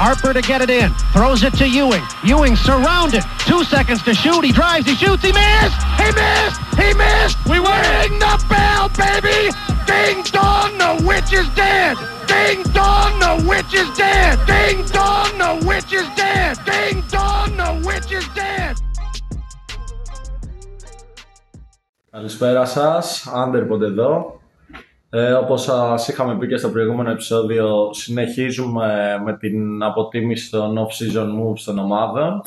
Harper to get it in. Throws it to Ewing. Ewing surrounded. Two seconds to shoot. He drives. He shoots. He missed. He missed. He missed. We ring the bell, baby. Ding dong, the witch is dead. Ding dong, the witch is dead. Ding dong, the witch is dead. Ding dong, the witch is dead. Καλησπέρα σας, Άντερποντ εδώ. Ε, όπως σας είχαμε πει και στο προηγούμενο επεισόδιο, συνεχίζουμε με την αποτίμηση των off-season moves των ομάδων.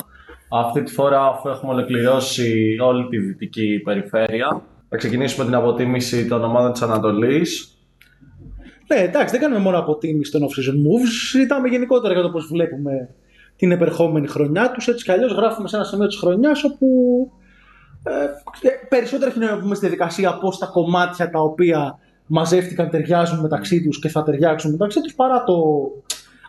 Αυτή τη φορά, αφού έχουμε ολοκληρώσει όλη τη δυτική περιφέρεια, θα ξεκινήσουμε την αποτίμηση των ομάδων της Ανατολής. Ναι, εντάξει, δεν κάνουμε μόνο αποτίμηση των off-season moves. Συζητάμε γενικότερα για το πώς βλέπουμε την επερχόμενη χρονιά τους. Έτσι κι αλλιώς γράφουμε σε ένα σημείο της χρονιάς όπου ε, περισσότερο έχει να πούμε στη διαδικασία πώς τα κομμάτια τα οποία μαζεύτηκαν ταιριάζουν μεταξύ τους και θα ταιριάξουν μεταξύ τους παρά το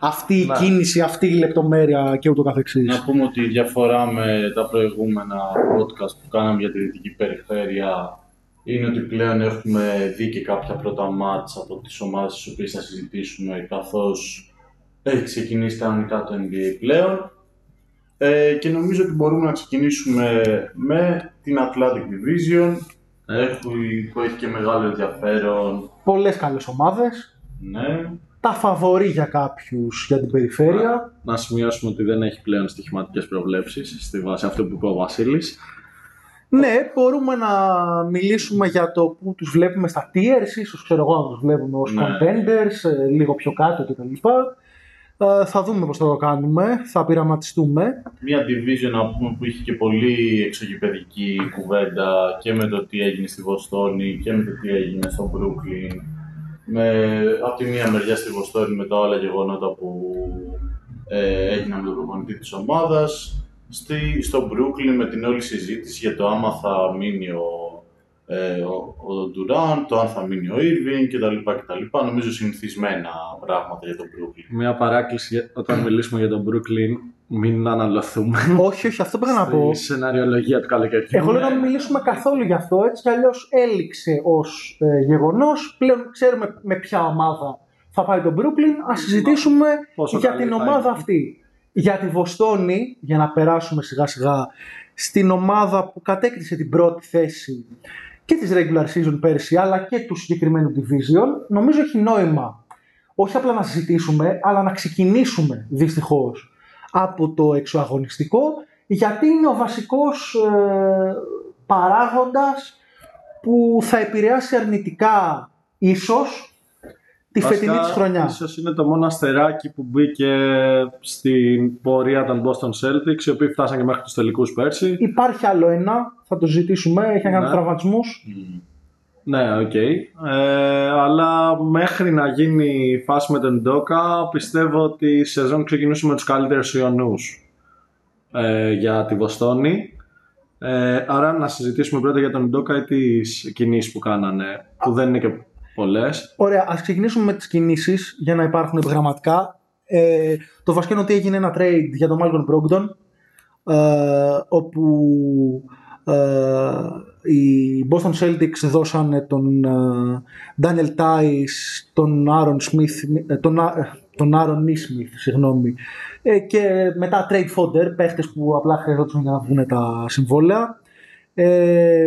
αυτή η Ναι. κίνηση, αυτή η λεπτομέρεια και ούτω καθεξής. Να πούμε ότι η διαφορά με τα προηγούμενα podcast που κάναμε για τη Δυτική Περιφέρεια είναι ότι πλέον έχουμε δει και κάποια πρώτα μάτς από τις ομάδες τις οποίες θα συζητήσουμε καθώς έχει ξεκινήσει κανονικά το NBA πλέον ε, και νομίζω ότι μπορούμε να ξεκινήσουμε με την Atlantic Division Έχει- που έχει και μεγάλο ενδιαφέρον Πολλές καλές ομάδες. ναι, Τα φαβορεί για κάποιους για την περιφέρεια. Να σημειώσουμε ότι δεν έχει πλέον στοιχηματικές προβλέψεις στη βάση αυτού που είπε ο Βασίλης. Ναι, μπορούμε να μιλήσουμε για το που τους βλέπουμε στα tiers, ίσως ξέρω εγώ να τους βλέπουμε ως Ναι. contenders, ε, λίγο πιο κάτω κτλ. Ε, θα δούμε πώς θα το κάνουμε, θα πειραματιστούμε. Μια division να πούμε που είχε και πολύ εξωγηπαιδική κουβέντα και με το τι έγινε στη Βοστόνη και με το τι έγινε στο Brooklyn. Με, από τη μία μεριά στη Βοστόνη με τα άλλα γεγονότα που ε, έγιναν με τον προπονητή της ομάδας. Στη, στο Brooklyn με την όλη συζήτηση για το άμα θα μείνει ο, ε, ο, ο Durant, το αν θα μείνει ο Irving κτλ. κτλ. Νομίζω συνηθισμένα πράγματα για το Brooklyn. Μια παράκληση για- όταν μιλήσουμε για τον Brooklyn, μην αναλωθούμε όχι, όχι, αυτό πήγα να πω. στη σεναριολογία του καλοκαιριού. Εγώ λέω να μην μιλήσουμε καθόλου γι' αυτό, έτσι κι αλλιώς έληξε ως ε, γεγονός. Πλέον ξέρουμε με ποια ομάδα θα πάει το Brooklyn. Ας συζητήσουμε Πόσο για καλή την θα ομάδα είναι. αυτή. Για τη Βοστόνη, για να περάσουμε σιγά σιγά στην ομάδα που κατέκτησε την πρώτη θέση και της regular season πέρσι, αλλά και του συγκεκριμένου division, νομίζω έχει νόημα όχι απλά να συζητήσουμε, αλλά να ξεκινήσουμε δυστυχώς από το εξωαγωνιστικό, γιατί είναι ο βασικός ε, παράγοντας που θα επηρεάσει αρνητικά ίσως τη Βασικά, φετινή της χρονιά. Ίσως είναι το μόνο αστεράκι που μπήκε στην πορεία των Boston Celtics, οι οποίοι φτάσαν και μέχρι τους τελικούς πέρσι. Υπάρχει άλλο ένα, θα το ζητήσουμε, έχει να κάνει Ναι. τραυματισμούς. Ναι, οκ. Ε, αλλά μέχρι να γίνει η φάση με τον Ουντόκα, πιστεύω ότι η σεζόν ξεκινούσε με τους καλύτερους οιωνούς ε, για τη Βοστόνη. Ε, άρα να συζητήσουμε πρώτα για τον Ουντόκα ή τις κινήσεις που κάνανε, που δεν είναι και πολλές. Ωραία, ας ξεκινήσουμε με τις κινήσεις για να υπάρχουν επιγραμματικά. Ε, το βασικό είναι ότι έγινε ένα trade για τον Malcolm Brogdon ε, όπου ε, οι Boston Celtics δώσανε τον ε, Daniel Theis, τον Aaron Smith, ε, τον, Α- ε, τον Aaron Nesmith, συγγνώμη, ε, και μετά trade fodder, παίχτες που απλά χρειαζόταν για να βγουν τα συμβόλαια. Ε,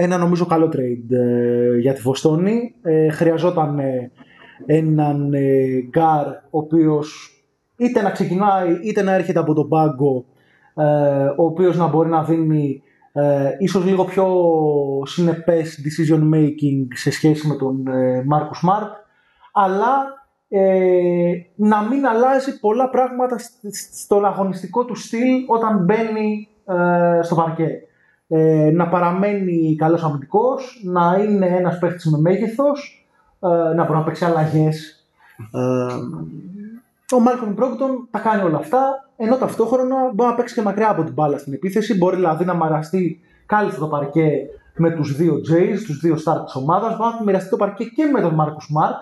ένα νομίζω καλό trade ε, για τη Βοστόνη. Ε, χρειαζόταν ε, έναν ε, γκαρντ ο οποίος είτε να ξεκινάει είτε να έρχεται από τον πάγκο ε, ο οποίος να μπορεί να δίνει ε, ίσως λίγο πιο συνεπές decision making σε σχέση με τον ε, Marcus Smart αλλά ε, να μην αλλάζει πολλά πράγματα σ- σ- στον αγωνιστικό του στυλ όταν μπαίνει ε, στο παρκέ. Ε, να παραμένει καλός αμυντικός, να είναι ένας παίχτης με μέγεθος, ε, να μπορεί να παίξει αλλαγές. Ε, ο Μάλκομ Μπρόγκτον τα κάνει όλα αυτά, ενώ ταυτόχρονα μπορεί να παίξει και μακριά από την μπάλα στην επίθεση. Μπορεί δηλαδή να μοιραστεί κάλλιστα το παρκέ με τους δύο Jays, τους δύο start της ομάδας. Μπορεί να μοιραστεί το παρκέ και με τον Μάρκο Σμαρτ.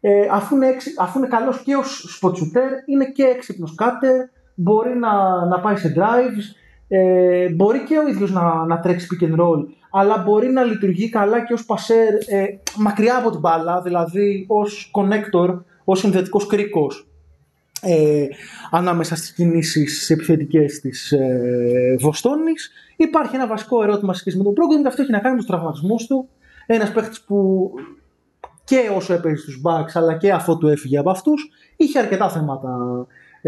Ε, αφού, είναι έξι, αφού είναι καλός και ως spot shooter, είναι και έξυπνος cutter, μπορεί να, να πάει σε drives, ε, μπορεί και ο ίδιος να, να τρέξει pick and roll, αλλά μπορεί να λειτουργεί καλά και ως passer ε, μακριά από την μπάλα, δηλαδή ως connector, ως συνδετικός κρίκος ε, ανάμεσα στις κινήσεις επιθετικές της ε, Βοστόνης. Υπάρχει ένα βασικό ερώτημα σχέση με τον Brogdon και αυτό έχει να κάνει με τους τραυματισμούς του. Ένας παίχτης που και όσο έπαιζε στους Bucks αλλά και αφού του έφυγε από αυτούς είχε αρκετά θέματα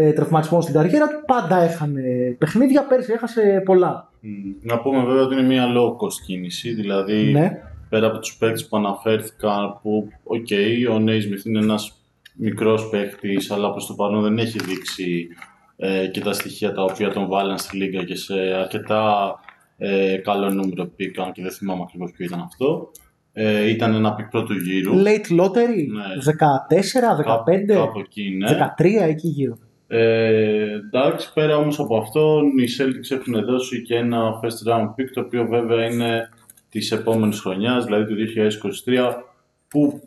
ε, τραυματισμών στην καριέρα του. Πάντα έχανε παιχνίδια, πέρσι έχασε πολλά. Να πούμε βέβαια ότι είναι μια low cost κίνηση, δηλαδή Ναι. πέρα από τους παίκτες που αναφέρθηκαν που, οκ, ο Nesmith είναι ένας μικρός παίκτης, αλλά προς το παρόν δεν έχει δείξει ε, και τα στοιχεία τα οποία τον βάλαν στη Λίγκα και σε αρκετά ε, καλό νούμερο pick, αν και δεν θυμάμαι ακριβώς ποιο ήταν αυτό. Ε, ήταν ένα pick πρώτου γύρου. Late lottery, Ναι. 14, 15, Κάπου εκεί, ναι. 13 εκεί γύρω. Ε, εντάξει, πέρα όμως από αυτό, οι Celtics έχουν δώσει και ένα first round pick, το οποίο βέβαια είναι της επόμενης χρονιάς, δηλαδή του 2023, που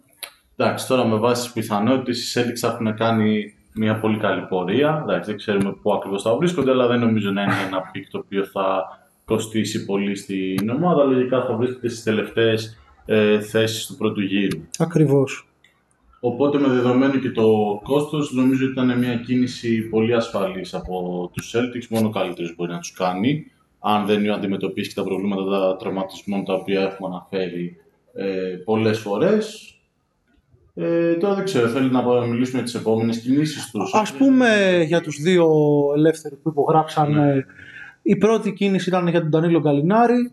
εντάξει, τώρα με βάση τις πιθανότητες οι Celtics θα έχουν κάνει μια πολύ καλή πορεία. Εντάξει, δεν ξέρουμε πού ακριβώς θα βρίσκονται, αλλά δεν νομίζω να είναι ένα pick το οποίο θα κοστίσει πολύ στην ομάδα. Λογικά θα βρίσκεται στις τελευταίες ε, θέσεις του πρώτου γύρου. Ακριβώς. Οπότε με δεδομένο και το κόστος νομίζω ήταν μια κίνηση πολύ ασφαλής από τους Celtics, μόνο καλύτερος μπορεί να τους κάνει αν δεν αντιμετωπίσει και τα προβλήματα τα τραυματισμών τα οποία έχουμε αναφέρει ε, πολλές φορές. Ε, τώρα δεν ξέρω, θέλει να μιλήσουμε για τις επόμενες κινήσεις τους. Ας πούμε για τους δύο ελεύθερους που υπογράψαν. Ναι. ε, Η πρώτη κίνηση ήταν για τον Ντανίλο Γκαλινάρι,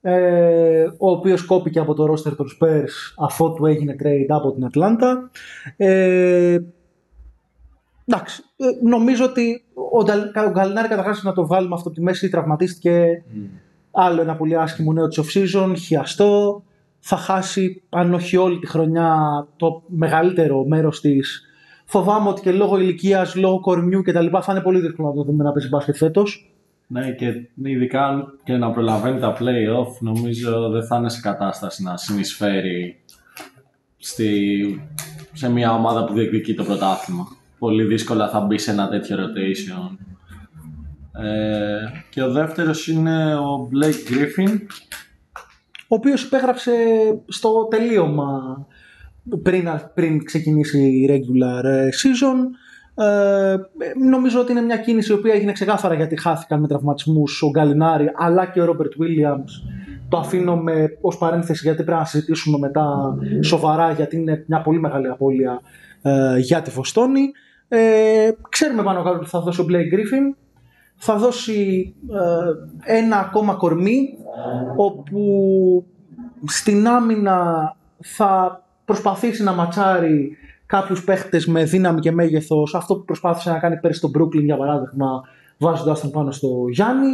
ε, ο οποίος κόπηκε από το roster των Spurs αφότου έγινε trade από την Ατλάντα. Ε, εντάξει, ε, νομίζω ότι ο, Νταλ- ο Γκαλινάρη καταρχάς να το βγάλουμε αυτό από τη μέση τραυματίστηκε άλλο ένα πολύ άσχημο νέο της off-season, χιαστό. Θα χάσει, αν όχι όλη τη χρονιά, το μεγαλύτερο μέρος της. Φοβάμαι ότι και λόγω ηλικίας, λόγω κορμιού κτλ. θα είναι πολύ δύσκολο να το δούμε να παίζει μπάσκετ φέτος. Ναι, και ειδικά αν και να προλαβαίνει τα play-off, νομίζω δεν θα είναι σε κατάσταση να συνεισφέρει στη, σε μια ομάδα που διεκδικεί το πρωτάθλημα. Πολύ δύσκολα θα μπει σε ένα τέτοιο rotation. Ε, και ο δεύτερος είναι ο Blake Griffin. Ο οποίος υπέγραψε στο τελείωμα πριν, πριν ξεκινήσει η regular ε, season. Ε, νομίζω ότι είναι μια κίνηση η οποία έγινε ξεκάθαρα γιατί χάθηκαν με τραυματισμούς ο Γκαλινάρη αλλά και ο Ρόμπερτ Williams. Το αφήνω με, ως παρένθεση γιατί πρέπει να συζητήσουμε μετά σοβαρά γιατί είναι μια πολύ μεγάλη απώλεια ε, για τη Βοστόνη. Ε, ξέρουμε πάνω κάτω ότι θα δώσει ο Blake Griffin. Θα δώσει ε, ένα ακόμα κορμί όπου στην άμυνα θα προσπαθήσει να ματσάρει κάποιους παίχτες με δύναμη και μέγεθος αυτό που προσπάθησε να κάνει πέρσι στο Brooklyn για παράδειγμα βάζοντας τον πάνω στο Γιάννη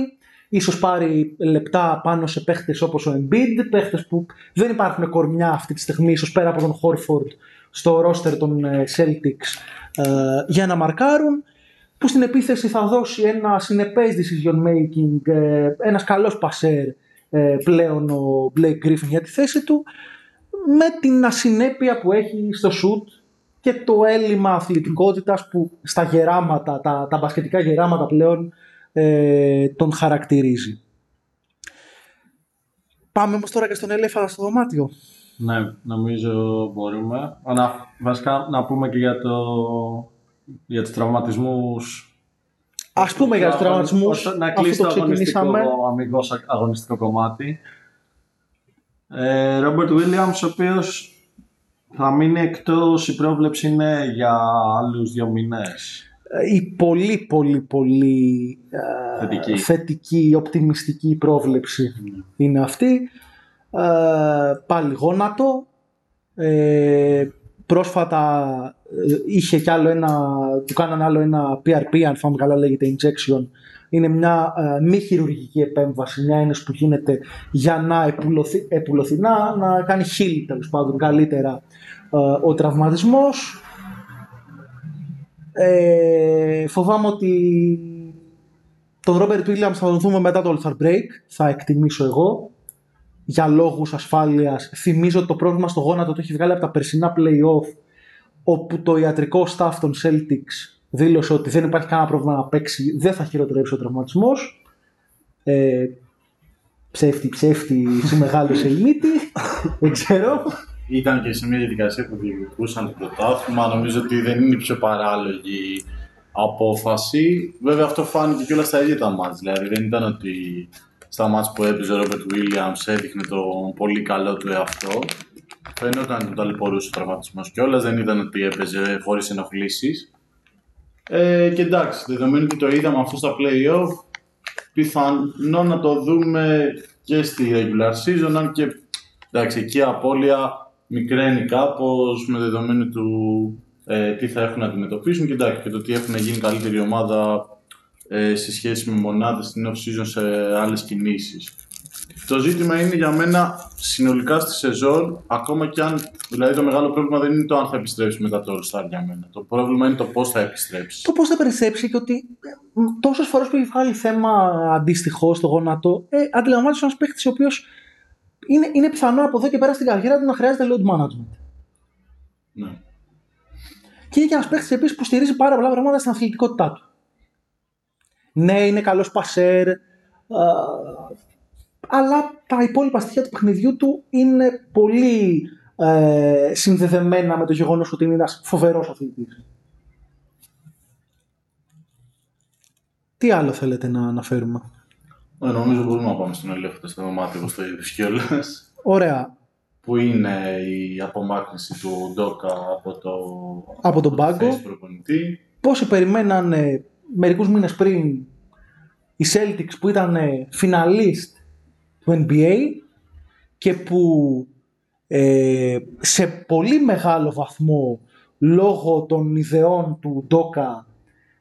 ίσως πάρει λεπτά πάνω σε παίχτες όπως ο Embiid παίχτες που δεν υπάρχουν κορμιά αυτή τη στιγμή ίσως πέρα από τον Horford στο roster των ε, Celtics ε, για να μαρκάρουν που στην επίθεση θα δώσει ένα συνεπές decision making, ε, ένας καλός πασέρ ε, πλέον ο Blake Griffin για τη θέση του με την ασυνέπεια που έχει στο shoot και το έλλειμμα αθλητικότητας που στα γεράματα, τα, τα μπασκετικά γεράματα πλέον ε, τον χαρακτηρίζει. Πάμε όμως τώρα και στον Ελέφαντα στο δωμάτιο. Ναι, νομίζω μπορούμε. Να, βασικά να πούμε και για, το, για τους τραυματισμούς. Ας πούμε για τους τραυματισμούς, Ώστε Να αφού κλείσει το το αγωνιστικό, ξεκινήσαμε. αμυγός αγωνιστικό κομμάτι. Ε, Ρόμπερτ Βίλιαμς, ο οποίος θα μείνει εκτός, η πρόβλεψη είναι για άλλους δύο μήνες. Ε, η πολύ πολύ πολύ ε, Θετική. θετική, οπτιμιστική πρόβλεψη είναι αυτή. Ε, πάλι γόνατο. Ε, πρόσφατα ε, είχε κι άλλο ένα, του κάνανε άλλο ένα PRP, αν θυμάμαι καλά λέγεται injection. Είναι μια ε, μη χειρουργική επέμβαση, μια ένωση που γίνεται για να επουλωθεί, επουλωθεί να, να κάνει heal τέλος πάντων καλύτερα ε, ο τραυματισμός. Ε, φοβάμαι ότι τον Ρόμπερτ Williams θα τον δούμε μετά το All Star Break, θα εκτιμήσω εγώ, για λόγους ασφάλειας. Θυμίζω ότι το πρόβλημα στο γόνατο το έχει βγάλει από τα περσινά play-off, όπου το ιατρικό staff των Celtics δήλωσε ότι δεν υπάρχει κανένα πρόβλημα να παίξει, δεν θα χειροτερέψει ο τραυματισμός. Ε, ψεύτη, ψεύτη, σε μεγάλο σε ηλίτη, δεν ξέρω. Ήταν και σε μια διαδικασία που διεκδικούσαν το πρωτάθλημα. Νομίζω ότι δεν είναι η πιο παράλογη απόφαση. Βέβαια αυτό φάνηκε και όλα στα ίδια τα μάτς. Δηλαδή δεν ήταν ότι στα μάτς που έπαιζε ο Ρόμπερτ Williams έδειχνε τον πολύ καλό του εαυτό. Φαίνονταν ότι τον ταλαιπωρούσε ο τραυματισμός κιόλας, δεν ήταν ότι έπαιζε χωρίς ενοχλήσεις. Ε, και εντάξει, δεδομένου ότι το είδαμε αυτό στα playoff, πιθανό να το δούμε και στη regular season, αν και εντάξει, εκεί η απώλεια μικραίνει κάπως με δεδομένου του ε, τι θα έχουν να αντιμετωπίσουν και εντάξει, και το ότι έχουν γίνει καλύτερη ομάδα ε, σε σχέση με μονάδες στην off-season σε άλλες κινήσεις. Το ζήτημα είναι για μένα συνολικά στη σεζόν, ακόμα και αν δηλαδή το μεγάλο πρόβλημα δεν είναι το αν θα επιστρέψει μετά το All Star για μένα. Το πρόβλημα είναι το πώς θα επιστρέψει. Το πώς θα επιστρέψει και ότι τόσες φορές που έχει βγάλει θέμα αντίστοιχο στο γόνατο, ε, αντιλαμβάνεσαι ένας παίχτη ο οποίος είναι, είναι πιθανό από εδώ και πέρα στην καριέρα του να χρειάζεται load management. Ναι. Και είναι και ένας παίχτη επίσης που στηρίζει πάρα πολλά πράγματα στην αθλητικότητά του. Ναι, είναι καλός πασέρ, αλλά τα υπόλοιπα στοιχεία του παιχνιδιού του είναι πολύ ε, συνδεδεμένα με το γεγονός ότι είναι ένας φοβερός αθλητής. Τι άλλο θέλετε να αναφέρουμε; Ε, νομίζω μπορούμε να πάμε στον ελεύθερο στο δωμάτιο όπως το είδες κιόλας. Ωραία. Που είναι η απομάκρυνση του Ντόκα από, το, από τον πάγκο. Πόσοι περιμένανε μερικούς μήνες πριν οι Celtics που ήταν φιναλίστ του NBA και που ε, σε πολύ μεγάλο βαθμό λόγω των ιδεών του Ντόκα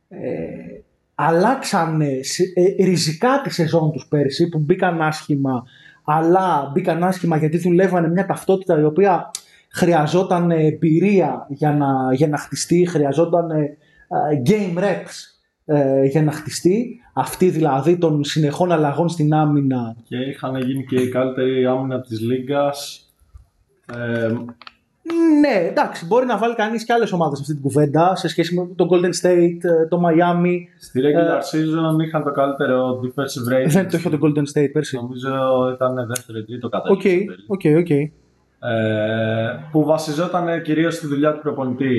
ε, αλλάξανε ε, ριζικά τη σεζόν τους πέρσι που μπήκαν άσχημα αλλά μπήκαν άσχημα γιατί δουλεύανε μια ταυτότητα η οποία χρειαζόταν εμπειρία για να, για να χτιστεί, χρειαζόταν ε, game reps ε, για να χτιστεί. Αυτή δηλαδή των συνεχών αλλαγών στην άμυνα. Και είχαν γίνει και η καλύτερη άμυνα της Λίγκας. Ε, ναι, εντάξει, μπορεί να βάλει κανείς και άλλες ομάδες σε αυτή την κουβέντα σε σχέση με το Golden State, ε, το Miami. Στη regular ε, season είχαν το καλύτερο defensive rating. Δεν το είχε το Golden State πέρσι. Νομίζω ήταν δεύτερο ή τρίτο κατά OK, OK, OK. Ε, που βασιζόταν κυρίως στη δουλειά του προπονητή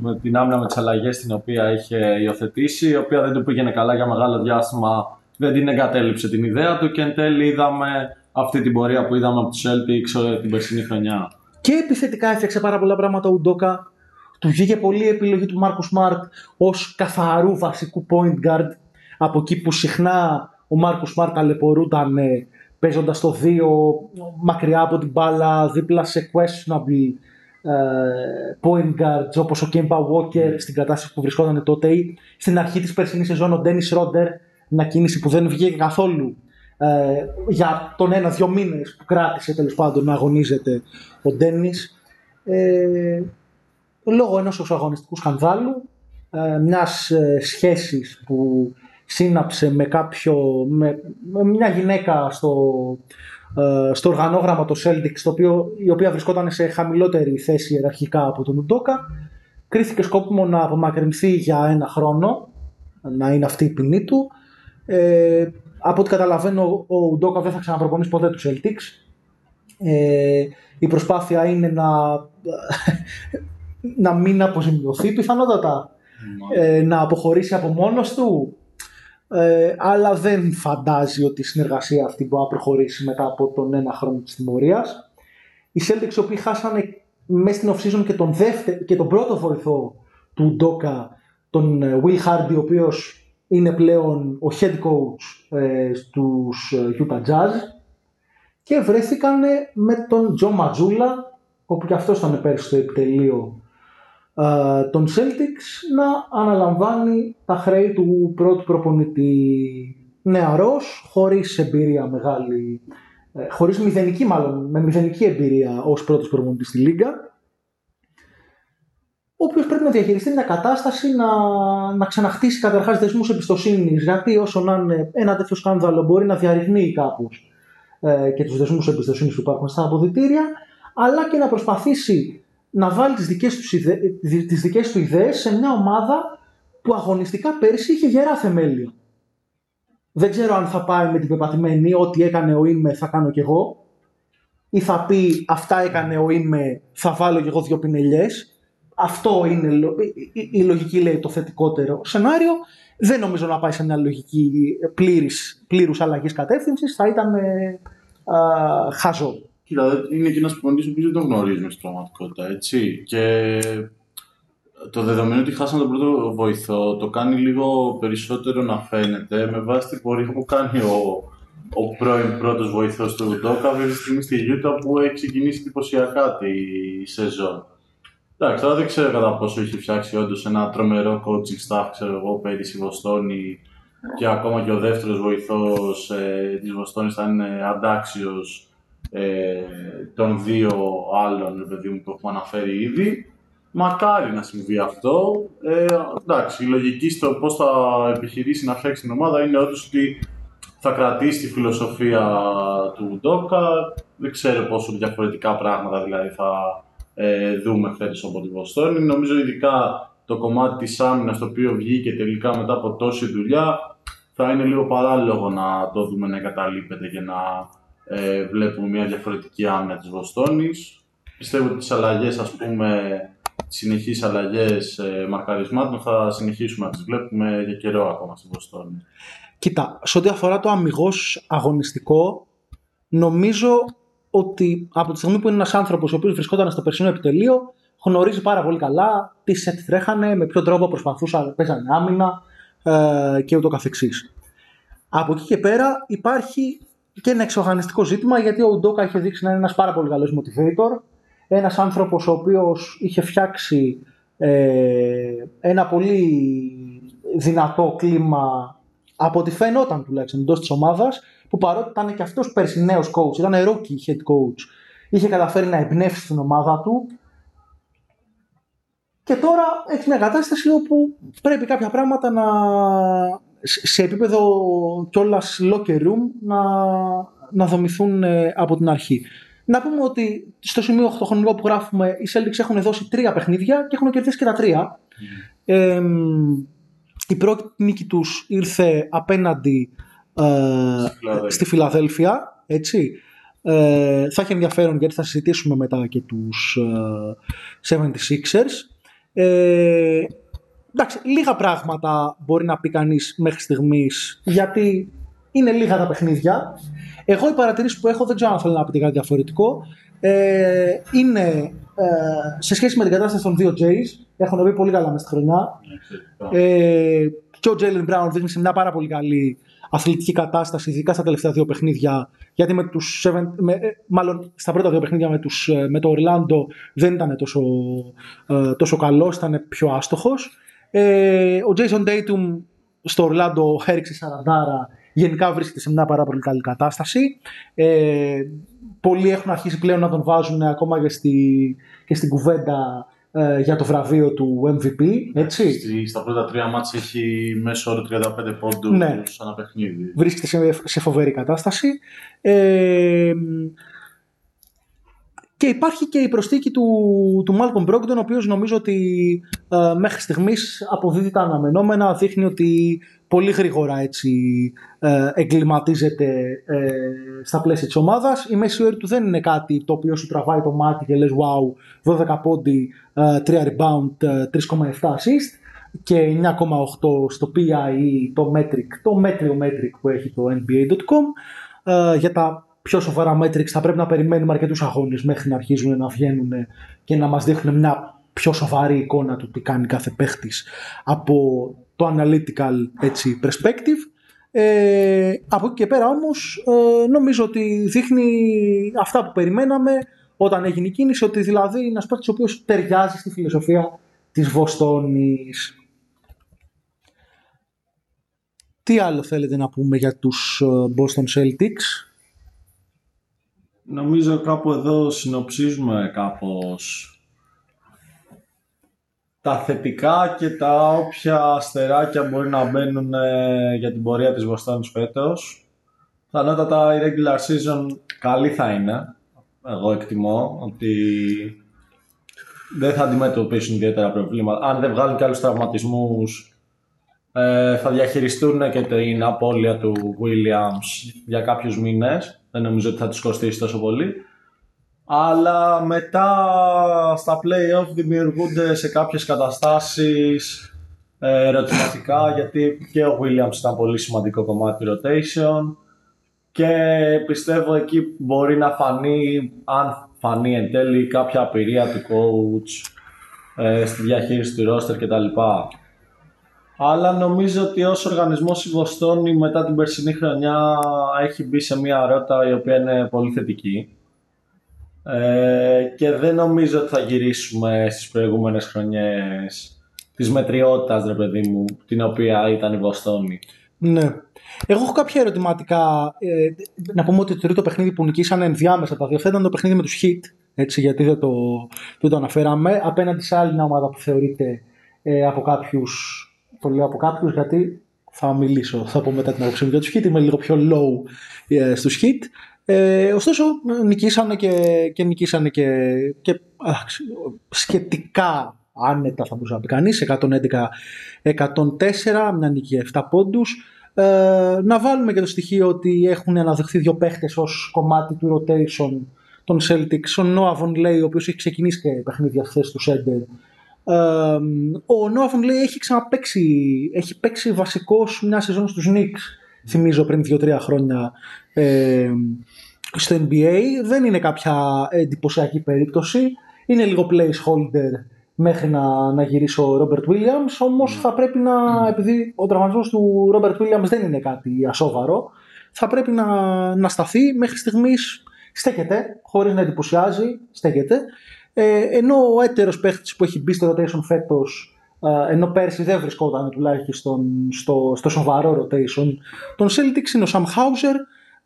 με την άμυνα με τις αλλαγές την οποία είχε υιοθετήσει η οποία δεν του πήγαινε καλά για μεγάλο διάστημα δεν την εγκατέλειψε την ιδέα του και εν τέλει είδαμε αυτή την πορεία που είδαμε από τους Celtics την περσινή χρονιά. Και επιθετικά έφτιαξε πάρα πολλά πράγματα ο Ουντόκα. Του βγήκε πολύ η επιλογή του Μάρκους Σμαρτ ως καθαρού βασικού point guard. Από εκεί που συχνά ο Μάρκους Σμαρτ ταλαιπωρούταν παίζοντας το 2 μακριά από την μπάλα, δίπλα σε questionable ε, point guards όπως ο Kemba Walker στην κατάσταση που βρισκόταν τότε ή στην αρχή της περσινής σεζόν ο Dennis Rodder μια κίνηση που δεν βγήκε καθόλου ε, για τον ένα-δυο μήνες που κράτησε τέλος πάντων να αγωνίζεται ο Dennis ε, λόγω ενός αγωνιστικού σκανδάλου ε, μιας ε, σχέσης που σύναψε με, κάποιο, με, μια γυναίκα στο, ε, στο οργανόγραμμα το Celtics, το οποίο, η οποία βρισκόταν σε χαμηλότερη θέση ιεραρχικά από τον Ουντόκα. Κρίθηκε σκόπιμο να απομακρυνθεί για ένα χρόνο, να είναι αυτή η ποινή του. Ε, από ό,τι καταλαβαίνω, ο Ουντόκα δεν θα ξαναπροπονήσει ποτέ τους Celtics. Ε, η προσπάθεια είναι να, να μην αποζημιωθεί πιθανότατα. Ε, να αποχωρήσει από μόνος του ε, αλλά δεν φαντάζει ότι η συνεργασία αυτή μπορεί να προχωρήσει μετά από τον ένα χρόνο της τιμωρίας. Οι Celtics οι οποίοι χάσανε μέσα στην off-season και τον, και τον πρώτο βοηθό του Ντόκα, τον ε, Will Hardy, ο οποίος είναι πλέον ο head coach ε, στους ε, Utah Jazz και βρέθηκαν με τον Τζο Ματζούλα, όπου και αυτός ήταν πέρσι στο επιτελείο ε, τον Celtics να αναλαμβάνει τα χρέη του πρώτου προπονητή νεαρός, χωρίς εμπειρία μεγάλη, ε, χωρίς μηδενική μάλλον, με μηδενική εμπειρία ως πρώτος προπονητής στη Λίγκα, ο οποίος πρέπει να διαχειριστεί μια κατάσταση να, να ξαναχτίσει καταρχάς δεσμούς εμπιστοσύνης, γιατί όσο να είναι ένα τέτοιο σκάνδαλο μπορεί να διαρριγνύει κάπως. ε, και τους δεσμούς εμπιστοσύνης που υπάρχουν στα αποδητήρια, αλλά και να προσπαθήσει να βάλει τις δικές, τους ιδε... τις δικές του ιδέες σε μια ομάδα που αγωνιστικά πέρσι είχε γερά θεμέλια. Δεν ξέρω αν θα πάει με την πεπατημένη ότι έκανε ο Ίμε θα κάνω κι εγώ ή θα πει αυτά έκανε ο Ίμε θα βάλω κι εγώ δύο πινελιές αυτό είναι η, η λογική λέει το θετικότερο σενάριο. Δεν νομίζω να πάει σε μια λογική πλήρης, πλήρους αλλαγής κατεύθυνσης. Θα ήταν ε, χαζό. Κοίτα, είναι και ένα προπονητή που δεν τον γνωρίζουμε στην πραγματικότητα, έτσι. Και το δεδομένο ότι χάσαμε τον πρώτο βοηθό το κάνει λίγο περισσότερο να φαίνεται με βάση την πορεία που κάνει ο, ο πρώην πρώτος βοηθός του Ουντόκα αυτή τη στιγμή στη Γιούτα που έχει ξεκινήσει εντυπωσιακά τη σεζόν. Εντάξει, τώρα δεν ξέρω κατά πόσο έχει φτιάξει όντως ένα τρομερό coaching staff, ξέρω εγώ, πέρυσι Βοστόνη και ακόμα και ο δεύτερος βοηθός ε, της Βοστόνης θα είναι αντάξιος ε, των δύο άλλων παιδί μου, που έχουμε αναφέρει ήδη. Μακάρι να συμβεί αυτό. Ε, εντάξει, η λογική στο πώς θα επιχειρήσει να φτιάξει την ομάδα είναι όντως ότι θα κρατήσει τη φιλοσοφία του Ντόκα. Δεν ξέρω πόσο διαφορετικά πράγματα δηλαδή θα ε, δούμε φέτος από τη Βοστόνη. Νομίζω ειδικά το κομμάτι της άμυνας το οποίο βγήκε τελικά μετά από τόση δουλειά θα είναι λίγο παράλογο να το δούμε να εγκαταλείπεται και να ε, βλέπουμε μια διαφορετική άμυνα της Βοστόνης. Πιστεύω ότι τις αλλαγές, ας πούμε, συνεχείς αλλαγές ε, μαρκαρισμάτων θα συνεχίσουμε να τις βλέπουμε για καιρό ακόμα στη Βοστόνη. Κοίτα, σε ό,τι αφορά το αμυγός αγωνιστικό, νομίζω ότι από τη στιγμή που είναι ένας άνθρωπος ο οποίος βρισκόταν στο περσινό επιτελείο, γνωρίζει πάρα πολύ καλά τι σετ τρέχανε, με ποιο τρόπο προσπαθούσαν, παίζανε άμυνα ε, και ούτω καθεξής. Από εκεί και πέρα υπάρχει και ένα εξοργανιστικό ζήτημα γιατί ο Ουντόκα είχε δείξει να είναι ένας πάρα πολύ καλός motivator, ένας άνθρωπος ο οποίος είχε φτιάξει ε, ένα πολύ δυνατό κλίμα από ό,τι φαινόταν τουλάχιστον εντός της ομάδας, που παρότι ήταν και αυτός πέρσι νέος coach, ήταν rookie head coach, είχε καταφέρει να εμπνεύσει την ομάδα του. Και τώρα έχει μια κατάσταση όπου πρέπει κάποια πράγματα να, σε επίπεδο κιόλας locker room να, να δομηθούν ε, από την αρχή. Να πούμε ότι στο σημείο 8 χρονικό που γράφουμε οι Celtics έχουν δώσει τρία παιχνίδια και έχουν κερδίσει και τα τρία. Mm. η πρώτη νίκη τους ήρθε απέναντι ε, στη Φιλαδέλφια, έτσι. Ε, θα έχει ενδιαφέρον γιατί θα συζητήσουμε μετά και τους ε, 76ers. Ε, εντάξει, λίγα πράγματα μπορεί να πει κανείς μέχρι στιγμής, γιατί είναι λίγα τα παιχνίδια. Εγώ οι παρατηρήσεις που έχω δεν ξέρω αν θέλω να πει κάτι διαφορετικό. Ε, είναι ε, σε σχέση με την κατάσταση των δύο Jays. Έχουν μπει πολύ καλά μέσα στη χρονιά. Ε, και ο Jalen Brown δείχνει σε μια πάρα πολύ καλή αθλητική κατάσταση, ειδικά στα τελευταία δύο παιχνίδια. Γιατί με τους, με, ε, μάλλον στα πρώτα δύο παιχνίδια με, τους, ε, με το Ορλάντο δεν ήταν τόσο, ε, τόσο καλό, ήταν πιο άστοχος. Ε, ο Jason Tatum στο Ορλάντο έριξε 40 γενικά βρίσκεται σε μια πάρα πολύ καλή κατάσταση. Ε, πολλοί έχουν αρχίσει πλέον να τον βάζουν ακόμα και, στη, και στην κουβέντα ε, για το βραβείο του MVP. Έτσι. στα πρώτα τρία μάτς έχει μέσω όρο 35 πόντους ναι. ένα παιχνίδι. Βρίσκεται σε, σε φοβερή κατάσταση. Ε, και υπάρχει και η προσθήκη του, του Malcolm Brogdon, ο οποίος νομίζω ότι ε, μέχρι στιγμής αποδίδει τα αναμενόμενα, δείχνει ότι πολύ γρήγορα έτσι ε, εγκληματίζεται ε, στα πλαίσια της ομάδας. Η μέση ώρα του δεν είναι κάτι το οποίο σου τραβάει το μάτι και λες wow, 12 πόντι, 3 rebound, 3,7 assist και 9,8 στο PIE, το metric, το μέτριο metric που έχει το NBA.com. για τα πιο σοβαρά metrics θα πρέπει να περιμένουμε αρκετούς αγώνες μέχρι να αρχίζουν να βγαίνουν και να μας δείχνουν μια πιο σοβαρή εικόνα του τι κάνει κάθε παίχτης από το analytical έτσι, perspective. Ε, από εκεί και πέρα όμως ε, νομίζω ότι δείχνει αυτά που περιμέναμε όταν έγινε η κίνηση, ότι δηλαδή είναι ένας παίκτης ο οποίος ταιριάζει στη φιλοσοφία της Βοστόνης. Τι άλλο θέλετε να πούμε για τους ε, Boston Celtics? Νομίζω κάπου εδώ συνοψίζουμε κάπως τα θετικά και τα όποια αστεράκια μπορεί να μπαίνουν ε, για την πορεία της Βοστόνης φέτος. Πιθανότατα η regular season καλή θα είναι. Εγώ εκτιμώ ότι δεν θα αντιμετωπίσουν ιδιαίτερα προβλήματα. Αν δεν βγάλουν και άλλους τραυματισμούς ε, θα διαχειριστούν και την απώλεια του Williams για κάποιους μήνες. Δεν νομίζω ότι θα τους κοστίσει τόσο πολύ. Αλλά μετά στα play-off δημιουργούνται σε κάποιες καταστάσεις ε, ερωτηματικά γιατί και ο Williams ήταν πολύ σημαντικό κομμάτι rotation και πιστεύω εκεί μπορεί να φανεί, αν φανεί εν τέλει, κάποια απειρία του coach ε, στη διαχείριση του roster κτλ. Αλλά νομίζω ότι ως οργανισμός η Βοστόνη μετά την περσινή χρονιά έχει μπει σε μια ρότα η οποία είναι πολύ θετική. Ε, και δεν νομίζω ότι θα γυρίσουμε στις προηγούμενες χρονιές της μετριότητας, ρε παιδί μου, την οποία ήταν η Βοστόνη. Ναι. Εγώ έχω κάποια ερωτηματικά. Ε, να πούμε ότι το τρίτο παιχνίδι που νικήσανε ενδιάμεσα τα δύο αυτά ήταν το παιχνίδι με τους Hit, έτσι, γιατί δεν το, δεν το αναφέραμε, απέναντι σε άλλη μια ομάδα που θεωρείται ε, από κάποιους, το λέω από κάποιους γιατί θα μιλήσω, θα πω μετά την άποψή μου για τους Hit, είμαι λίγο πιο low ε, στους Hit. Ε, ωστόσο, νικήσανε και, και νικήσανε και, και α, σχετικά άνετα θα μπορούσε να πει κανείς, 111-104, μια νίκη 7 πόντους. Ε, να βάλουμε και το στοιχείο ότι έχουν αναδεχθεί δύο παίχτες ως κομμάτι του rotation των Celtics. Ο Noah Von Lay, ο οποίος έχει ξεκινήσει και παιχνίδια χθες του Σέντερ. Ε, ο Noah Von Lay έχει ξαναπαίξει, έχει παίξει βασικός μια σεζόν στους Knicks, θυμίζω πριν 2-3 χρόνια ε, στο NBA. Δεν είναι κάποια εντυπωσιακή περίπτωση. Είναι λίγο placeholder μέχρι να, να γυρίσει ο Ρόμπερτ Βίλιαμς, όμως θα πρέπει να, επειδή ο τραυματισμός του Ρόμπερτ Βίλιαμς δεν είναι κάτι ασόβαρο, θα πρέπει να, να σταθεί μέχρι στιγμής στέκεται, χωρίς να εντυπωσιάζει, στέκεται. Ε, ενώ ο έτερος παίχτης που έχει μπει στο rotation φέτος, ε, ενώ πέρσι δεν βρισκόταν τουλάχιστον στο, στο σοβαρό rotation, τον Celtics είναι ο Sam Hauser,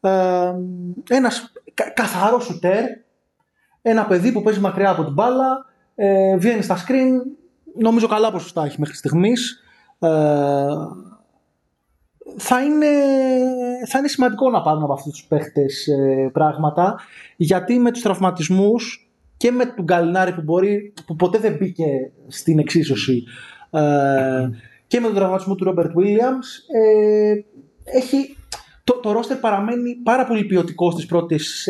ε, ένας κα, καθαρός σουτέρ, ένα παιδί που παίζει μακριά από την μπάλα, ε, βγαίνει στα screen, νομίζω καλά ποσοστά έχει μέχρι στιγμής. Ε, θα είναι, θα είναι σημαντικό να πάρουν από αυτούς τους παίχτες ε, πράγματα, γιατί με τους τραυματισμούς και με τον Καλινάρη που, μπορεί, που ποτέ δεν μπήκε στην εξίσωση ε, και με τον τραυματισμό του Ρόμπερτ Williams ε, έχει, το, το ρόστερ παραμένει πάρα πολύ ποιοτικό στις πρώτες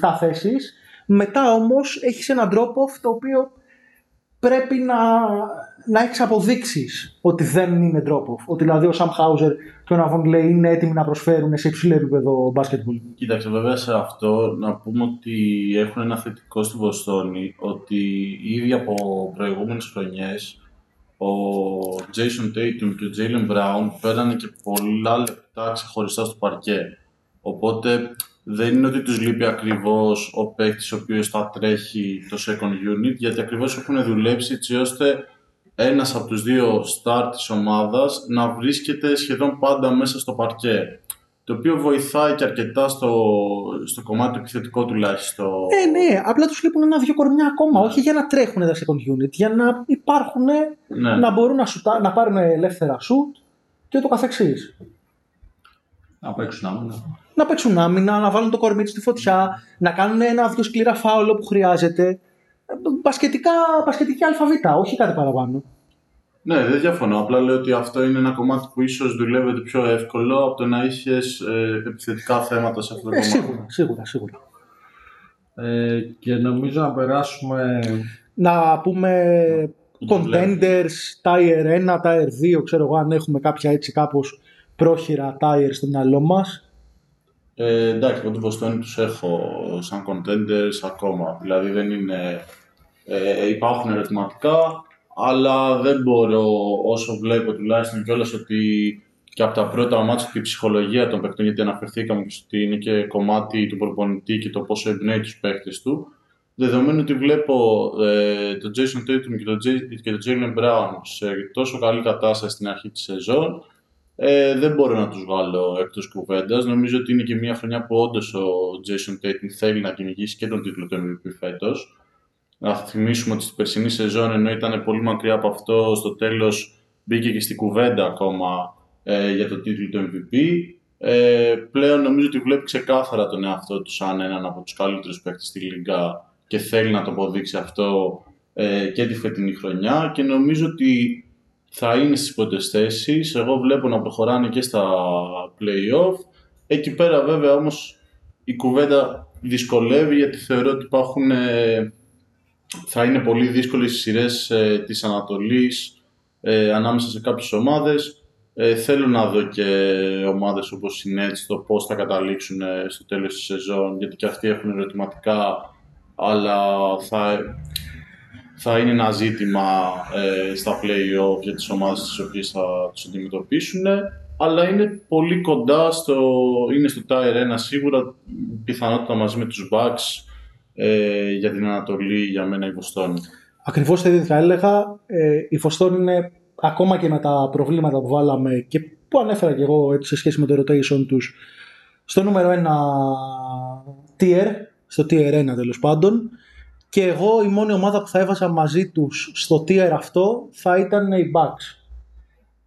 6-7 θέσεις. Μετά όμως έχεις έναν τρόπο το οποίο πρέπει να, να έχεις αποδείξεις ότι δεν είναι τρόπο. Ότι δηλαδή ο Σαμ Χάουζερ και ο Ναβόν λέει είναι έτοιμοι να προσφέρουν σε υψηλό επίπεδο μπάσκετμπολ. Κοίταξε, βέβαια σε αυτό να πούμε ότι έχουν ένα θετικό στη Βοστόνη ότι ήδη από προηγούμενες χρονιές ο Jason Tatum και ο Jalen Brown πέρανε και πολλά λεπτά ξεχωριστά στο παρκέ. Οπότε δεν είναι ότι τους λείπει ακριβώς ο παίκτης ο οποίος θα τρέχει το second unit, γιατί ακριβώς έχουν δουλέψει έτσι ώστε ένας από τους δύο start της ομάδας να βρίσκεται σχεδόν πάντα μέσα στο παρκέ. Το οποίο βοηθάει και αρκετά στο, στο κομμάτι του επιθετικό τουλάχιστον. Ε, ναι, απλά τους λείπουν ένα-δύο κορμιά ακόμα. Όχι για να τρέχουν τα second unit, για να υπάρχουν, Ναι. να μπορούν να, σουτά, να πάρουν ελεύθερα shoot και το καθεξής. Να παίξουν άμυνα. να παίξουν άμυνα, να βάλουν το κορμί τους στη φωτιά, να κάνουν ένα-δυο σκληρά φάουλ που χρειάζεται. Μπασκετικά, μπασκετική αλφαβήτα, όχι κάτι παραπάνω. Ναι, δεν διαφωνώ. Απλά λέω ότι αυτό είναι ένα κομμάτι που ίσως δουλεύεται πιο εύκολο από το να είχες ε, επιθετικά θέματα σε αυτό το Ε, κομμάτι. σίγουρα, σίγουρα, σίγουρα. Ε, και νομίζω να περάσουμε Να πούμε Που το contenders, tier 1, tier 2, ξέρω εγώ αν έχουμε κάποια έτσι κάπως πρόχειρα tier στο μυαλό μας. Ε, εντάξει, εγώ την Βοστόνη τους έχω σαν contenders ακόμα. Δηλαδή δεν είναι... Ε, υπάρχουν ερωτηματικά, αλλά δεν μπορώ όσο βλέπω τουλάχιστον κιόλας ότι και από τα πρώτα μάτια και η ψυχολογία των παιχτών, γιατί αναφερθήκαμε και στο ότι είναι και κομμάτι του προπονητή και το πόσο εμπνέει τους παίχτες του. Δεδομένου ότι βλέπω ε, τον Jason Tatum και τον, Jay- και τον Jalen Brown σε τόσο καλή κατάσταση στην αρχή της σεζόν, ε, δεν μπορώ να τους βάλω εκτός κουβέντας. Νομίζω ότι είναι και μια χρονιά που όντως ο Jason Tatum θέλει να κυνηγήσει και τον τίτλο του MVP φέτος. Να θυμίσουμε ότι στην περσινή σεζόν, ενώ ήταν πολύ μακριά από αυτό, στο τέλος μπήκε και στην κουβέντα ακόμα ε, για το τίτλο του MVP. Ε, πλέον νομίζω ότι βλέπει ξεκάθαρα τον εαυτό του σαν έναν από τους καλύτερους παίκτες στη Λίγκα και θέλει να το αποδείξει αυτό ε, και τη φετινή χρονιά και νομίζω ότι θα είναι στις πρώτες θέσεις. Εγώ βλέπω να προχωράνε και στα play-off. Εκεί πέρα βέβαια όμως η κουβέντα δυσκολεύει γιατί θεωρώ ότι υπάρχουν, ε, θα είναι πολύ δύσκολες οι σειρές ε, της Ανατολής ε, ανάμεσα σε κάποιες ομάδες. Ε, θέλω να δω και ομάδες όπως η Nets το πώς θα καταλήξουν ε, στο τέλος της σεζόν γιατί και αυτοί έχουν ερωτηματικά αλλά θα, θα είναι ένα ζήτημα ε, στα play-off για τις ομάδες τις οποίες θα τους αντιμετωπίσουν αλλά είναι πολύ κοντά στο, είναι στο Tier 1 σίγουρα πιθανότητα μαζί με τους Bucks ε, για την Ανατολή για μένα η Βοστόνη. Ακριβώς το ίδιο θα έλεγα. Ε, η Βοστόνη είναι ακόμα και με τα προβλήματα που βάλαμε και που ανέφερα και εγώ έτσι, σε σχέση με το rotation τους στο νούμερο 1 tier, στο tier 1 τέλος πάντων και εγώ η μόνη ομάδα που θα έβαζα μαζί τους στο tier αυτό θα ήταν οι Bucks.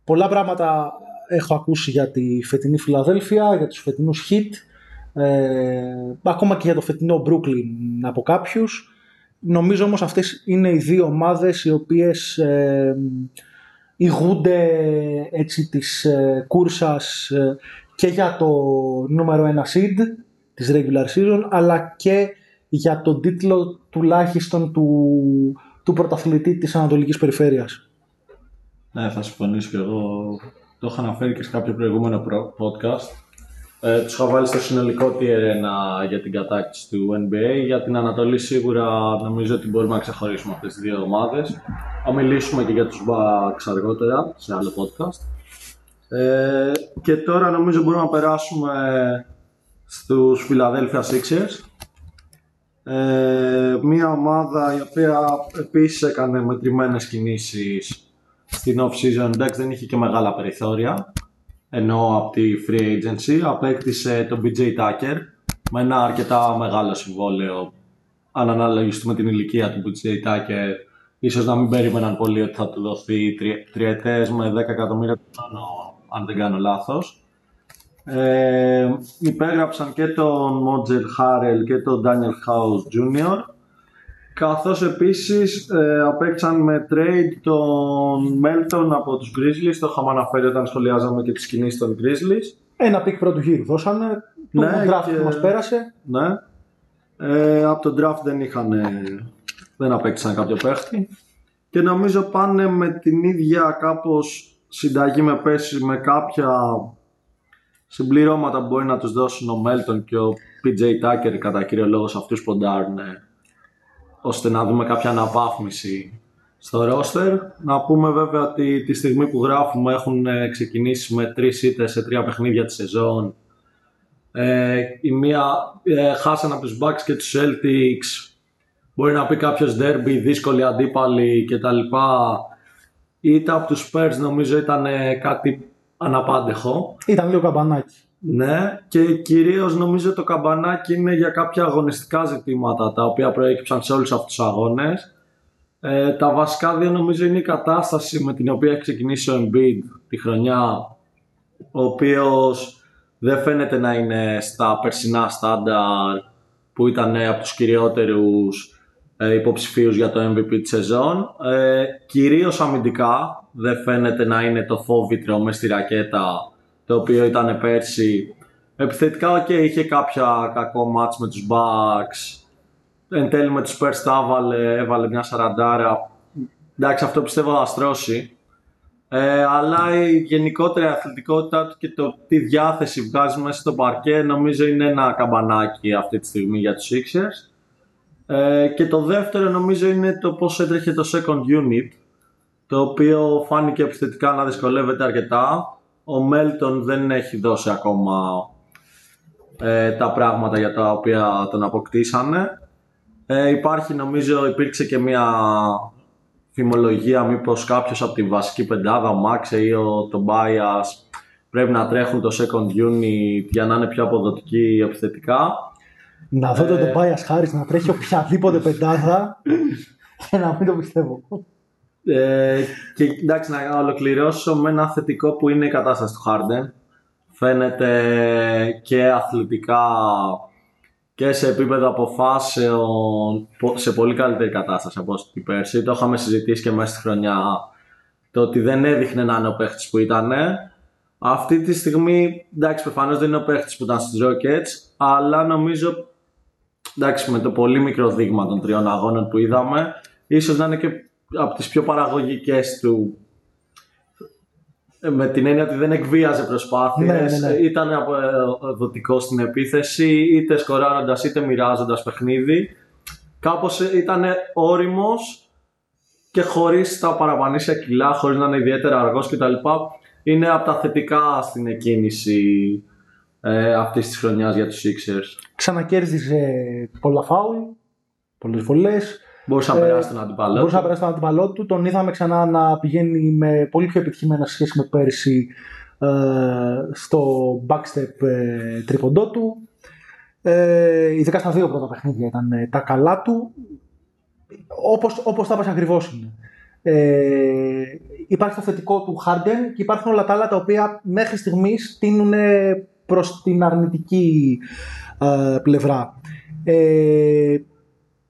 Πολλά πράγματα έχω ακούσει για τη φετινή Φιλαδέλφια, για τους φετινούς Heat, ε, ακόμα και για το φετινό Brooklyn από κάποιους. Νομίζω όμως αυτές είναι οι δύο ομάδες οι οποίες ε, ηγούνται έτσι της ε, κούρσας ε, και για το νούμερο 1 seed της regular season αλλά και για τον τίτλο τουλάχιστον του, του πρωταθλητή της Ανατολικής Περιφέρειας. Ναι, θα συμφωνήσω και εγώ. Το είχα αναφέρει και σε κάποιο προηγούμενο podcast. Ε, τους είχα βάλει στο συνολικό tier 1 για την κατάκτηση του NBA. Για την Ανατολή σίγουρα νομίζω ότι μπορούμε να ξεχωρίσουμε αυτές τις δύο ομάδες. Θα μιλήσουμε και για τους Bucks αργότερα σε άλλο podcast. Ε, και τώρα νομίζω μπορούμε να περάσουμε στους Philadelphia Sixers. Ε, μια ομάδα η οποία επίσης έκανε μετρημένες κινήσεις στην off-season, εντάξει δεν είχε και μεγάλα περιθώρια ενώ από τη free agency. Απέκτησε τον BJ Tucker με ένα αρκετά μεγάλο συμβόλαιο. Αν αναλογιστούμε την ηλικία του PJ Tucker ίσως να μην περίμεναν πολύ ότι θα του δοθεί τριετές με 10 εκατομμύρια αν δεν κάνω λάθος ε, υπέγραψαν και τον Μόντρεζ Χάρελ και τον Daniel House Jr. Καθώς επίσης ε, απέκτησαν με trade τον Melton από τους Grizzlies, το είχαμε αναφέρει όταν σχολιάζαμε και τις κινήσεις των Grizzlies. Ένα pick πρώτου γύρου δώσανε, το Ναι, draft και- που μας πέρασε. Ναι. Ε, από τον draft δεν είχαν, δεν απέκτησαν κάποιο παίχτη. Και νομίζω πάνε με την ίδια κάπως συνταγή με πέσει με κάποια συμπληρώματα που μπορεί να τους δώσουν ο Μέλτον και ο PJ Tucker κατά κύριο λόγο σε αυτούς ποντάρουν ώστε να δούμε κάποια αναβάθμιση στο ρόστερ. Να πούμε βέβαια ότι τη στιγμή που γράφουμε έχουν ε, ξεκινήσει με τρεις ήττες σε τρία παιχνίδια τη σεζόν ε, η μία ε, χάσαν από τους Bucks και τους Celtics. Μπορεί να πει κάποιος derby, δύσκολη αντίπαλη κτλ. Είτε από τους Spurs νομίζω ήταν ε, κάτι αναπάντεχο. Ήταν λίγο καμπανάκι. Ναι, και κυρίως νομίζω το καμπανάκι είναι για κάποια αγωνιστικά ζητήματα τα οποία προέκυψαν σε όλους αυτούς τους αγώνες. Ε, τα βασικά δύο νομίζω είναι η κατάσταση με την οποία έχει ξεκινήσει ο Embiid τη χρονιά ο οποίος δεν φαίνεται να είναι στα περσινά στάνταρ που ήταν ε, από τους κυριότερους ε, υποψηφίους για το MVP της σεζόν. Ε, κυρίως αμυντικά δεν φαίνεται να είναι το φόβητρο μες στη ρακέτα το οποίο ήταν πέρσι. Επιθετικά και είχε κάποια κακό μάτς με τους Bucks. Εν τέλει με τους Spurs τα έβαλε, έβαλε μια σαραντάρα. Εντάξει αυτό πιστεύω θα στρώσει. Ε, αλλά η γενικότερη αθλητικότητα του και το τι διάθεση βγάζει μέσα στο παρκέ νομίζω είναι ένα καμπανάκι αυτή τη στιγμή για τους Sixers. Ε, και το δεύτερο νομίζω είναι το πώς έτρεχε το second unit το οποίο φάνηκε επιθετικά να δυσκολεύεται αρκετά. Ο Μέλτον δεν έχει δώσει ακόμα ε, τα πράγματα για τα οποία τον αποκτήσανε. Ε, υπάρχει νομίζω, υπήρξε και μια φημολογία μήπως κάποιος από τη βασική πεντάδα, ο Μάξε ή ο Τομπάιας πρέπει να τρέχουν το second unit για να είναι πιο αποδοτικοί επιθετικά. Να δω τον Tobias Harris να τρέχει οποιαδήποτε πεντάδα και να μην το πιστεύω. Ε, και εντάξει, να ολοκληρώσω με ένα θετικό που είναι η κατάσταση του Harden. Φαίνεται και αθλητικά και σε επίπεδο αποφάσεων πο- σε πολύ καλύτερη κατάσταση από όσο την πέρσι. Το είχαμε συζητήσει και μέσα στη χρονιά το ότι δεν έδειχνε να είναι ο παίχτης που ήταν. Αυτή τη στιγμή, εντάξει, προφανώς δεν είναι ο παίχτης που ήταν στους Rockets, αλλά νομίζω εντάξει, με το πολύ μικρό δείγμα των τριών αγώνων που είδαμε, ίσως να είναι και από τις πιο παραγωγικές του με την έννοια ότι δεν εκβίαζε προσπάθειες, Ναι, ναι, ναι. ήταν αποδοτικό στην επίθεση, είτε σκοράροντας είτε μοιράζοντας παιχνίδι. Κάπως ήταν όριμος και χωρίς τα παραπανήσια κιλά, χωρίς να είναι ιδιαίτερα αργός κτλ. Είναι από τα θετικά στην εκκίνηση ε, αυτής της χρονιάς για τους Sixers. Ξανακέρδιζε πολλά φάουλ, πολλές βολές. Μπορούσε να Ε, περάσει τον αντιπαλό. Μπορούσε να του. περάσει τον αντιπαλό του. Τον είδαμε ξανά να πηγαίνει με πολύ πιο επιτυχημένα σε σχέση με πέρυσι ε, στο backstep ε, τρίποντό του. Ε, ειδικά στα δύο πρώτα παιχνίδια ήταν ε, τα καλά του. Όπως, όπως τα είπες ακριβώς είναι. Ε, υπάρχει το θετικό του Harden και υπάρχουν όλα τα άλλα τα οποία μέχρι στιγμής τείνουν προς την αρνητική ε, πλευρά.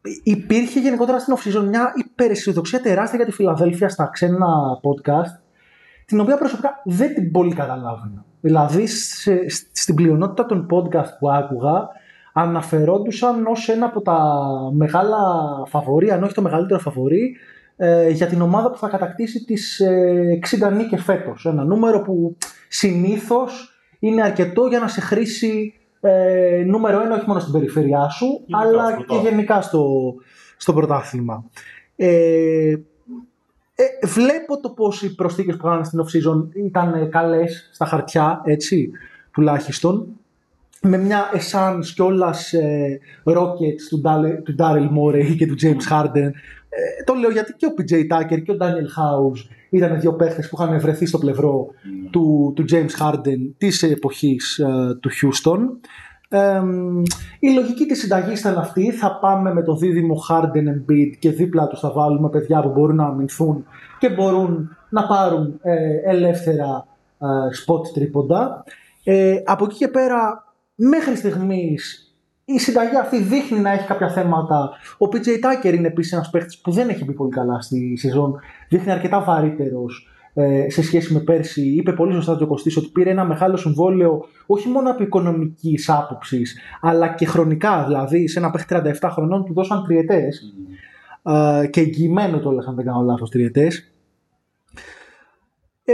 Ε, υπήρχε γενικότερα στην off-season μια υπεραισιοδοξία τεράστια για τη Φιλαδέλφια στα ξένα podcast, την οποία προσωπικά δεν την πολύ καταλάβαινα. Δηλαδή, σε- στην πλειονότητα των podcast που άκουγα, αναφερόντουσαν ως ένα από τα μεγάλα φαβορή, αν όχι το μεγαλύτερο φαβορή, ε, για την ομάδα που θα κατακτήσει τις ε, 60 νίκες φέτος. Ένα νούμερο που συνήθως είναι αρκετό για να σε χρήσει ε, νούμερο ένα όχι μόνο στην περιφέρειά σου, Γενικά αλλά στο και πρωτάθλημα. γενικά στο, στο πρωτάθλημα. Ε, ε, βλέπω το πώς οι προσθήκες που κάνανε στην off-season ήταν ε, καλές στα χαρτιά, έτσι, τουλάχιστον. Με μια Essence κιόλας ε, Rockets του, Dale- του Daryl Morey και του James Harden. Ε, το λέω γιατί και ο PJ Tucker και ο Daniel House ήταν δύο παίχτες που είχαν βρεθεί στο πλευρό του, του James Harden της εποχής ε, του Houston. Ε, η λογική της συνταγής ήταν αυτή. Θα πάμε με το δίδυμο Harden Embiid και δίπλα τους θα βάλουμε παιδιά που μπορούν να αμυνθούν και μπορούν να πάρουν ε, ελεύθερα ε, spot τρίποντα. Ε, από εκεί και πέρα, μέχρι στιγμής η συνταγή αυτή δείχνει να έχει κάποια θέματα. Ο PJ Tucker είναι επίσης ένας παίχτης που δεν έχει μπει πολύ καλά στη σεζόν. Δείχνει αρκετά βαρύτερος ε, σε σχέση με πέρσι. Είπε πολύ σωστά ο Κωστής ότι πήρε ένα μεγάλο συμβόλαιο όχι μόνο από οικονομικής άποψης, αλλά και χρονικά. Δηλαδή, σε ένα παίχτη 37 χρονών του δώσαν τριετές. Ε, και εγγυημένο το αν δεν κάνω λάθος τριετές. Ε,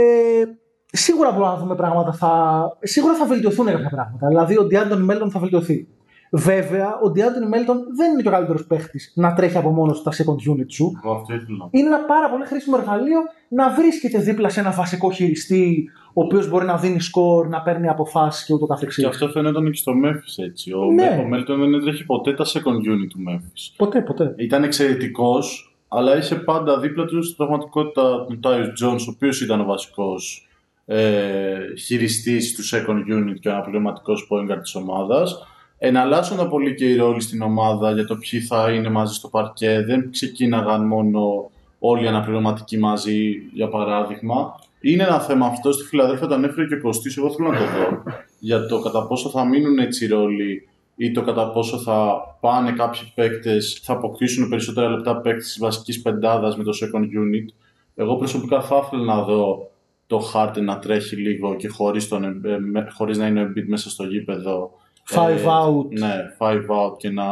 σίγουρα μπορούμε να δούμε πράγματα. Θα... Σίγουρα θα βελτιωθούν κάποια πράγματα. Δηλαδή, ο Ντιάντον Μέλτον θα βελτιωθεί. Βέβαια, ο Ντιάντον Μέλτον δεν είναι και ο καλύτερος παίχτης να τρέχει από μόνος του τα second unit σου. Εγώ αυτό ήθελα να πω. Είναι ένα πάρα πολύ χρήσιμο εργαλείο να βρίσκεται δίπλα σε ένα βασικό χειριστή, ο οποίος μπορεί να δίνει σκορ, να παίρνει αποφάσεις και ούτω καθεξής. Και αυτό φαινόταν και στο Memphis έτσι. Ο, Ναι. ο Μέλτον δεν έτρεχε ποτέ τα second unit του Memphis. Ποτέ, ποτέ. Ήταν εξαιρετικός, αλλά είχε πάντα δίπλα του στην πραγματικότητα τον Tyus Jones, ο οποίος ήταν ο βασικός ε, χειριστής του second unit και ο αναπληρωματικός point guard της ομάδας. Εναλλάσσονταν πολύ και οι ρόλοι στην ομάδα για το ποιοι θα είναι μαζί στο παρκέ. Δεν ξεκίναγαν μόνο όλοι οι αναπληρωματικοί μαζί, για παράδειγμα. Είναι ένα θέμα αυτό. Στη Φιλαδέλφια το ανέφερε και ο Κωστής, εγώ θέλω να το δω. Για το κατά πόσο θα μείνουν έτσι οι ρόλοι ή το κατά πόσο θα πάνε κάποιοι παίκτες, θα αποκτήσουν περισσότερα λεπτά παίκτες της βασικής πεντάδας με το second unit. Εγώ προσωπικά θα ήθελα να δω το Harden να τρέχει λίγο και χωρίς, τον, ε, με- χωρίς να είναι ο Embiid μέσα στο γήπεδο. Five out. Ναι, five out και να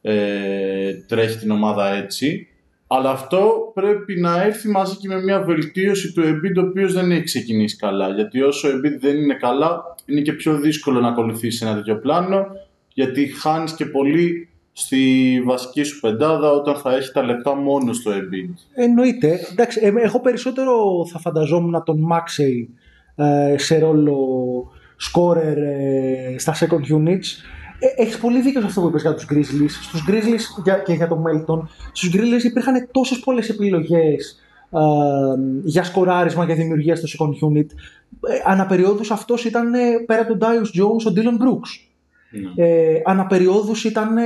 ε, τρέχει την ομάδα έτσι. Αλλά αυτό πρέπει να έρθει μαζί και με μια βελτίωση του Embiid, ο οποίος δεν έχει ξεκινήσει καλά. Γιατί όσο ο Embiid δεν είναι καλά, είναι και πιο δύσκολο να ακολουθήσει ένα τέτοιο πλάνο, γιατί χάνεις και πολύ στη βασική σου πεντάδα όταν θα έχει τα λεπτά μόνο στο Embiid. Εννοείται. Εντάξει, ε, εγώ περισσότερο θα φανταζόμουν τον Μάξεϊ ε, σε ρόλο scorer ε, στα second units. Ε, Έχεις πολύ δίκιο σε αυτό που είπες για τους Grizzlies. Στους Grizzlies για, και για τον Melton, στους Grizzlies υπήρχαν τόσες πολλές επιλογές ε, για σκοράρισμα, για δημιουργία στο second unit. Ε, αναπεριόδους αυτός ήταν ε, πέρα από τον Darius Jones, ο Dylan Brooks. Ναι. Ε, αναπεριόδους ήταν ε,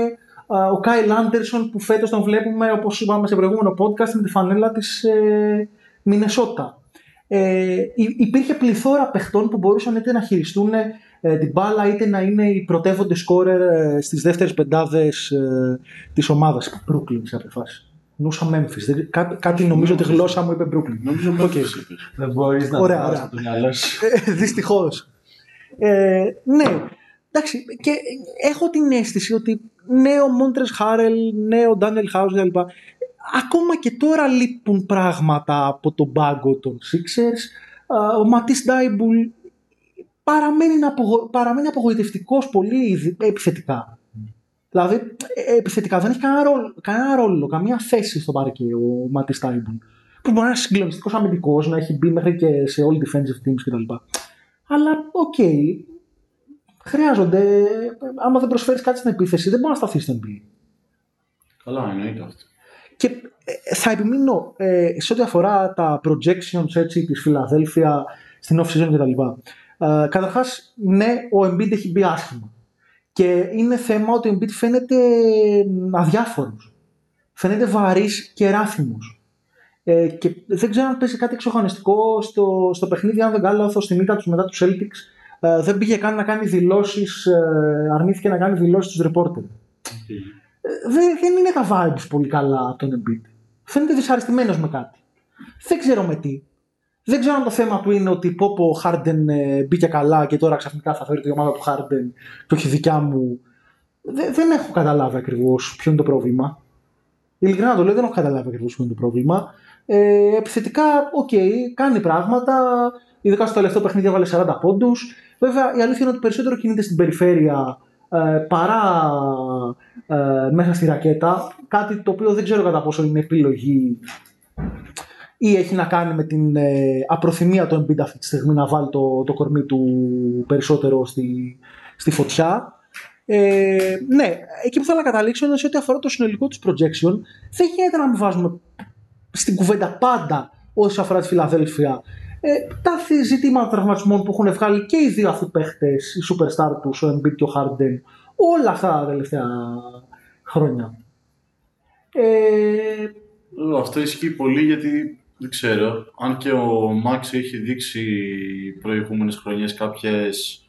α, ο Κάιλ Άντερσον που φέτος τον βλέπουμε όπως είπαμε σε προηγούμενο podcast με τη φανέλα της ε, Μινεσότα. Ε, υ- υπήρχε πληθώρα παιχτών που μπορούσαν είτε να χειριστούν ε, την μπάλα είτε να είναι οι πρωτεύοντες σκόρερ ε, στις δεύτερες πεντάδες ε, της ομάδας. Brooklyn σε αυτή τη φάση. Εννοούσα Memphis. Δεν- Κά, κάτι νομίζω ότι η γλώσσα μου είπε Brooklyn. Νομίζω Οκ. ότι okay. Δεν μπορείς να Ωραία, το ωραία. πάρεις από το μυαλό σου. Ε, Δυστυχώς. Ε, ναι. Εντάξει, και έχω την αίσθηση ότι νέο Μόντρεζ Χάρελ, νέο Ντάνιελ Χάουζ κλπ. Ακόμα και τώρα λείπουν πράγματα από τον πάγκο των Sixers. Α, Ο Ματίς Θάιμπουλ παραμένει, απογο... παραμένει απογοητευτικός πολύ επιθετικά. Δηλαδή, ε, επιθετικά δεν έχει κανένα ρόλο, κανένα ρόλο καμία θέση στο παρκέ ο Ματίς Θάιμπουλ. Που μπορεί να είναι συγκλονιστικός αμυντικός, να έχει μπει μέχρι και σε all defensive teams κτλ. Αλλά, οκ, χρειάζονται. Άμα δεν προσφέρεις κάτι στην επίθεση, δεν μπορεί να σταθείς στο NBA. Καλά, εννοείται αυτό. Και ε, θα επιμείνω ε, σε ό,τι αφορά τα projections έτσι, της Φιλαδέλφια στην off-season κτλ. Ε, Καταρχάς, ναι, ο Embiid έχει μπει άσχημα. Και είναι θέμα ότι ο Embiid φαίνεται αδιάφορος. Φαίνεται βαρύς και ράθιμος. Ε, και δεν ξέρω αν παίζει κάτι εξωχανιστικό στο, στο παιχνίδι, αν δεν κάνω λάθος, στη μήτα τους μετά τους Celtics. Ε, δεν πήγε καν να κάνει δηλώσεις, ε, αρνήθηκε να κάνει δηλώσεις στους reporter. Ε, δεν, δεν είναι τα vibes πολύ καλά από τον Embiid. Φαίνεται δυσαρεστημένος με κάτι. Δεν ξέρω με τι. Δεν ξέρω αν το θέμα του είναι ότι πω πω ο Harden ε, μπήκε καλά και τώρα ξαφνικά θα φέρει τη ομάδα του Harden και όχι δικιά μου. Δεν, δεν έχω καταλάβει ακριβώς ποιο είναι το πρόβλημα. Ειλικρινά το λέω, δεν έχω καταλάβει ακριβώς ποιο είναι το πρόβλημα. Ε, επιθετικά, οκ, κάνει πράγματα. Ειδικά στο τελευταίο παιχνίδι έβαλε 40 πόντους. Βέβαια, η αλήθεια είναι ότι περισσότερο κινείται στην περιφέρεια ε, παρά ε, μέσα στη ρακέτα. Κάτι το οποίο δεν ξέρω κατά πόσο είναι επιλογή ή έχει να κάνει με την ε, απροθυμία του Embiid αυτή τη στιγμή να βάλει το, το κορμί του περισσότερο στη, στη φωτιά. Ε, ναι, εκεί που θέλω να καταλήξω είναι σε ό,τι αφορά το συνολικό του projection, δεν γίνεται να μην βάζουμε στην κουβέντα πάντα όσο αφορά τη Φιλαδέλφια ε, τα θη- ζητήματα τραυματισμών που έχουν βγάλει και οι δύο αυτοί παίχτε, οι superstar τους, ο Embiid και ο Harden, όλα αυτά τα τελευταία χρόνια. Ε, Αυτό ισχύει πολύ γιατί δεν ξέρω. Αν και ο Μάξ έχει δείξει προηγούμενες χρονιές κάποιες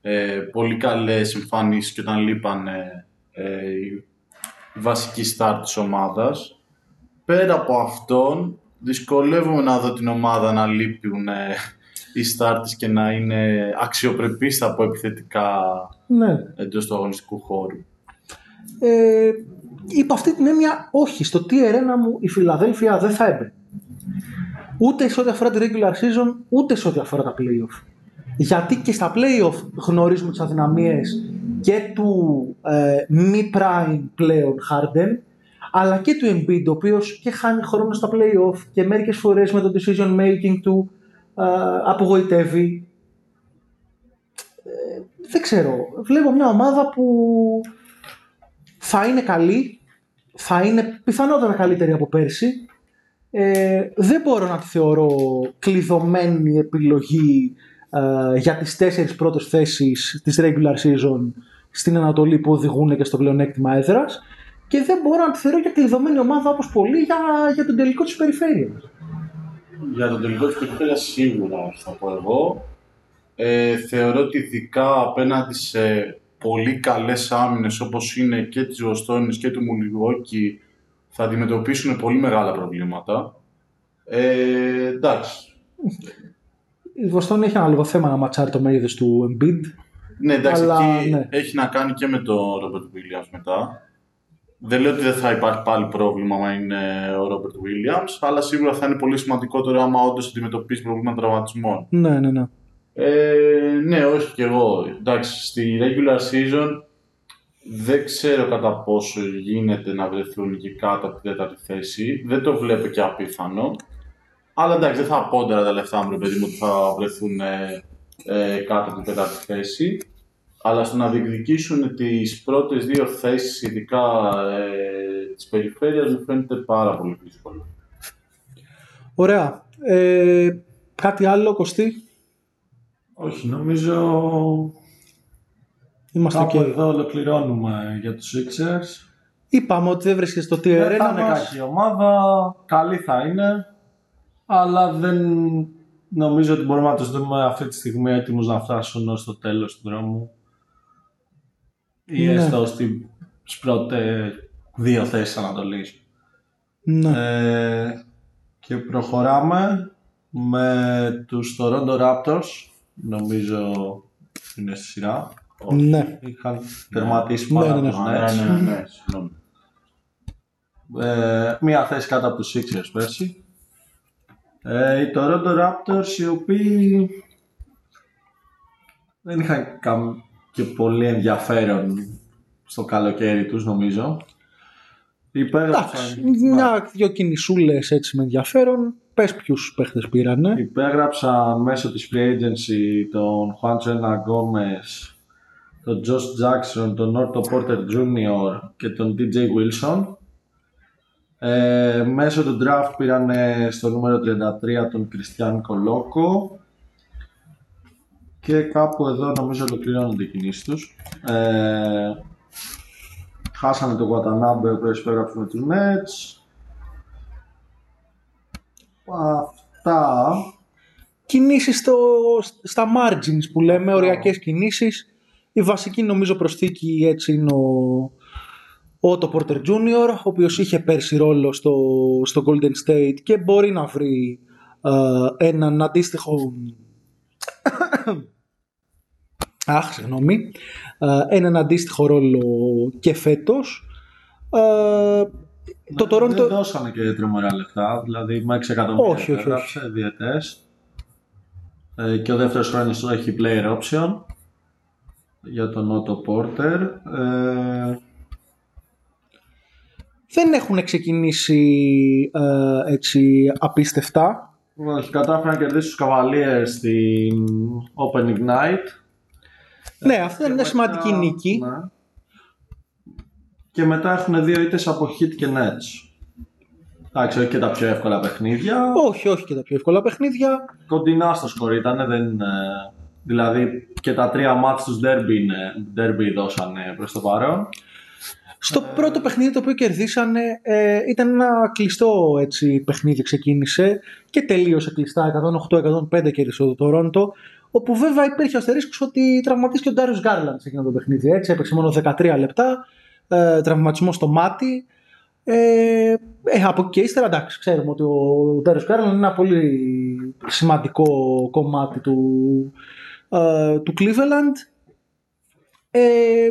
ε, πολύ καλές εμφανίσεις και όταν λείπανε ε, η βασική στάρ της ομάδας. Πέρα από αυτόν, δυσκολεύομαι να δω την ομάδα να λείπουν ε, οι στάρ της και να είναι αξιοπρεπείς θα πω επιθετικά ναι. εντός του αγωνιστικού χώρου. Ε, υπό αυτή την έννοια, όχι. Στο tier 1 μου η Φιλαδέλφια δεν θα έμπαινε. Ούτε σε ό,τι αφορά τη regular season, ούτε σε ό,τι αφορά τα playoff. Γιατί και στα playoff γνωρίζουμε τις αδυναμίες και του ε, μη prime πλέον Harden, αλλά και του Embiid, ο οποίος και χάνει χρόνο στα playoff και μερικές φορές με το decision making του ε, απογοητεύει. Ε, δεν ξέρω. Βλέπω μια ομάδα που θα είναι καλή, θα είναι πιθανότατα καλύτερη από πέρσι. Ε, δεν μπορώ να τη θεωρώ κλειδωμένη επιλογή ε, για τις τέσσερις πρώτες θέσεις της regular season στην Ανατολή που οδηγούν και στο πλεονέκτημα έδρας και δεν μπορώ να τη θεωρώ για κλειδωμένη ομάδα όπως πολύ για, για τον τελικό της περιφέρειας. Για τον τελικό της περιφέρειας σίγουρα θα πω εγώ. Ε, θεωρώ ότι ειδικά απέναντι σε πολύ καλές άμυνες όπως είναι και της Βοστόνης και του Μουλιγόκη θα αντιμετωπίσουν πολύ μεγάλα προβλήματα. Ε, εντάξει. Η Βοστόνη έχει ένα λίγο θέμα να ματσάρει το μέγεθος του Embiid. Ναι, εντάξει, Αλλά, εκεί ναι. έχει να κάνει και με τον Robert Williams μετά. Δεν λέω ότι δεν θα υπάρχει πάλι πρόβλημα άμα είναι ο Robert Williams, αλλά σίγουρα θα είναι πολύ σημαντικότερο άμα όντως αντιμετωπίσει προβλήματα τραυματισμών. Ναι, ναι, ναι. Ε, ναι, όχι κι εγώ. Εντάξει, στη regular season δεν ξέρω κατά πόσο γίνεται να βρεθούν και κάτω από την τέταρτη θέση. Δεν το βλέπω και απίθανο. Αλλά εντάξει, δεν θα πω τώρα τα λεφτά μου, ρε παιδί μου, ότι θα βρεθούν ε, ε, κάτω από την τέταρτη θέση. Αλλά στο να διεκδικήσουν τις πρώτες δύο θέσεις, ειδικά ε, της περιφέρειας, μου φαίνεται πάρα πολύ δύσκολο. Ωραία. Ε, κάτι άλλο, Κωστή; Όχι, νομίζω Είμαστε κάπου και... εδώ ολοκληρώνουμε για τους Sixers. Είπαμε ότι δεν βρίσκεται στο tier 1 Δεν θα είναι μας. κακή ομάδα, καλή θα είναι, αλλά δεν νομίζω ότι μπορούμε να τους δούμε αυτή τη στιγμή έτοιμους να φτάσουν ως το τέλος του δρόμου. Ή Ναι. έστω στη- στις πρώτες δύο θέσεις Ανατολής. Ναι. Ε, και προχωράμε με τους Toronto Raptors, νομίζω είναι στη σειρά. Ναι. Είχαν τερματίσει Ναι, πάρα ναι, ναι. τους Α, Nets. ναι, ναι, ναι, συγγνώμη. Ε, μία θέση κάτω από τους Sixers πέρσι. Ε, οι Toronto Raptors οι οποίοι δεν είχαν καμ... και πολύ ενδιαφέρον στο καλοκαίρι τους νομίζω. Εντάξει, Υπέγραψαν, μια-δυο κινησούλες έτσι με ενδιαφέρον. Πες ποιους παίχτες πήρανε. υπέγραψαν μέσω της free agency τον Juan Gomez, τον Josh Jackson, τον Orto Porter Jr. και τον DJ Wilson. Ε, μέσω του draft πήραν στο νούμερο 33 τον Christian Κολόκο και κάπου εδώ νομίζω ολοκληρώνονται οι κινήσεις τους. Ε, χάσανε τον Watanabe ο οποίος υπέγραψε με τους Nets. Αυτά. Κινήσεις στο, στα margins που λέμε, οριακές κινήσεις. Η βασική νομίζω προσθήκη έτσι είναι ο, ο Otto Porter Jr. ο οποίος είχε πέρσι ρόλο στο, στο Golden State και μπορεί να βρει ε, έναν αντίστοιχο Αχ, συγγνώμη. Ε, έναν αντίστοιχο ρόλο και φέτος. Ε, το Δεν Toronto... δώσανε και τρομερά λεφτά, δηλαδή με 6 εκατομμύρια Όχι, όχι, έγραψε, διαιτές. Ε, και ο δεύτερος χρόνος του έχει player option για τον Otto Porter. Ε, δεν έχουν ξεκινήσει ε, έτσι απίστευτα. όχι, κατάφεραν να κερδίσουν τους Cavaliers στην Open Ignite. Ναι, αυτή ήταν Και μια σημαντική μετά- νίκη. ναι. Και μετά έχουν δύο ήττες από Hit και Nets. Εντάξει, όχι και τα πιο εύκολα παιχνίδια. Όχι, όχι και τα πιο εύκολα παιχνίδια. Κοντινά στο σκορ ήταν, δεν, ε, δηλαδή και τα τρία μάτς τους derby, είναι, derby δώσανε προς το παρόν. Στο πρώτο παιχνίδι το οποίο κερδίσανε ε, ήταν ένα κλειστό έτσι, παιχνίδι ξεκίνησε και τελείωσε κλειστά 108-105 κέρδισε το Toronto όπου βέβαια υπήρχε ο αστερίσκος ότι τραυματίστηκε ο Darius Garland σε εκείνο το παιχνίδι έτσι, έπαιξε μόνο 13 λεπτά ε, τραυματισμός στο μάτι ε, ε, από εκεί και ύστερα εντάξει ξέρουμε ότι ο Darius Garland είναι ένα πολύ σημαντικό κομμάτι του, ε, του Cleveland ε,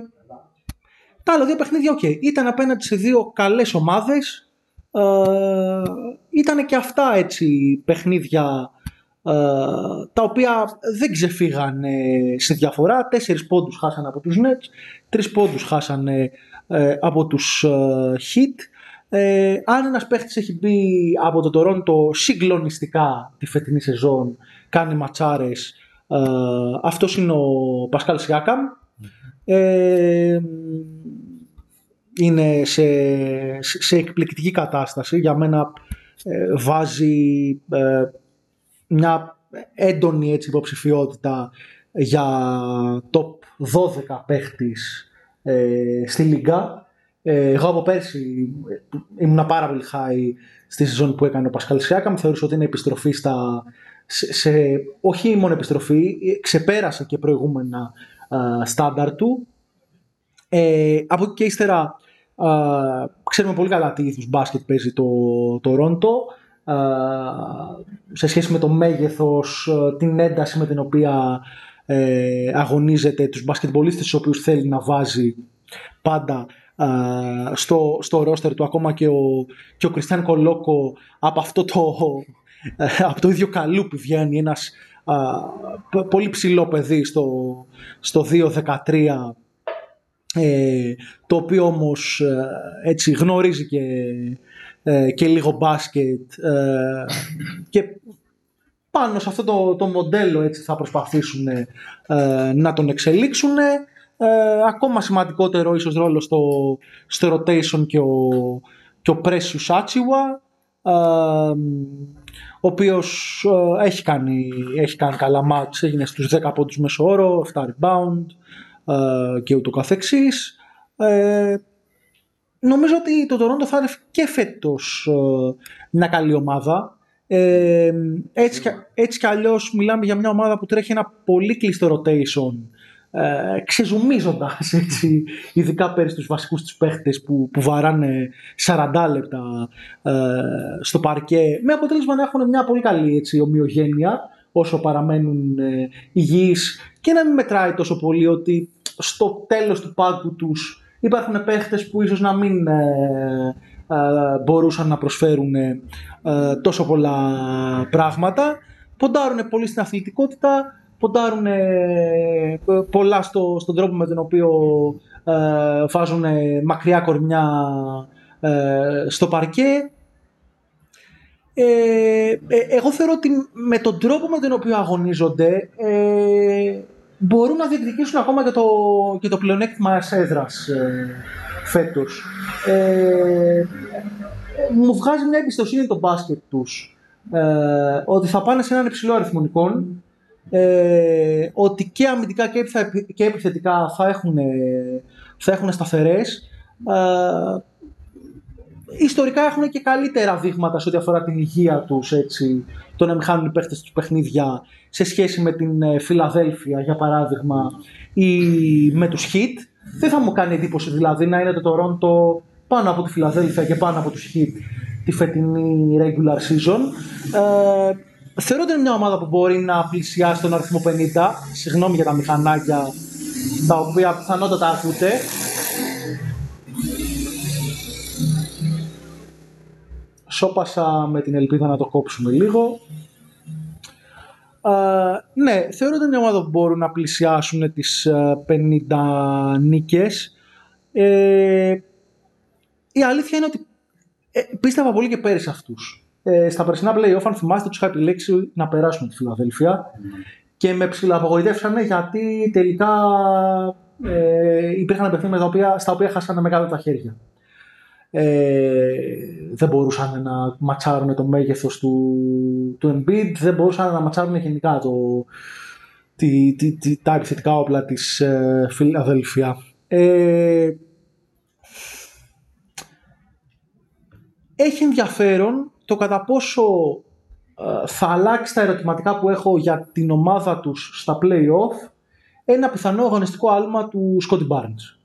τα άλλα δύο παιχνίδια, οκ. Ήταν απέναντι σε δύο καλές ομάδες. Ε, ήταν και αυτά έτσι παιχνίδια ε, τα οποία δεν ξεφύγανε σε διαφορά. Τέσσερις πόντους χάσανε από τους Nets, τρεις πόντους χάσανε ε, από τους ε, Heat. Ε, αν ένας παίχτης έχει μπει από το Toronto συγκλονιστικά τη φετινή σεζόν, κάνει ματσάρες, ε, αυτός είναι ο Πασκάλ Σιάκαμ. Ε, είναι σε, σε εκπληκτική κατάσταση. Για μένα ε, βάζει ε, μια έντονη έτσι, υποψηφιότητα για top 12 παίχτης ε, στη Λίγκα. Ε, εγώ από πέρσι ε, ήμουν πάρα πολύ high στη σεζόν που έκανε ο Πασκάλ Σιάκαμ. Θεωρούσα ότι είναι επιστροφή στα... Σε, σε- όχι μόνο επιστροφή, ε, ξεπέρασε και προηγούμενα ε, στάνταρ του. Ε, από εκεί και ύστερα α, ξέρουμε πολύ καλά τι είδους μπάσκετ παίζει το Toronto α, σε σχέση με το μέγεθος, α, την ένταση με την οποία ε, αγωνίζεται τους μπασκετμπολίστες τους οποίους θέλει να βάζει πάντα α, στο, στο ρόστερ του ακόμα και ο, και ο Κριστιαν Κολόκο από αυτό το, ε, από το ίδιο καλούπι βγαίνει ένας α, π- πολύ ψηλό παιδί στο, στο 2-13 ε, το οποίο όμως ε, έτσι γνωρίζει και, ε, και λίγο μπάσκετ ε, και πάνω σε αυτό το, το μοντέλο έτσι θα προσπαθήσουν ε, να τον εξελίξουν ε, ακόμα σημαντικότερο ίσως ρόλο στο, στο rotation και ο, και ο Precious Achiwa ε, ο οποίος ε, έχει, κάνει, έχει κάνει καλά μάτς, έγινε στους 10 πόντους μέσο όρο, 7 rebound ε, και ούτω καθεξής. Ε, νομίζω ότι το Toronto θα είναι και φέτος ε, μια καλή ομάδα. Ε, έτσι, κι- έτσι κι αλλιώς μιλάμε για μια ομάδα που τρέχει ένα πολύ κλειστό rotation ε, ξεζουμίζοντας έτσι, ειδικά πέρυσι τους βασικούς τους παίχτες που, που βαράνε 40 λεπτά ε, στο παρκέ με αποτέλεσμα να έχουν μια πολύ καλή έτσι, ομοιογένεια όσο παραμένουν ε, υγιείς και να μην μετράει τόσο πολύ ότι στο τέλος του πάγκου τους υπάρχουν παίχτες που ίσως να μην ε, ε, μπορούσαν να προσφέρουν ε, τόσο πολλά πράγματα. Ποντάρουν πολύ στην αθλητικότητα, ποντάρουν πολλά στο, στον τρόπο με τον οποίο ε, βάζουν μακριά κορμιά στο παρκέ. Ε, εγώ θεωρώ ότι με τον τρόπο με τον οποίο αγωνίζονται ε, μπορούν να διεκδικήσουν ακόμα και το, και το πλεονέκτημα έδρας ε, φέτος. Ε, μου βγάζει μια εμπιστοσύνη το μπάσκετ τους ε, ότι θα πάνε σε έναν υψηλό αριθμό εικόν, ε, ότι και αμυντικά και επιθετικά θα έχουν, θα έχουν σταθερές. Ε, ιστορικά έχουν και καλύτερα δείγματα σε ό,τι αφορά την υγεία τους, έτσι, το να μην χάνουν οι παίχτες τους παιχνίδια σε σχέση με την ε, Φιλαδέλφια, για παράδειγμα, ή με τους Heat. Δεν θα μου κάνει εντύπωση δηλαδή να είναι το Toronto πάνω από τη Φιλαδέλφια και πάνω από τους Heat τη φετινή regular season. Ε, θεωρώ ότι είναι μια ομάδα που μπορεί να πλησιάσει τον αριθμό 50. Συγγνώμη για τα μηχανάκια τα οποία πιθανότατα ακούτε. Σώπασα με την ελπίδα να το κόψουμε λίγο. Uh, ναι, θεωρώ ότι είναι μια ομάδα που μπορούν να πλησιάσουν τις 50 νίκες. Ε, η αλήθεια είναι ότι ε, πίστευα πολύ και πέρυσι αυτούς. Ε, στα περσινά play-off, αν θυμάστε, τους είχα επιλέξει να περάσουν τη Φιλαδέλφια και με ψηλαπογοητεύσανε γιατί τελικά ε, υπήρχαν παιχνίδια στα οποία χάσανε μεγάλα τα χέρια ε, δεν μπορούσαν να ματσάρουν το μέγεθος του, του Embiid, δεν μπορούσαν να ματσάρουν γενικά το, τη, τη, τη, τα επιθετικά όπλα της ε, Φιλαδέλφια. Ε, έχει ενδιαφέρον το κατά πόσο ε, θα αλλάξει τα ερωτηματικά που έχω για την ομάδα τους στα play-off ένα πιθανό αγωνιστικό άλμα του Scotty Barnes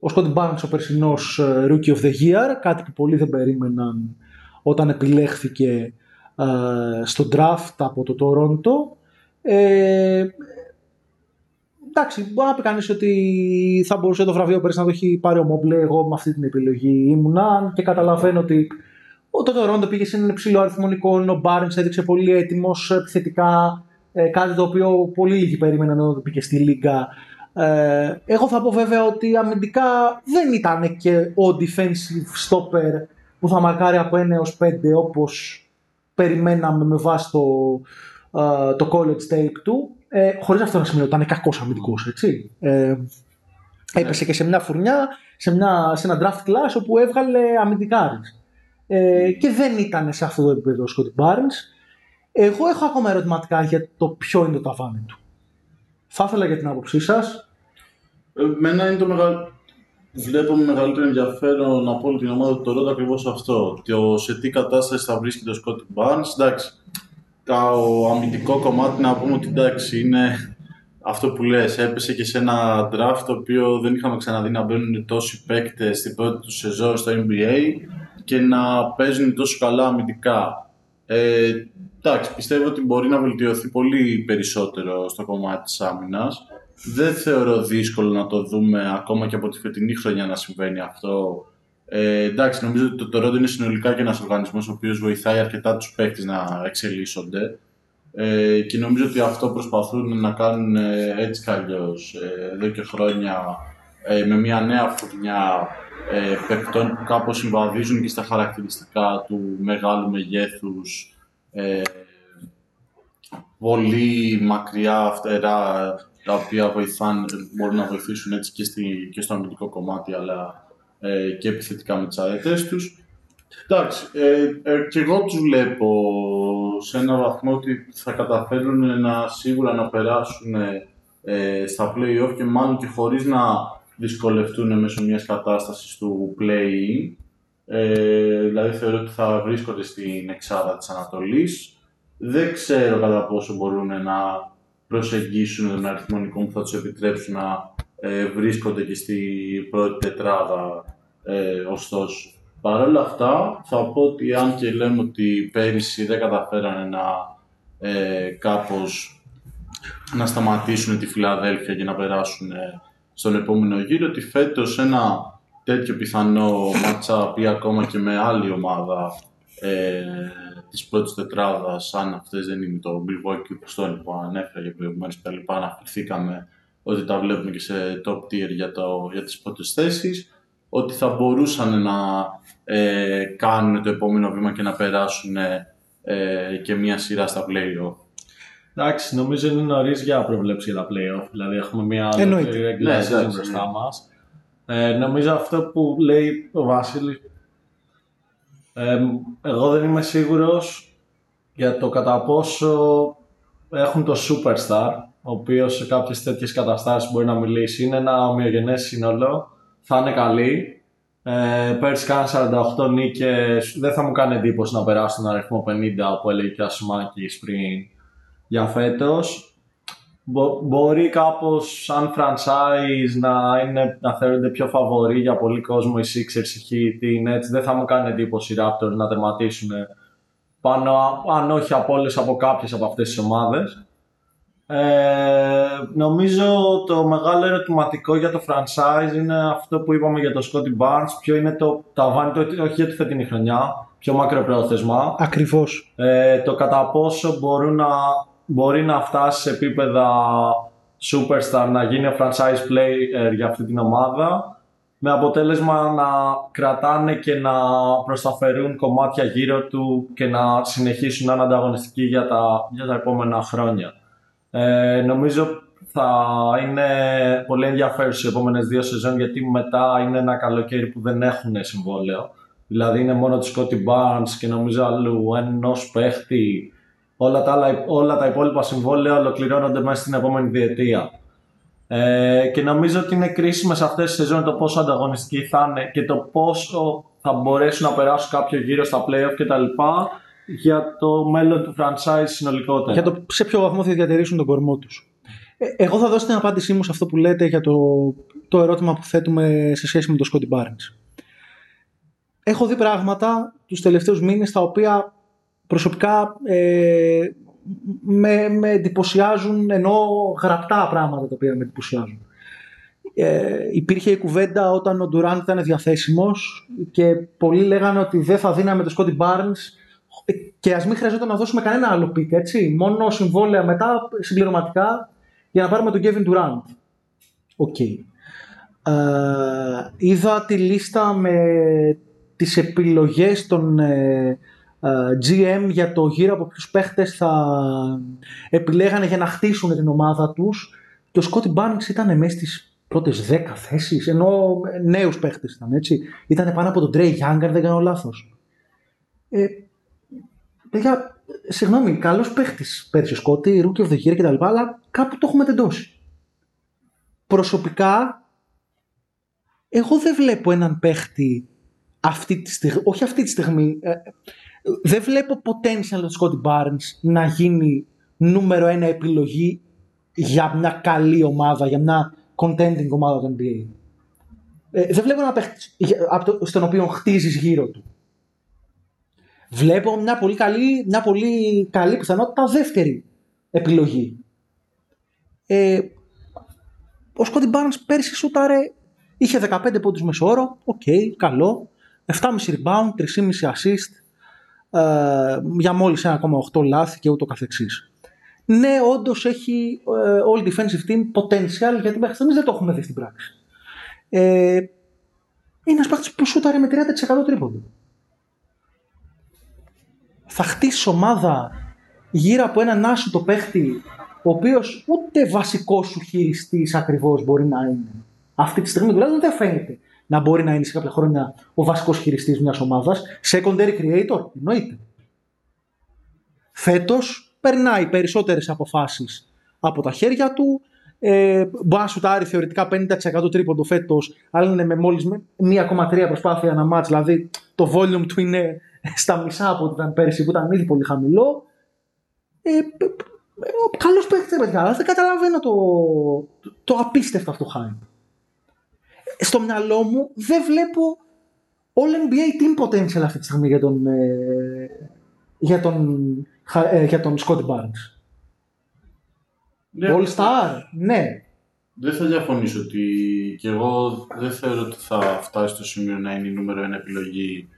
ο Σκόντι Barnes ο περσινός ε, Rookie of the Year, κάτι που πολλοί δεν περίμεναν όταν επιλέχθηκε ε, στο draft από το Toronto. Ε, εντάξει, μπορεί να πει κανείς ότι θα μπορούσε το βραβείο πέρσι να το έχει πάρει ο Μόμπλε. Εγώ με αυτή την επιλογή ήμουνα και καταλαβαίνω ότι το Toronto πήγε σε έναν υψηλό αριθμό εικόνων. Ο Barnes έδειξε πολύ έτοιμος επιθετικά. Ε, κάτι το οποίο πολύ λίγοι περίμεναν όταν το πήγε στη Λίγκα ε, εγώ θα πω βέβαια ότι αμυντικά δεν ήταν και ο defensive stopper που θα μαρκάρει από 1 έως 5 όπως περιμέναμε με βάση το, ε, το college tape του. Ε, χωρίς αυτό να σημαίνει ότι ήταν κακός αμυντικός, έτσι. Ε, έπεσε και σε μια φουρνιά, σε, μια, σε ένα draft class όπου έβγαλε αμυντικάρις. Ε, και δεν ήταν σε αυτό το επίπεδο ο Scottie Barnes. Εγώ έχω ακόμα ερωτηματικά για το ποιο είναι το ταβάνι του. Θα ήθελα για την άποψή σας Εμένα είναι το μεγάλο. Βλέπω με μεγαλύτερο ενδιαφέρον από όλη την ομάδα του Toronto ακριβώς αυτό. Το σε τι κατάσταση θα βρίσκεται ο Σκότ Barnes. Εντάξει, το αμυντικό κομμάτι να πούμε ότι εντάξει είναι αυτό που λες, έπεσε και σε ένα draft το οποίο δεν είχαμε ξαναδεί να μπαίνουν τόσοι παίκτες στην πρώτη του σεζόν στο NBA και να παίζουν τόσο καλά αμυντικά. Ε, εντάξει, πιστεύω ότι μπορεί να βελτιωθεί πολύ περισσότερο στο κομμάτι της άμυνας δεν θεωρώ δύσκολο να το δούμε ακόμα και από τη φετινή χρονιά να συμβαίνει αυτό. Ε, εντάξει, νομίζω ότι το Toronto είναι συνολικά και ένας οργανισμός ο οποίος βοηθάει αρκετά τους παίκτες να εξελίσσονται. Ε, και νομίζω ότι αυτό προσπαθούν να κάνουν ε, έτσι κι αλλιώς ε, εδώ και χρόνια ε, με μια νέα φουρνιά ε, παικτών που κάπως συμβαδίζουν και στα χαρακτηριστικά του μεγάλου μεγέθους ε, πολύ μακριά φτερά τα οποία βοηθάν, μπορούν να βοηθήσουν έτσι και, στη, και στο αμυντικό κομμάτι, αλλά ε, και επιθετικά με τις αρετές τους. Εντάξει, ε, ε, και εγώ τους βλέπω σε ένα βαθμό ότι θα καταφέρουν να σίγουρα να περάσουν ε, στα play-off και μάλλον και χωρίς να δυσκολευτούν μέσω μιας κατάστασης του play ε, δηλαδή θεωρώ ότι θα βρίσκονται στην εξάδα της Ανατολής. Δεν ξέρω κατά πόσο μπορούν να προσεγγίσουν τον αριθμό που θα τους επιτρέψουν να ε, βρίσκονται και στην πρώτη τετράδα ε, ωστόσο. Παρ' όλα αυτά θα πω ότι αν και λέμε ότι πέρυσι δεν καταφέρανε να ε, κάπως να σταματήσουν τη Φιλαδέλφια και να περάσουν ε, στον επόμενο γύρο, ότι φέτος ένα τέτοιο πιθανό matchup ή ακόμα και με άλλη ομάδα ε, της πρώτης τετράδας, αν αυτές δεν είναι το Milwaukee και το που ανέφερε για προηγουμένως και λοιπά, αναφερθήκαμε ότι τα βλέπουμε και σε top tier για, το, για τις πρώτες θέσεις, ότι θα μπορούσαν να ε, κάνουν το επόμενο βήμα και να περάσουν ε, και μια σειρά στα play Εντάξει, νομίζω είναι νωρίς για προβλέψει για τα playoff. Δηλαδή, έχουμε μια άλλη regular ναι, season μπροστά ναι. μας. Ε, νομίζω αυτό που λέει ο Βάσιλη. Ε, εγώ δεν είμαι σίγουρος για το κατά πόσο έχουν το superstar, ο οποίος σε κάποιες τέτοιες καταστάσεις μπορεί να μιλήσει. Είναι ένα ομοιογενές σύνολο, θα είναι καλή. Ε, πέρσι κάνανε 48 νίκες. Δεν θα μου κάνει εντύπωση να περάσουν τον αριθμό 50 που έλεγε και ο Ασημάκη πριν για φέτος. Μπορεί κάπως σαν franchise να, είναι, να θεωρούνται πιο φαβοροί για πολύ κόσμο οι Sixers, οι Heat, έτσι. Δεν θα μου κάνει εντύπωση οι Raptors να τερματίσουν πάνω, αν όχι από όλες, από κάποιες από αυτές τις ομάδες. Ε, νομίζω το μεγάλο ερωτηματικό για το franchise είναι αυτό που είπαμε για το Scotty Barnes. Ποιο είναι το ταβάνι, το, όχι για τη φετινή χρονιά, πιο μακροπρόθεσμα. Ακριβώς. Ε, το κατά πόσο μπορούν να μπορεί να φτάσει σε επίπεδα superstar, να γίνει franchise player για αυτή την ομάδα με αποτέλεσμα να κρατάνε και να προσταφερούν κομμάτια γύρω του και να συνεχίσουν να είναι ανταγωνιστικοί για τα, για τα επόμενα χρόνια. Ε, νομίζω θα είναι πολύ ενδιαφέρον στις επόμενες δύο σεζόν γιατί μετά είναι ένα καλοκαίρι που δεν έχουν συμβόλαιο. Δηλαδή είναι μόνο του Scotty Barnes και νομίζω αλλού ενός παίχτη όλα τα, άλλα, όλα τα υπόλοιπα συμβόλαια ολοκληρώνονται μέσα στην επόμενη διετία. Ε, και νομίζω ότι είναι κρίσιμες αυτές τι σεζόν το πόσο ανταγωνιστικοί θα είναι και το πόσο θα μπορέσουν να περάσουν κάποιο γύρο στα playoff κτλ. για το μέλλον του franchise συνολικότερα. Για το σε ποιο βαθμό θα διατηρήσουν τον κορμό τους. Ε, εγώ θα δώσω την απάντησή μου σε αυτό που λέτε για το, το ερώτημα που θέτουμε σε σχέση με το Scottie Barnes. Έχω δει πράγματα τους τελευταίους μήνες τα οποία προσωπικά ε, με, με εντυπωσιάζουν εννοώ γραπτά πράγματα τα οποία με εντυπωσιάζουν. Ε, υπήρχε η κουβέντα όταν ο Ντουράντ ήταν διαθέσιμος και πολλοί λέγανε ότι δεν θα δίναμε το Scottie Barnes και ας μην χρειαζόταν να δώσουμε κανένα άλλο pick, έτσι. Μόνο συμβόλαια μετά συμπληρωματικά για να πάρουμε τον Kevin Durant. Ok. Okay. Ε, είδα τη λίστα με τις επιλογές των ε, ε, GM για το γύρο από ποιους παίχτες θα επιλέγανε για να χτίσουν την ομάδα τους. Και ο Scottie Barnes ήταν μέσα στις πρώτες 10 θέσεις, εννοώ νέους παίχτες ήταν έτσι. Ήταν πάνω από τον Trey Young, αν δεν κάνω λάθος. Ε, παιδιά, συγγνώμη, καλός παίχτης πέρσι ο Σκότι, Rookie of the Year κτλ. Αλλά κάπου το έχουμε τεντώσει. Προσωπικά, εγώ δεν βλέπω έναν παίχτη αυτή τη στιγμή, όχι αυτή τη στιγμή, ε, δεν βλέπω potential του Scotty Barnes να γίνει νούμερο ένα επιλογή για μια καλή ομάδα, για μια contending ομάδα του NBA. Ε, δεν βλέπω ένα παίχτη στον οποίο χτίζεις γύρω του. Βλέπω μια πολύ καλή, μια πολύ καλή πιθανότητα δεύτερη επιλογή. Ε, ο Scottie Barnes πέρσι σούταρε, είχε 15 πόντους μέσο όρο, ok, okay, καλό, 7,5 rebound, 3,5 assist, ε, για μόλις 1,8 λάθη και ούτω καθεξής. Ναι, όντως έχει ε, all defensive team potential γιατί μέχρι στιγμής δεν το έχουμε δει στην πράξη. Ε, είναι ένας παίκτης που σούταρε με 30% τρίποντο. Θα χτίσει ομάδα γύρω από έναν άσο παίχτη ο οποίος ούτε βασικός σου χειριστή ακριβώς μπορεί να είναι. Αυτή τη στιγμή δηλαδή δεν φαίνεται να μπορεί να είναι σε κάποια χρόνια ο βασικός χειριστής μιας ομάδας. Secondary creator, εννοείται. Φέτος περνάει περισσότερες αποφάσεις από τα χέρια του. Ε, μπορεί να σουτάρει θεωρητικά 50% τρίποντο φέτος, αλλά είναι με μόλις 1,3 προσπάθεια ένα μάτς, δηλαδή το volume του είναι στα μισά από ό,τι ήταν πέρσι που ήταν ήδη πολύ χαμηλό. Ε, Καλός παίχτη, παιδιά, αλλά δεν καταλαβαίνω το, το, το απίστευτο αυτό hype στο μυαλό μου δεν βλέπω all NBA team potential αυτή τη στιγμή για τον, ε, για τον, ε, για τον Scotty Barnes. Ναι, All Star, ναι. Δεν θα διαφωνήσω ότι και εγώ δεν θεωρώ ότι θα φτάσει στο σημείο να είναι η νούμερο ένα επιλογή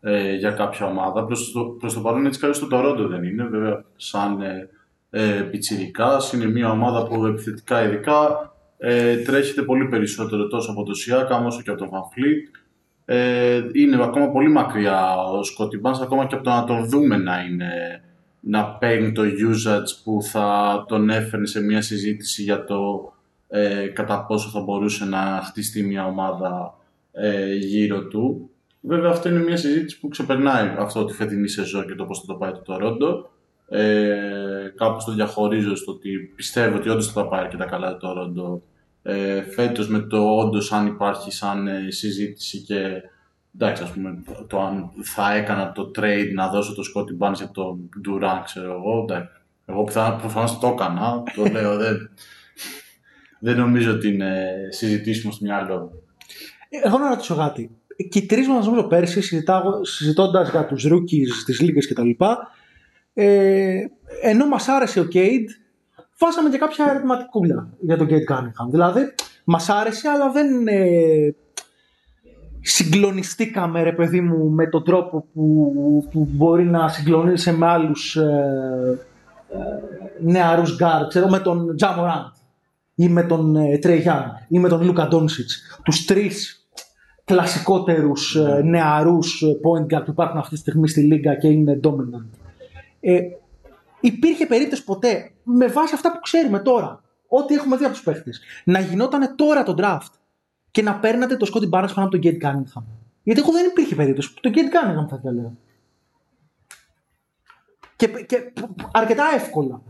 ε, για κάποια ομάδα. Προς το, προς το παρόν έτσι καλώς το Toronto δεν είναι. Βέβαια, σαν ε, ε, πιτσιρικάς, είναι μια ομάδα που επιθετικά ειδικά ε, τρέχεται πολύ περισσότερο τόσο από το Siakam όσο και από τον Van Fleet. Ε, είναι ακόμα πολύ μακριά ο Scotty Barnes, ακόμα και από το να τον δούμε να είναι να παίρνει το usage που θα τον έφερνε σε μια συζήτηση για το ε, κατά πόσο θα μπορούσε να χτιστεί μια ομάδα ε, γύρω του. Βέβαια αυτό είναι μια συζήτηση που ξεπερνάει αυτό τη φετινή σεζόν και το πώς θα το πάει το Toronto. Ε, κάπως το διαχωρίζω στο ότι πιστεύω ότι όντως θα τα πάει αρκετά καλά το Toronto ε, φέτος με το όντως αν υπάρχει σαν ε, συζήτηση και εντάξει ας πούμε το αν θα έκανα το trade να δώσω το Scotty Barnes για τον Durant ξέρω εγώ εντάξει. Εγώ πιθανά, προφανώς το έκανα, το λέω δεν, δεν νομίζω ότι είναι συζητήσιμο στο μυαλό μου. Εγώ να ρωτήσω κάτι. Και οι τρεις μα, νομίζω, πέρσι, συζητώντας για τους rookies, τι λίγε κτλ., ε, ενώ μας άρεσε ο Cade, βάλαμε και κάποια ερωτηματικούλα για τον Cade Cunningham. Δηλαδή, μας άρεσε, αλλά δεν ε, συγκλονιστήκαμε, ρε παιδί μου, με τον τρόπο που, που μπορεί να συγκλονίσει με άλλους ε, ε, νεαρούς γκάρ, ξέρω, με τον Ja Morant ή με τον ε, Trey Young ή με τον Luka Doncic. Τους τρεις κλασικότερους ε, νεαρούς ε, point guard που υπάρχουν αυτή τη στιγμή στη λίγκα και είναι dominant. Ε, υπήρχε περίπτωση ποτέ, με βάση αυτά που ξέρουμε τώρα, ό,τι έχουμε δει από τους παίχτες, να γινόταν τώρα το draft και να παίρνατε το Scottie Barnes πάνω από τον Cade Cunningham. Γιατί εγώ δεν υπήρχε περίπτωση. Το Cade Cunningham θα διαλέγω. Και, και αρκετά εύκολα.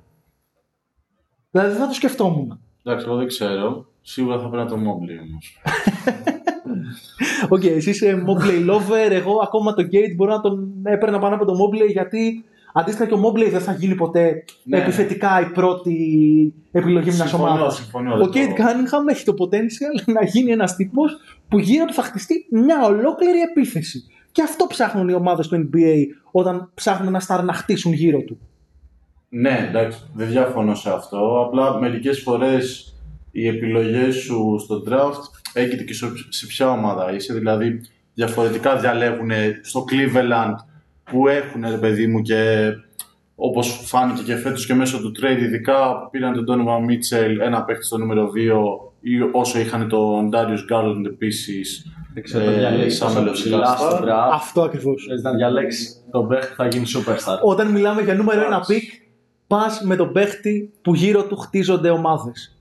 Δηλαδή δεν θα το σκεφτόμουν. Εντάξει, εγώ δεν ξέρω. Σίγουρα θα έπαιρνα το Mobley όμως. Ok, okay, εσύ είσαι Mobley lover. Εγώ ακόμα το Cade μπορώ να τον έπαιρνα πάνω από το Mobley γιατί αντίστοιχα και ο Mobley δεν θα γίνει ποτέ Ναι. επιθετικά η πρώτη επιλογή μιας Συμφωνώ, ομάδας. συμφωνώ, Ο δεν Kate το- Cunningham έχει το potential να γίνει ένας τύπος που γύρω του θα χτιστεί μια ολόκληρη επίθεση. Και αυτό ψάχνουν οι ομάδες του NBA όταν ψάχνουν ένα star να χτίσουν γύρω του. Ναι, εντάξει, δεν διαφωνώ σε αυτό. Απλά μερικές φορές οι επιλογές σου στο draft έγκυται και σε- σε ποια ομάδα είσαι. Δηλαδή, διαφορετικά διαλέγουν στο Cleveland που έχουν, ρε παιδί μου, και όπως φάνηκε και φέτος και μέσω του trade, ειδικά που πήραν τον Donovan Mitchell, ένα παίχτη στο νούμερο 2, ή όσο είχαν τον Darius Garland επίσης, Δεν ξέρω, το ε, διαλέξεις σαν τόσο μελλοντικά ψηλά star. στο draft. Αυτό ακριβώς. Θες να διαλέξεις τον παίχτη που θα γίνει superstar. Όταν μιλάμε για νούμερο ένα Εντάξει. pick, πας με τον παίχτη που γύρω του χτίζονται ομάδες.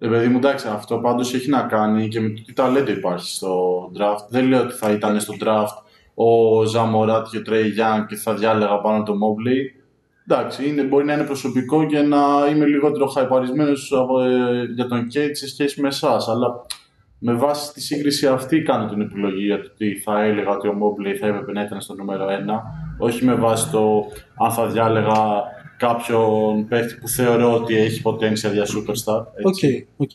Ρε παιδί μου, εντάξει, αυτό πάντως έχει να κάνει και με το τι ταλέντο υπάρχει στο draft. Δεν λέω ότι θα ήταν στο draft ο Ζαμοράτ και ο Τρέι Γιάνν και θα διάλεγα πάνω το Mobley. Εντάξει, είναι, μπορεί να είναι προσωπικό και να είμαι λιγότερο χαϊπαρισμένος για τον Κέιτ σε σχέση με εσάς. Αλλά με βάση τη σύγκριση αυτή κάνω την επιλογή για το ότι θα έλεγα ότι ο Mobley θα έπρεπε να ήταν στο νούμερο 1. Όχι με βάση το αν θα διάλεγα κάποιον παίχτη που θεωρώ ότι έχει potential για superstar. Ok, έτσι. οκ.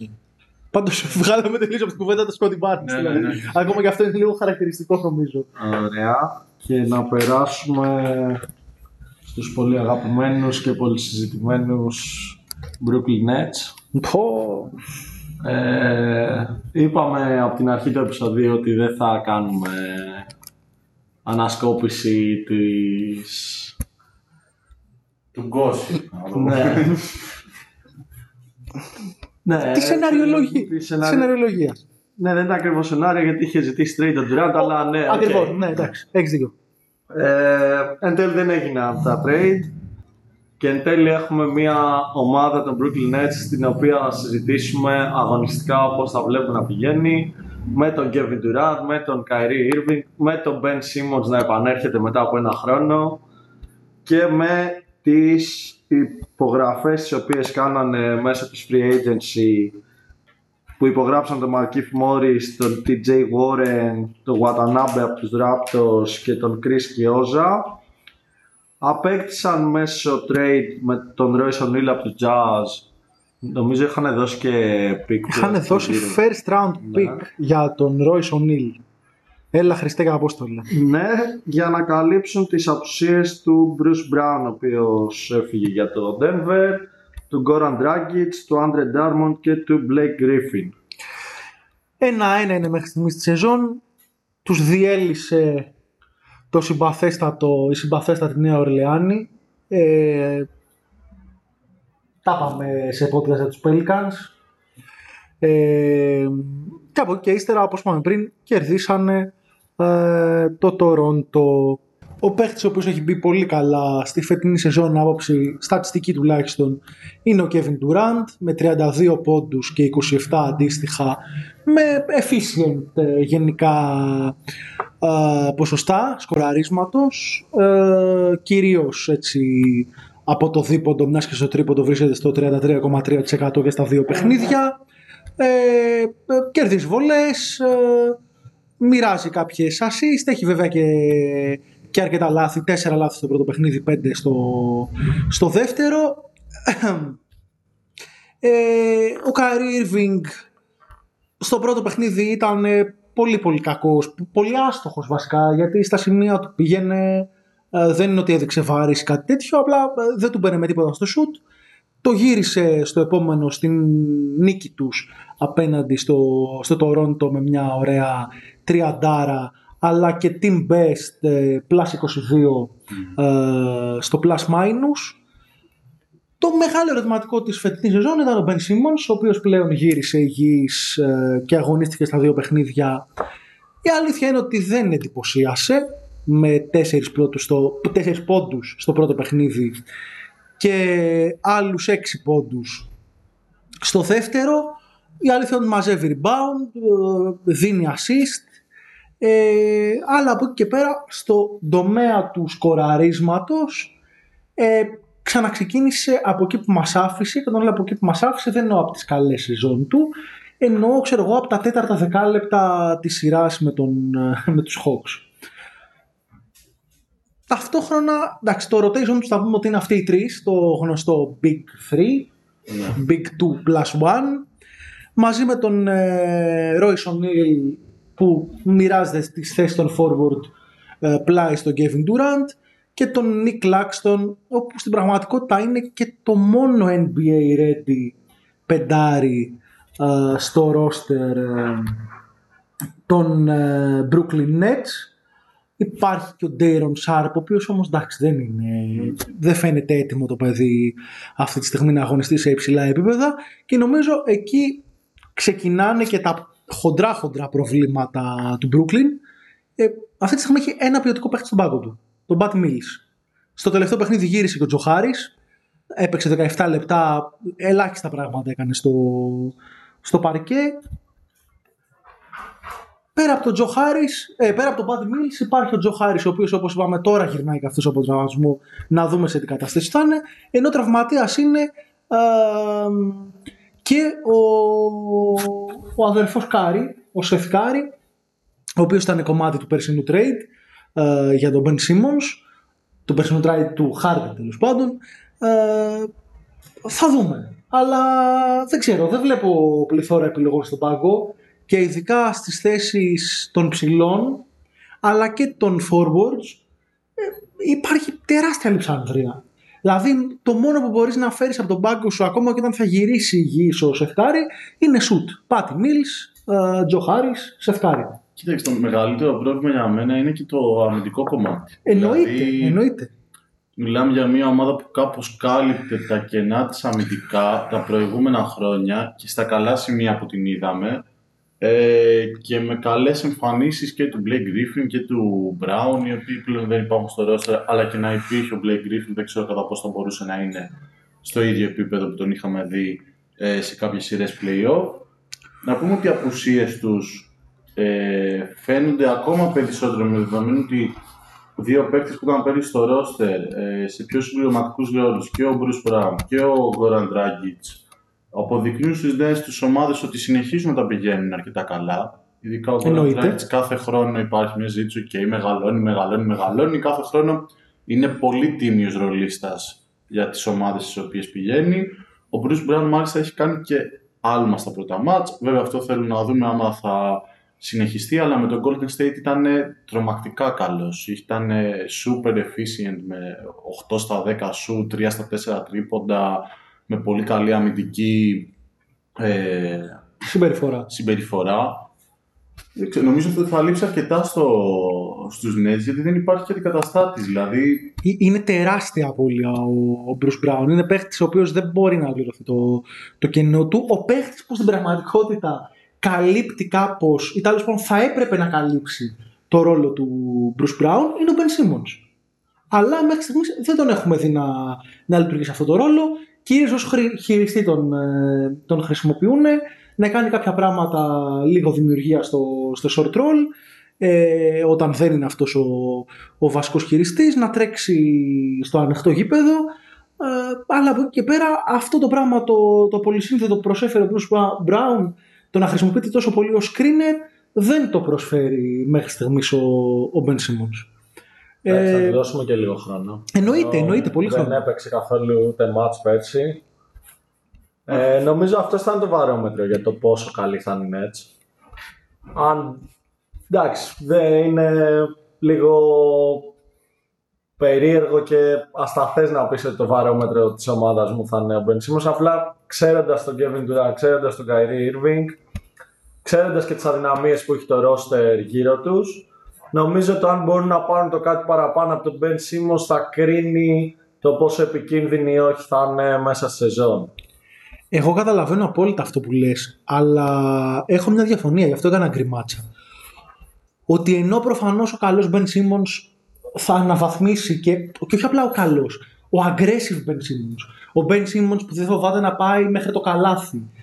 Πάντως βγάλαμε τελείως από την κουβέντα το Scottie Barnes. Ναι, δηλαδή. ναι, ναι. Ακόμα και αυτό είναι λίγο χαρακτηριστικό νομίζω. Ωραία. Και να περάσουμε στους πολύ αγαπημένους και πολύ συζητημένους Brooklyn Nets. Πω. Ε, είπαμε από την αρχή του επεισοδίου ότι δεν θα κάνουμε ανασκόπηση της... Του gossip. ναι. ναι, Τι σεναριολογία; τη σεναρι- Σεναριολογία; Ναι, δεν ήταν ακριβώς σενάριο γιατί είχε ζητήσει trade τον Durant, αλλά ναι, οκ. Ακριβώς, ναι, εντάξει. Έχεις δίκιο. Ε, εν τέλει δεν έγιναν αυτά τα trade και εν τέλει έχουμε μια ομάδα των Brooklyn Nets στην οποία να συζητήσουμε αγωνιστικά όπως θα βλέπουμε να πηγαίνει με τον Kevin Durant, με τον Kyrie Irving, με τον Ben Simmons να επανέρχεται μετά από ένα χρόνο και με τις υπογραφές τις οποίες κάνανε μέσω της Free Agency που υπογράψαν τον Markif Morris, τον TJ Warren, τον Watanabe από τους Raptors και τον Chris Kioza. Απέκτησαν μέσω trade με τον Royce O'Neal από τους Jazz. Νομίζω είχαν δώσει και pick. Είχαν δώσει first round pick για τον Royce O'Neal. Έλα Χριστέ Απόστολε. Ναι, για να καλύψουν τις απουσίες του Bruce Brown, ο οποίος έφυγε για το Denver του Goran Dragic, του Andre Darmond και του Blake Griffin. Ένα-ένα είναι μέχρι στιγμής τη σεζόν. Τους διέλυσε το συμπαθέστατο, η συμπαθέστατη Νέα Ορλεάνη. Ε, τα πάμε σε podcast για τους Pelicans. Ε, και από εκεί και ύστερα, όπως είπαμε πριν, κερδίσανε ε, το Toronto. Ο παίχτης ο οποίος έχει μπει πολύ καλά στη φετινή σεζόν άποψη, στατιστική τουλάχιστον, είναι ο Kevin Durant με 32 πόντους και 27 αντίστοιχα με efficient ε, γενικά ε, ποσοστά σκοραρίσματος ε, κυρίως έτσι από το δίποντο μιας και στο τρίποντο βρίσκεται στο 33,3% για στα δύο παιχνίδια ε, ε, κερδίζει βολές ε, μοιράζει κάποιες assist έχει βέβαια και, και αρκετά λάθη τέσσερα λάθη στο πρώτο παιχνίδι πέντε στο, στο δεύτερο ε, ο Kyrie Irving στο πρώτο παιχνίδι ήταν ε, πολύ πολύ κακός, πολύ άστοχος βασικά, γιατί στα σημεία του πήγαινε, ε, δεν είναι ότι έδειξε βάρης ή κάτι τέτοιο, απλά ε, δεν του μπαίνει με τίποτα στο σουτ. Το γύρισε στο επόμενο στην νίκη τους απέναντι στο, στο Toronto με μια ωραία τριαντάρα αλλά και team best plus 22 στο plus minus το μεγάλο ερωτηματικό της φετινής σεζόν ήταν ο Ben Simmons, ο οποίος πλέον γύρισε υγιής ε, και αγωνίστηκε στα δύο παιχνίδια. Η αλήθεια είναι ότι δεν εντυπωσίασε με τέσσερις, πρώτους στο, τέσσερις πόντους στο πρώτο παιχνίδι και άλλους έξι πόντους στο δεύτερο. Η αλήθεια είναι ότι μαζεύει rebound, ε, δίνει assist, ε, αλλά από εκεί και πέρα στο τομέα του σκοραρίσματος ε, ξαναξεκίνησε από εκεί που μας άφησε και όταν λέω από εκεί που μας άφησε δεν εννοώ από τις καλές σεζόν του εννοώ ξέρω εγώ από τα τέταρτα δεκάλεπτα της σειράς με, τον, με τους Hawks. Ταυτόχρονα, εντάξει, το rotation τους θα πούμε ότι είναι αυτοί οι τρεις, το γνωστό Big 3, ναι. Big 2 plus 1, μαζί με τον ε, Royce O'Neal που μοιράζεται στις θέσεις των forward ε, πλάι στον Kevin Durant και τον Nick Laxton όπου στην πραγματικότητα είναι και το μόνο NBA ready πεντάρι uh, στο roster uh, των uh, Brooklyn Nets. Υπάρχει και ο Dayron Sharp ο οποίος όμως εντάξει δεν είναι δεν φαίνεται έτοιμο το παιδί αυτή τη στιγμή να αγωνιστεί σε υψηλά επίπεδα. Και νομίζω εκεί ξεκινάνε και τα χοντρά χοντρά προβλήματα του Brooklyn ε, αυτή τη στιγμή έχει ένα ποιοτικό παίχτη στον πάγκο του τον Μπάτ Mills. Στο τελευταίο παιχνίδι γύρισε και ο Τζοχάρη. Έπαιξε 17 λεπτά, ελάχιστα πράγματα έκανε στο, στο παρκέ. Πέρα από τον Joe ε, πέρα από τον Patty Mills, υπάρχει ο Τζο Χάρη, ο οποίος όπως είπαμε τώρα γυρνάει και αυτός από τραυματισμό να δούμε σε τι κατάσταση θα είναι. Ενώ τραυματίας είναι ε, και ο, ο αδερφό Κάρι, ο Seth Curry, ο οποίος ήταν κομμάτι του περσινού trade ε, για τον Ben Simmons, το personal του Harden τέλος πάντων. Ε, θα δούμε. Αλλά δεν ξέρω, δεν βλέπω πληθώρα επιλογών στον πάγκο και ειδικά στις θέσεις των ψηλών αλλά και των forwards ε, υπάρχει τεράστια λειψάνδρεια. Δηλαδή το μόνο που μπορείς να φέρεις από τον πάγκο σου ακόμα και όταν θα γυρίσει υγιής ο Σεφτάρη είναι σουτ. Πάτι Μίλς, Τζο Χάρις, Σεφτάρη. Κοίταξε, το μεγαλύτερο πρόβλημα για μένα είναι και το αμυντικό κομμάτι. Εννοείται, δηλαδή, εννοείται. Μιλάμε για μια ομάδα που κάπως κάλυπτε τα κενά της αμυντικά τα προηγούμενα χρόνια και στα καλά σημεία που την είδαμε ε, και με καλές εμφανίσεις και του Blake Griffin και του Brown οι οποίοι πλέον δεν υπάρχουν στο roster αλλά και να υπήρχε ο Blake Griffin δεν ξέρω κατά πώς θα μπορούσε να είναι στο ίδιο επίπεδο που τον είχαμε δει ε, σε κάποιες σειρές play-off. Να πούμε ότι οι απουσίες τους ε, φαίνονται ακόμα περισσότερο με δεδομένο ότι δύο παίκτες που ήταν πέρυσι στο ρόστερ ε, σε πιο συμπληρωματικούς ρόλους και ο Bruce Brown και ο Goran Dragic αποδεικνύουν στις νέε του ομάδε ότι συνεχίζουν να τα πηγαίνουν αρκετά καλά. Ειδικά ο Goran Dragic κάθε χρόνο υπάρχει μια ζήτηση και μεγαλώνει, μεγαλώνει, μεγαλώνει. Κάθε χρόνο είναι πολύ τίμιος ρολίστας για τις ομάδες στις οποίες πηγαίνει. Ο Bruce Brown μάλιστα έχει κάνει και άλμα στα πρώτα μάτς. Βέβαια αυτό θέλουμε να δούμε άμα θα συνεχιστεί, αλλά με τον Golden State ήταν τρομακτικά καλός. Ήταν super efficient με 8 στα 10 σου, 3 στα 4 τρίποντα, με πολύ καλή αμυντική ε, Συμπεριφορά. συμπεριφορά. Δεν ξέρω, νομίζω ότι θα λείψει αρκετά στο, στους Nets γιατί δεν υπάρχει και αντικαταστάτης. Δηλαδή, Ε- Είναι τεράστια απώλεια ο, ο Bruce Brown. Είναι παίχτης ο οποίος δεν μπορεί να ολοκληρωθεί το, το κενό του. Ο παίχτης που στην πραγματικότητα καλύπτει κάπως ή τέλος πάντων θα έπρεπε να καλύψει το ρόλο του Bruce Brown είναι ο Ben Simmons. Αλλά μέχρι στιγμής δεν τον έχουμε δει να, να λειτουργεί σε αυτό το ρόλο. Κυρίω ω χειριστή τον, ε, τον χρησιμοποιούν να κάνει κάποια πράγματα λίγο δημιουργία στο, στο short roll ε, όταν δεν είναι αυτός ο, ο βασικός χειριστής να τρέξει στο ανοιχτό γήπεδο ε, αλλά από εκεί και πέρα αυτό το πράγμα το, το πολυσύνθετο που προσέφερε ο Bruce Brown το να χρησιμοποιείται τόσο πολύ ως screener δεν το προσφέρει μέχρι στιγμής ο, ο Ben Simmons. Εντάξει, θα Ε, του δώσουμε και λίγο χρόνο. εννοείται, Ο- εννοείται, πολύ δεν χρόνο. έπαιξε καθόλου ούτε match πέρσι. Ε, νομίζω αυτό ήταν το βαρόμετρο για το πόσο καλή θα είναι η Nets. Αν, εντάξει, δεν είναι λίγο περίεργο και ασταθές να πεις ότι το βαρόμετρο της ομάδας μου θα είναι ο Ben Simmons. Απλά ξέροντας τον Kevin Durant, ξέροντας τον Kyrie Irving, ξέροντας και τις αδυναμίες που έχει το roster γύρω τους, νομίζω το αν μπορούν να πάρουν το κάτι παραπάνω από τον Ben Simmons θα κρίνει το πόσο επικίνδυνοι ή όχι θα είναι μέσα στη σεζόν. Εγώ καταλαβαίνω απόλυτα αυτό που λες, αλλά έχω μια διαφωνία, γι' αυτό έκανα γκριμάτσα. Ότι ενώ προφανώς ο καλός Ben Simmons θα αναβαθμίσει και, και όχι απλά ο καλός, ο aggressive Ben Simmons. Ο Ben Simmons που δεν φοβάται να πάει μέχρι το καλάθι, ε,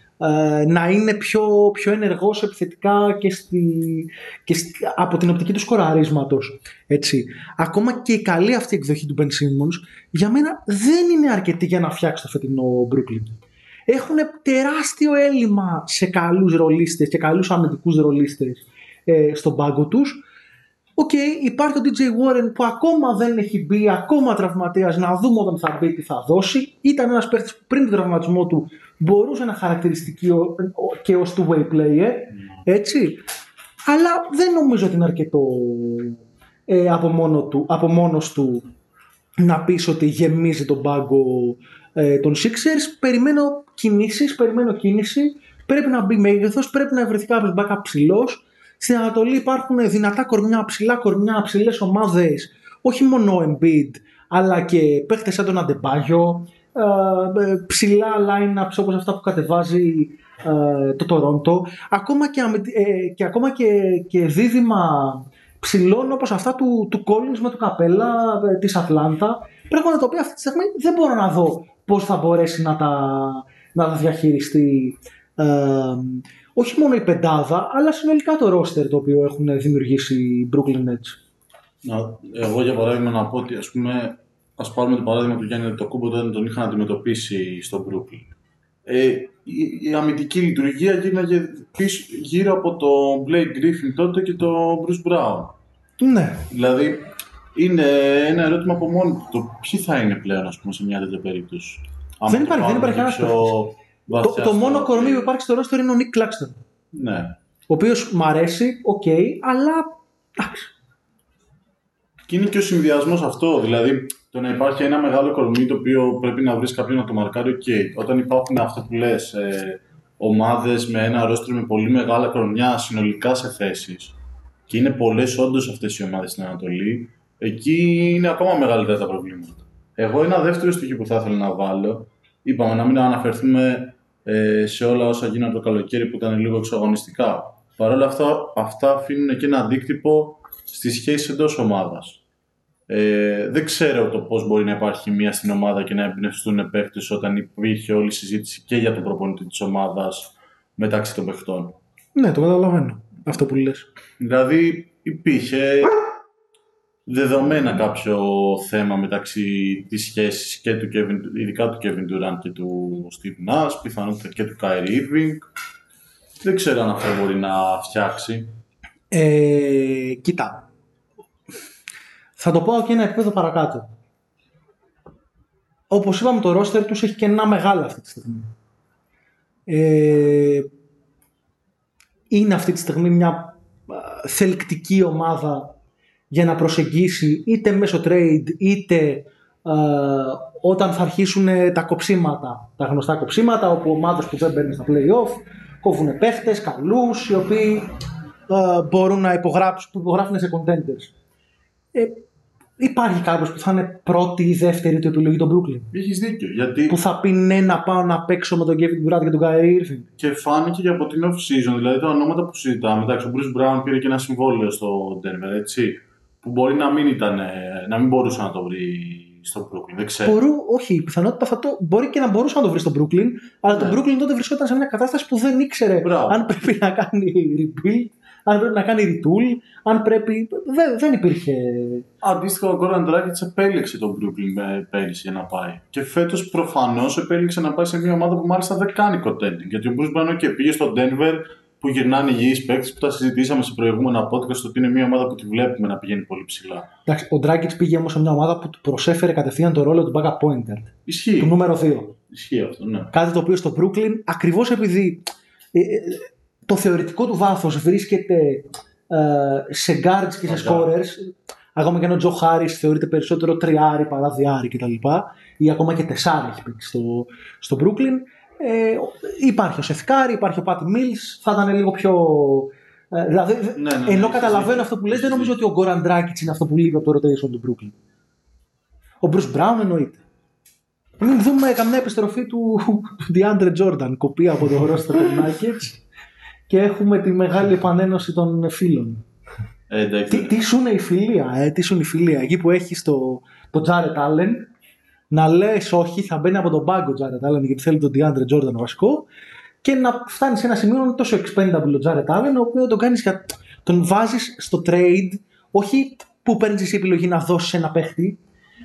να είναι πιο, πιο ενεργός επιθετικά και, στη, και στη, από την οπτική του σκοραρίσματος. Έτσι. Ακόμα και η καλή αυτή εκδοχή του Ben Simmons για μένα δεν είναι αρκετή για να φτιάξει το φετινό Brooklyn έχουν τεράστιο έλλειμμα σε καλούς ρολίστες και καλούς αμυντικούς ρολίστες ε, στον πάγκο τους. Οκ, υπάρχει ο TJ Warren που ακόμα δεν έχει μπει, ακόμα τραυματίας, να δούμε όταν θα μπει τι θα δώσει. Ήταν ένας παίχτης που πριν τον τραυματισμό του μπορούσε να χαρακτηριστεί ο- ο- και ως two-way player, έτσι. Αλλά δεν νομίζω ότι είναι αρκετό ε, από, μόνο του, από μόνος του να πεις ότι γεμίζει τον πάγκο ε, των Sixers. Περιμένω κινήσεις, περιμένω κίνηση. Πρέπει να μπει μέγεθος, πρέπει να βρεθεί κάποιος backup ψηλός. Στην Ανατολή υπάρχουν δυνατά κορμιά, ψηλά κορμιά, ψηλές ομάδες. Όχι μόνο ο Embiid, αλλά και παίχτες σαν τον Αντεμπάγιο. Ε, ε, ψηλά line-ups όπως αυτά που κατεβάζει ε, το Toronto. Ακόμα και, αμυ- ε, και, ακόμα και, και δίδυμα ψηλών όπως αυτά του, του Collins με του Καπέλα ε, της Ατλάντα. Πράγματα τα οποία αυτή τη στιγμή δεν μπορώ να δω πώς θα μπορέσει να τα, να τα διαχειριστεί ε, όχι μόνο η πεντάδα, αλλά συνολικά το roster το οποίο έχουν δημιουργήσει οι Brooklyn Nets. Να- Εγώ για παράδειγμα να πω ότι ας πούμε ας πάρουμε το παράδειγμα του Γιάννη Αντετοκούνμπο όταν τον είχαν αντιμετωπίσει στο Brooklyn. Ε, η, η αμυντική λειτουργία γίναγε πίσω, γύρω από τον Blake Griffin τότε και τον Bruce Brown. Ναι. Δηλαδή είναι ένα ερώτημα από μόνο του. Το ποιοι θα είναι πλέον ας πούμε, σε μια τέτοια περίπτωση. Άμα Δεν το υπάρχει- δεν πάμε υπάρχει πιο κανένας Το, βαθιά το στο- μόνο κορμί που υπάρχει στο roster είναι ο Nick Claxton. Ναι. Ο οποίος μ' αρέσει, οκ, αλλά εντάξει. Και είναι και ο συνδυασμός αυτό. Δηλαδή, το να υπάρχει ένα μεγάλο κορμί το οποίο πρέπει να βρεις κάποιον να το μαρκάρει, οκ. Όταν υπάρχουν αυτό που λες, ε, ομάδες με ένα ρόστρο με πολύ μεγάλα κορμιά συνολικά σε θέσεις, και είναι πολλές όντως αυτές οι ομάδες στην Ανατολή, εκεί είναι ακόμα μεγαλύτερα τα προβλήματα. Εγώ ένα δεύτερο στοιχείο που θα ήθελα να βάλω, είπαμε να μην αναφερθούμε ε, σε όλα όσα γίνανε το καλοκαίρι που ήταν λίγο εξαγωνιστικά. Παρ' όλα αυτά, αυτά αφήνουν και ένα αντίκτυπο στη σχέση εντός ομάδας. Ε, δεν ξέρω το πώς μπορεί να υπάρχει μία στην ομάδα και να εμπνευστούν παίχτε όταν υπήρχε όλη η συζήτηση και για τον προπονητή της ομάδας μεταξύ των παιχτών. Ναι, το καταλαβαίνω αυτό που λες. Δηλαδή υπήρχε δεδομένα κάποιο θέμα μεταξύ της σχέσης και του Kevin, ειδικά του Kevin Durant και του Steve Nash, πιθανότητα και του Kyrie Irving. Δεν ξέρω αν αυτό μπορεί να φτιάξει. Ε, κοίτα. Θα το πάω και ένα επίπεδο παρακάτω. Όπως είπαμε το roster τους έχει κενά μεγάλα αυτή τη στιγμή. Ε, είναι αυτή τη στιγμή μια α, θελκτική ομάδα για να προσεγγίσει είτε μέσω trade είτε ε, όταν θα αρχίσουν ε, τα κοψίματα, τα γνωστά κοψίματα, όπου ομάδες που δεν μπαίνουν στα play-off κόβουν παίχτες καλούς, οι οποίοι ε, μπορούν να υπογράψουν, που υπογράφουν σε contenders. Ε, υπάρχει κάποιος που θα είναι πρώτη ή δεύτερη του επιλογή των Brooklyn. Έχεις δίκιο. Γιατί Που θα πει ναι να πάω να παίξω με τον Kevin Durant και τον Kyrie Irving. και φάνηκε και από την off season, δηλαδή τα ονόματα που συζητάμε. Εντάξει, ο Bruce Brown πήρε και ένα συμβόλαιο στο Denver, έτσι. Που μπορεί να μην, ήταν, ε, να μην μπορούσε να το βρει στο Brooklyn. Δεν ξέρω. Μπορού, όχι, η πιθανότητα θα το, μπορεί και να μπορούσε να το βρει στο Brooklyn, αλλά το Ναι. Brooklyn τότε βρισκόταν σε μια κατάσταση που δεν ήξερε Μπράβο. αν πρέπει να κάνει rebuild, αν πρέπει να κάνει retool, αν πρέπει. Δεν, δεν υπήρχε. Αντίστοιχα, ο Goran Dragic επέλεξε τον Brooklyn ε, πέρυσι για να πάει. Και φέτος προφανώς επέλεξε να πάει σε μια ομάδα που μάλιστα δεν κάνει contending. Γιατί ο Bruce Brown και πήγε στο Denver που γυρνάνε υγιεί παίκτες που τα συζητήσαμε σε προηγούμενα podcast ότι είναι μια ομάδα που τη βλέπουμε να πηγαίνει πολύ ψηλά. Εντάξει, ο Dragic πήγε όμως σε μια ομάδα που του προσέφερε κατευθείαν το ρόλο του backup pointer, του Ισχύει. νούμερο 2. Ισχύει αυτό, ναι. Κάτι το οποίο στο Brooklyn, ακριβώς επειδή ε, ε, το θεωρητικό του βάθος βρίσκεται ε, σε guards και σε Ωραία. scorers, ακόμα και αν ο Τζο Χάρις θεωρείται περισσότερο τριάρι παρά διάρι κτλ. ή ακόμα και τεσσάρι έχει παίξει στο, στο Brooklyn. Ε, υπάρχει ο Σεφκάρη, υπάρχει ο Πατ Mills, θα ήταν λίγο πιο. Ε, δηλαδή, Ναι, ναι, ναι, ενώ έχεις καταλαβαίνω δίκιο. αυτό που λες, δεν Έχεις νομίζω ότι ο Γκόραν Dragic είναι αυτό που λείπει από το rotation του Brooklyn. Ο Bruce Brown εννοείται. Μην δούμε καμιά επιστροφή του, του DeAndre Jordan, κοπή από το roster των Nuggets και έχουμε τη μεγάλη επανένωση των φίλων. Ε, εντάξει. Τι, τι σου είναι η φιλία, ε, τι σου είναι η φιλία. Εκεί που έχει το, το Jared Allen, να λες όχι, θα μπαίνει από τον πάγκο ο Jared Allen γιατί θέλει τον DeAndre Jordan βασικό και να φτάνει σε ένα σημείο να είναι τόσο expendable ο Jared Allen, ο οποίο τον κάνεις για. τον βάζεις στο trade, όχι που παίρνεις εσύ επιλογή να δώσεις ένα παίχτη,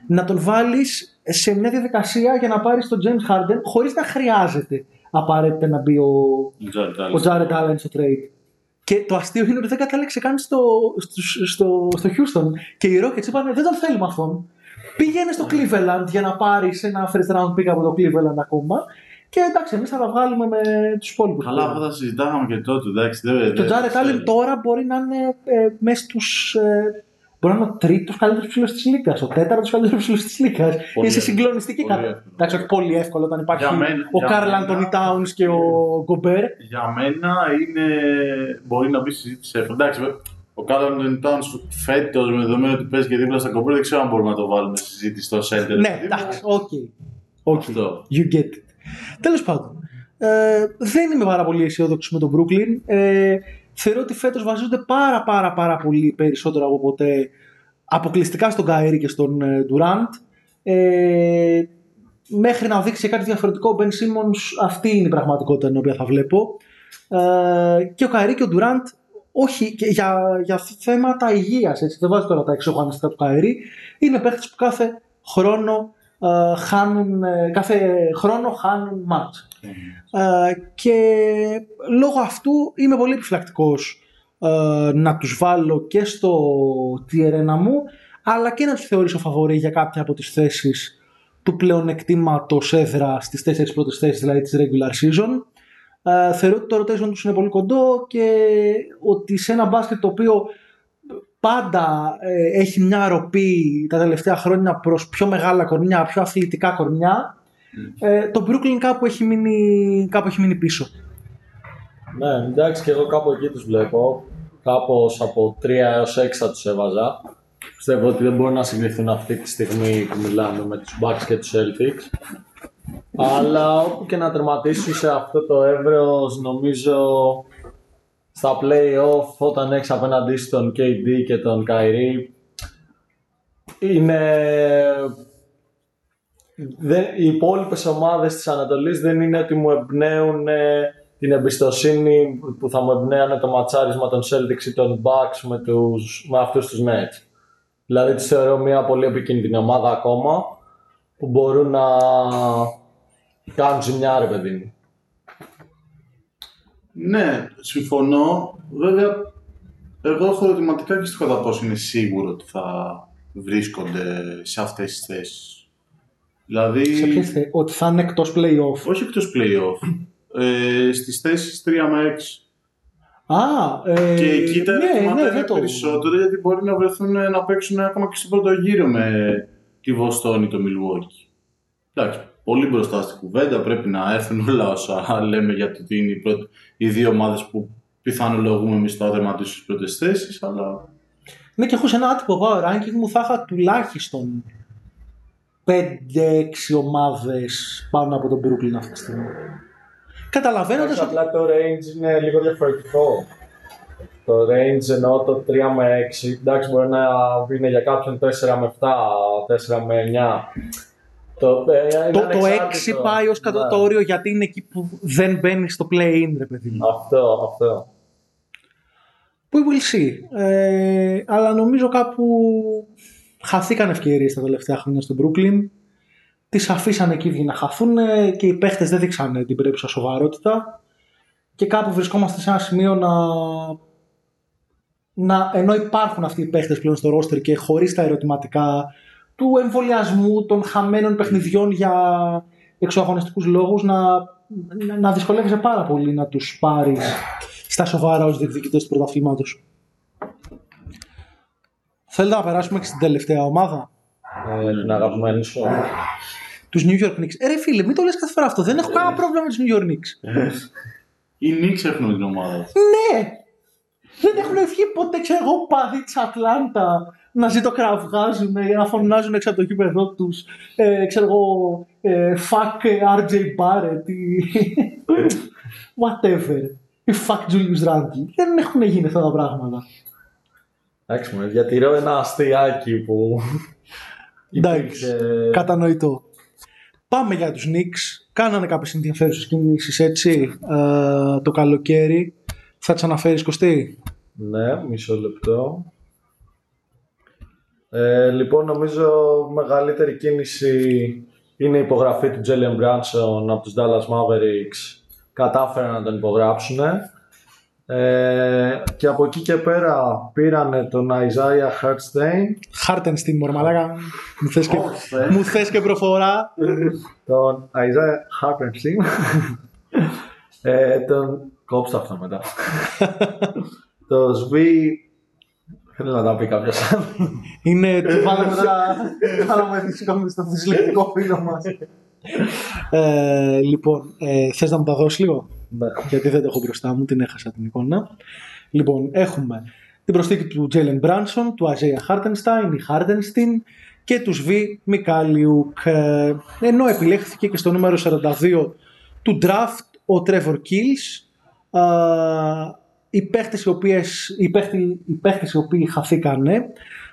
να τον βάλεις σε μια διαδικασία για να πάρεις τον James Harden χωρίς να χρειάζεται απαραίτητα να μπει ο, Jared ο Allen. Jared Allen στο trade. Και το αστείο είναι ότι δεν κατάληξε καν στο, στο, στο, στο Houston. Και οι Rockets είπαν δεν τον θέλουμε αυτόν. Πήγαινε στο Cleveland για να πάρει ένα first round pick από το Cleveland ακόμα. Και εντάξει, εμείς θα τα βγάλουμε με τους υπόλοιπους. Καλά, αυτά τα συζητάγαμε και τότε. Εντάξει, δεν, Και ο δεν- Jared Allen τώρα μπορεί να είναι ε, μέσα στους. Ε, μπορεί να είναι ο τρίτος καλύτερος ψηλός της Λίγκας, ο τέταρτος καλύτερος ψηλός της Λίγκας. Πολύ Είναι σε εύκολο. συγκλονιστική Πολύ κατάσταση. εύκολο. Εντάξει, όχι πολύ εύκολο όταν υπάρχει Για μένα- ο για Καρλ μένα- Άντονι Towns και ο Γκομπέρ. Για μένα είναι. Μπορεί να μπει στη συζήτηση εύκολα. Εντάξει, ο Καρλ Towns φέτος με δεδομένο ότι παίζει και δίπλα στον Γκομπέρ, δεν ξέρω αν μπορούμε να το βάλουμε στη συζήτηση στο center. Ναι, εντάξει, οκ. Οκ. Αυτό. You get it. Τέλος πάντων, ε, δεν είμαι πάρα πολύ αισιόδοξος με τον Brooklyn. Ε, θεωρώ ότι φέτος βασίζονται πάρα πάρα πάρα πολύ περισσότερο από ποτέ αποκλειστικά στον Καέρι και στον ε, Durant. Ε, μέχρι να δείξει κάτι διαφορετικό ο Ben Simmons, αυτή είναι η πραγματικότητα την οποία θα βλέπω. Ε, και ο Καέρι και ο Durant, όχι και για, για θέματα υγείας, έτσι, δεν βάζω τώρα τα εξωγανιστικά του Καέρι, είναι παίχτες που κάθε χρόνο ε, χάνουν, ε, κάθε χρόνο χάνουν μάτς. Ε, και λόγω αυτού είμαι πολύ επιφυλακτικός ε, να τους βάλω και στο tier 1 μου αλλά και να τους θεωρήσω φαβορή για κάποια από τις θέσεις του πλεονεκτήματος έδρα στις τέσσερις πρώτες θέσεις δηλαδή της regular season. Ε, θεωρώ ότι το rotation τους είναι πολύ κοντό και ότι σε ένα μπάσκετ το οποίο πάντα ε, έχει μια ροπή τα τελευταία χρόνια προς πιο μεγάλα κορμιά, πιο αθλητικά κορμιά ε, το Brooklyn κάπου έχει μείνει, κάπου έχει μείνει πίσω. Ναι, εντάξει και εγώ κάπου εκεί τους βλέπω. Κάπως από 3 έως 6 θα τους έβαζα. Πιστεύω ότι δεν μπορούν να συγκριθούν αυτή τη στιγμή που μιλάμε με τους Bucks και τους Celtics. Αλλά όπου και να τερματίσουν σε αυτό το εύρος νομίζω στα play-off όταν έχεις απέναντί σου τον KD και τον Kyrie είναι δεν, οι υπόλοιπες ομάδες της Ανατολής δεν είναι ότι μου εμπνέουν ε, την εμπιστοσύνη που θα μου εμπνέανε το ματσάρισμα των Celtics ή των Bucks με, τους, με αυτούς τους Nets. Δηλαδή τις θεωρώ μια πολύ επικίνδυνη ομάδα ακόμα που μπορούν να κάνουν ζημιά ρε παιδί μου. Ναι, συμφωνώ. Βέβαια, εγώ έχω ερωτηματικά και στο κατά πόσο είναι σίγουρο ότι θα βρίσκονται σε αυτές τις θέσεις. Δηλαδή, Σε ποιες θε- ότι θα είναι εκτός play-off. όχι εκτός play-off, ε, στις θέσεις 3 με 6. Α, ε, Και εκεί τα ναι, ερωτήματα ναι, είναι δεν το... περισσότερο γιατί μπορεί να βρεθούν να παίξουν ακόμα και στον πρώτο γύρο με τη Βοστόνη, το Milwaukee. Εντάξει, πολύ μπροστά στην κουβέντα, πρέπει να έρθουν όλα όσα λέμε για το ότι είναι οι, πρώτοι, οι δύο ομάδες που πιθανολογούμε εμείς το άδερμα τους στις πρώτες θέσεις, αλλά Ναι, και έχω σε ένα άτυπο power ranking μου θα είχα τουλάχιστον 5-6 ομάδες πάνω από τον Brooklyn αυτή τη στιγμή. Καταλαβαίνοντας Εντάξει, ότι. απλά το range είναι λίγο διαφορετικό. Το range εννοώ το 3 με 6. Εντάξει, μπορεί να είναι για κάποιον 4 με 7, 4 με 9. Το, ε, Το, είναι το 6 ανεξάρτητο. πάει ως κατά Ναι. το όριο γιατί είναι εκεί που δεν μπαίνει στο play-in, ρε παιδί μου. Αυτό, αυτό. We will see. Ε, αλλά νομίζω κάπου χαθήκαν ευκαιρίες τα τελευταία χρόνια στο Brooklyn. Τις αφήσαν εκεί βγει να χαθούν ε, και οι παίχτες δεν δείξαν την πρέπουσα σοβαρότητα. Και κάπου βρισκόμαστε σε ένα σημείο να, να ενώ υπάρχουν αυτοί οι παίχτες πλέον στο roster και χωρίς τα ερωτηματικά του εμβολιασμού, των χαμένων παιχνιδιών για εξωαγωνιστικούς λόγους να, να, να δυσκολεύεσαι πάρα πολύ να τους πάρεις στα σοβαρά ως διεκδικητές του πρωταθλήματος. Θέλετε να περάσουμε και στην τελευταία ομάδα; Ε, την αγαπημένη σου. Τους New York Knicks. Ε, ρε φίλε, μην το λες κάθε φορά αυτό. Δεν έχω κανένα πρόβλημα με τους New York Knicks. οι Knicks έχουν την ομάδα. Ναι! Δεν έχουν βγει ποτέ, ξέρω εγώ, παιδιά της Ατλάντα να ζητωκραυγάζουν, ε, να φωνάζουν έξω από το γήπεδο τους. Ε, ξέρω εγώ, ε, fuck ε, RJ Barrett ή whatever. Ή fuck Julius Randle. Δεν έχουν γίνει αυτά τα πράγματα. Εντάξει, μου διατηρώ ένα αστειάκι που. Εντάξει, υπήρξε- κατανοητό. Πάμε για τους Knicks. Κάνανε κάποιες ενδιαφέρουσες κινήσεις έτσι ε, το καλοκαίρι. Θα τις αναφέρεις Κωστή; Ναι, μισό λεπτό. Ε, λοιπόν, νομίζω μεγαλύτερη κίνηση είναι η υπογραφή του Jalen Brunson από τους Dallas Mavericks. Κατάφεραν να τον υπογράψουν. Ε, και από εκεί και πέρα πήρανε τον Isaiah Hartstein, Χάρτενστιν, μωρέ μαλάκα. Μου θες και, Όχι, ε. μου θες και προφορά. τον Isaiah Hartenstein, ε, τον κόψτε αυτό μετά. το Σβί, θέλω να τα πει κάποιος άλλος. Είναι, του βάλαμε τώρα, βάλαμε δυσκό στο δυσλεκτικό φίλο μας. Ε, λοιπόν, ε, θες να μου τα δώσεις λίγο, Ναι. γιατί δεν το έχω μπροστά μου, την έχασα την εικόνα. Λοιπόν, έχουμε την προσθήκη του Jalen Branson, του Isaiah Hartenstein ή Hartenstein και τους Σβί Μικάλιουκ. Ε, ενώ επιλέχθηκε και στο νούμερο 42 του draft ο Trevor Kills. Ε, οι παίχτες οι, οποίες, οι, παίχτες, οι παίχτες οι οποίοι χαθήκανε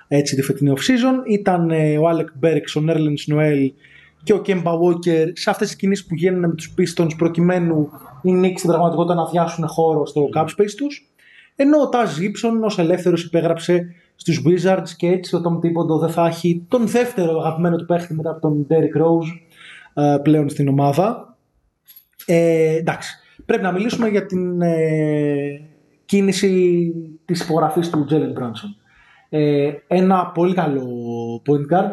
έτσι τη φετινή off-season ήταν ε, ο Alec Burks, ο Nerlens Noel και ο Kemba Walker σε αυτές τις κινήσεις που γίνανε με τους Pistons προκειμένου οι Knicks στην πραγματικότητα να αδειάσουν χώρο στο cap space τους ενώ ο Taz Gibson ως ελεύθερος υπέγραψε στους Wizards και έτσι ο Tom Thibodeau δεν θα έχει τον δεύτερο αγαπημένο του παίχτη μετά από τον Derrick Rose ε, πλέον στην ομάδα. Ε, εντάξει, πρέπει να μιλήσουμε για την ε, κίνηση της υπογραφής του Jalen Brunson. Ε, ένα πολύ καλό point guard,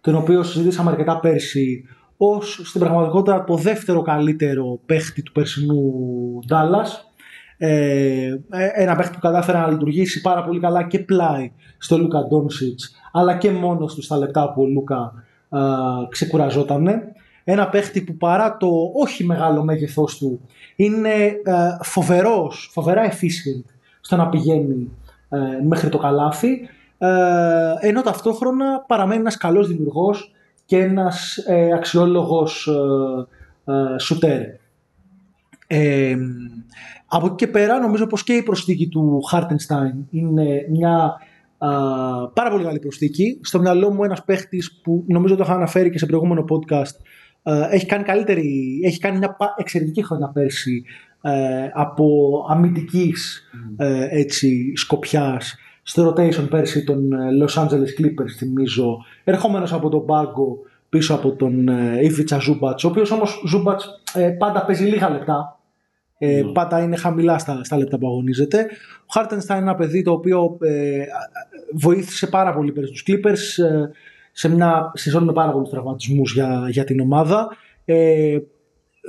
τον οποίο συζητήσαμε αρκετά πέρσι ως στην πραγματικότητα το δεύτερο καλύτερο παίχτη του περσινού Dallas. Ε, ένα παίχτη που κατάφερε να λειτουργήσει πάρα πολύ καλά και πλάι στο Λούκα Ντόνσιτς αλλά και μόνος του στα λεπτά που ο Λούκα α, ξεκουραζότανε. Ένα παίχτη που παρά το όχι μεγάλο μέγεθός του είναι α, φοβερός, φοβερά efficient στο να πηγαίνει ε, μέχρι το καλάθι ε, ενώ ταυτόχρονα παραμένει ένας καλός δημιουργός και ένας ε, αξιόλογος ε, ε, σουτέρ. Ε, από εκεί και πέρα νομίζω πως και η προσθήκη του Hartenstein είναι μια α, πάρα πολύ καλή προσθήκη. Στο μυαλό μου ένας παίχτης που νομίζω το είχα αναφέρει και σε προηγούμενο podcast α, έχει κάνει, καλύτερη, έχει κάνει μια πα- εξαιρετική χρονιά πέρσι ε, από αμυντικής ε, έτσι, σκοπιάς στο rotation πέρσι των ε, Los Angeles Clippers θυμίζω ερχόμενος από τον πάγκο πίσω από τον ε, Ivica Zubac ο οποίος όμως Zubac ε, πάντα παίζει λίγα λεπτά ε, Ναι. πάντα είναι χαμηλά στα, στα λεπτά που αγωνίζεται. Ο Χάρτενστάιν είναι ένα παιδί το οποίο ε, βοήθησε πάρα πολύ πέρυσι τους Clippers ε, σε μια σεζόν με πάρα πολλούς τραυματισμούς για, για την ομάδα. Ε,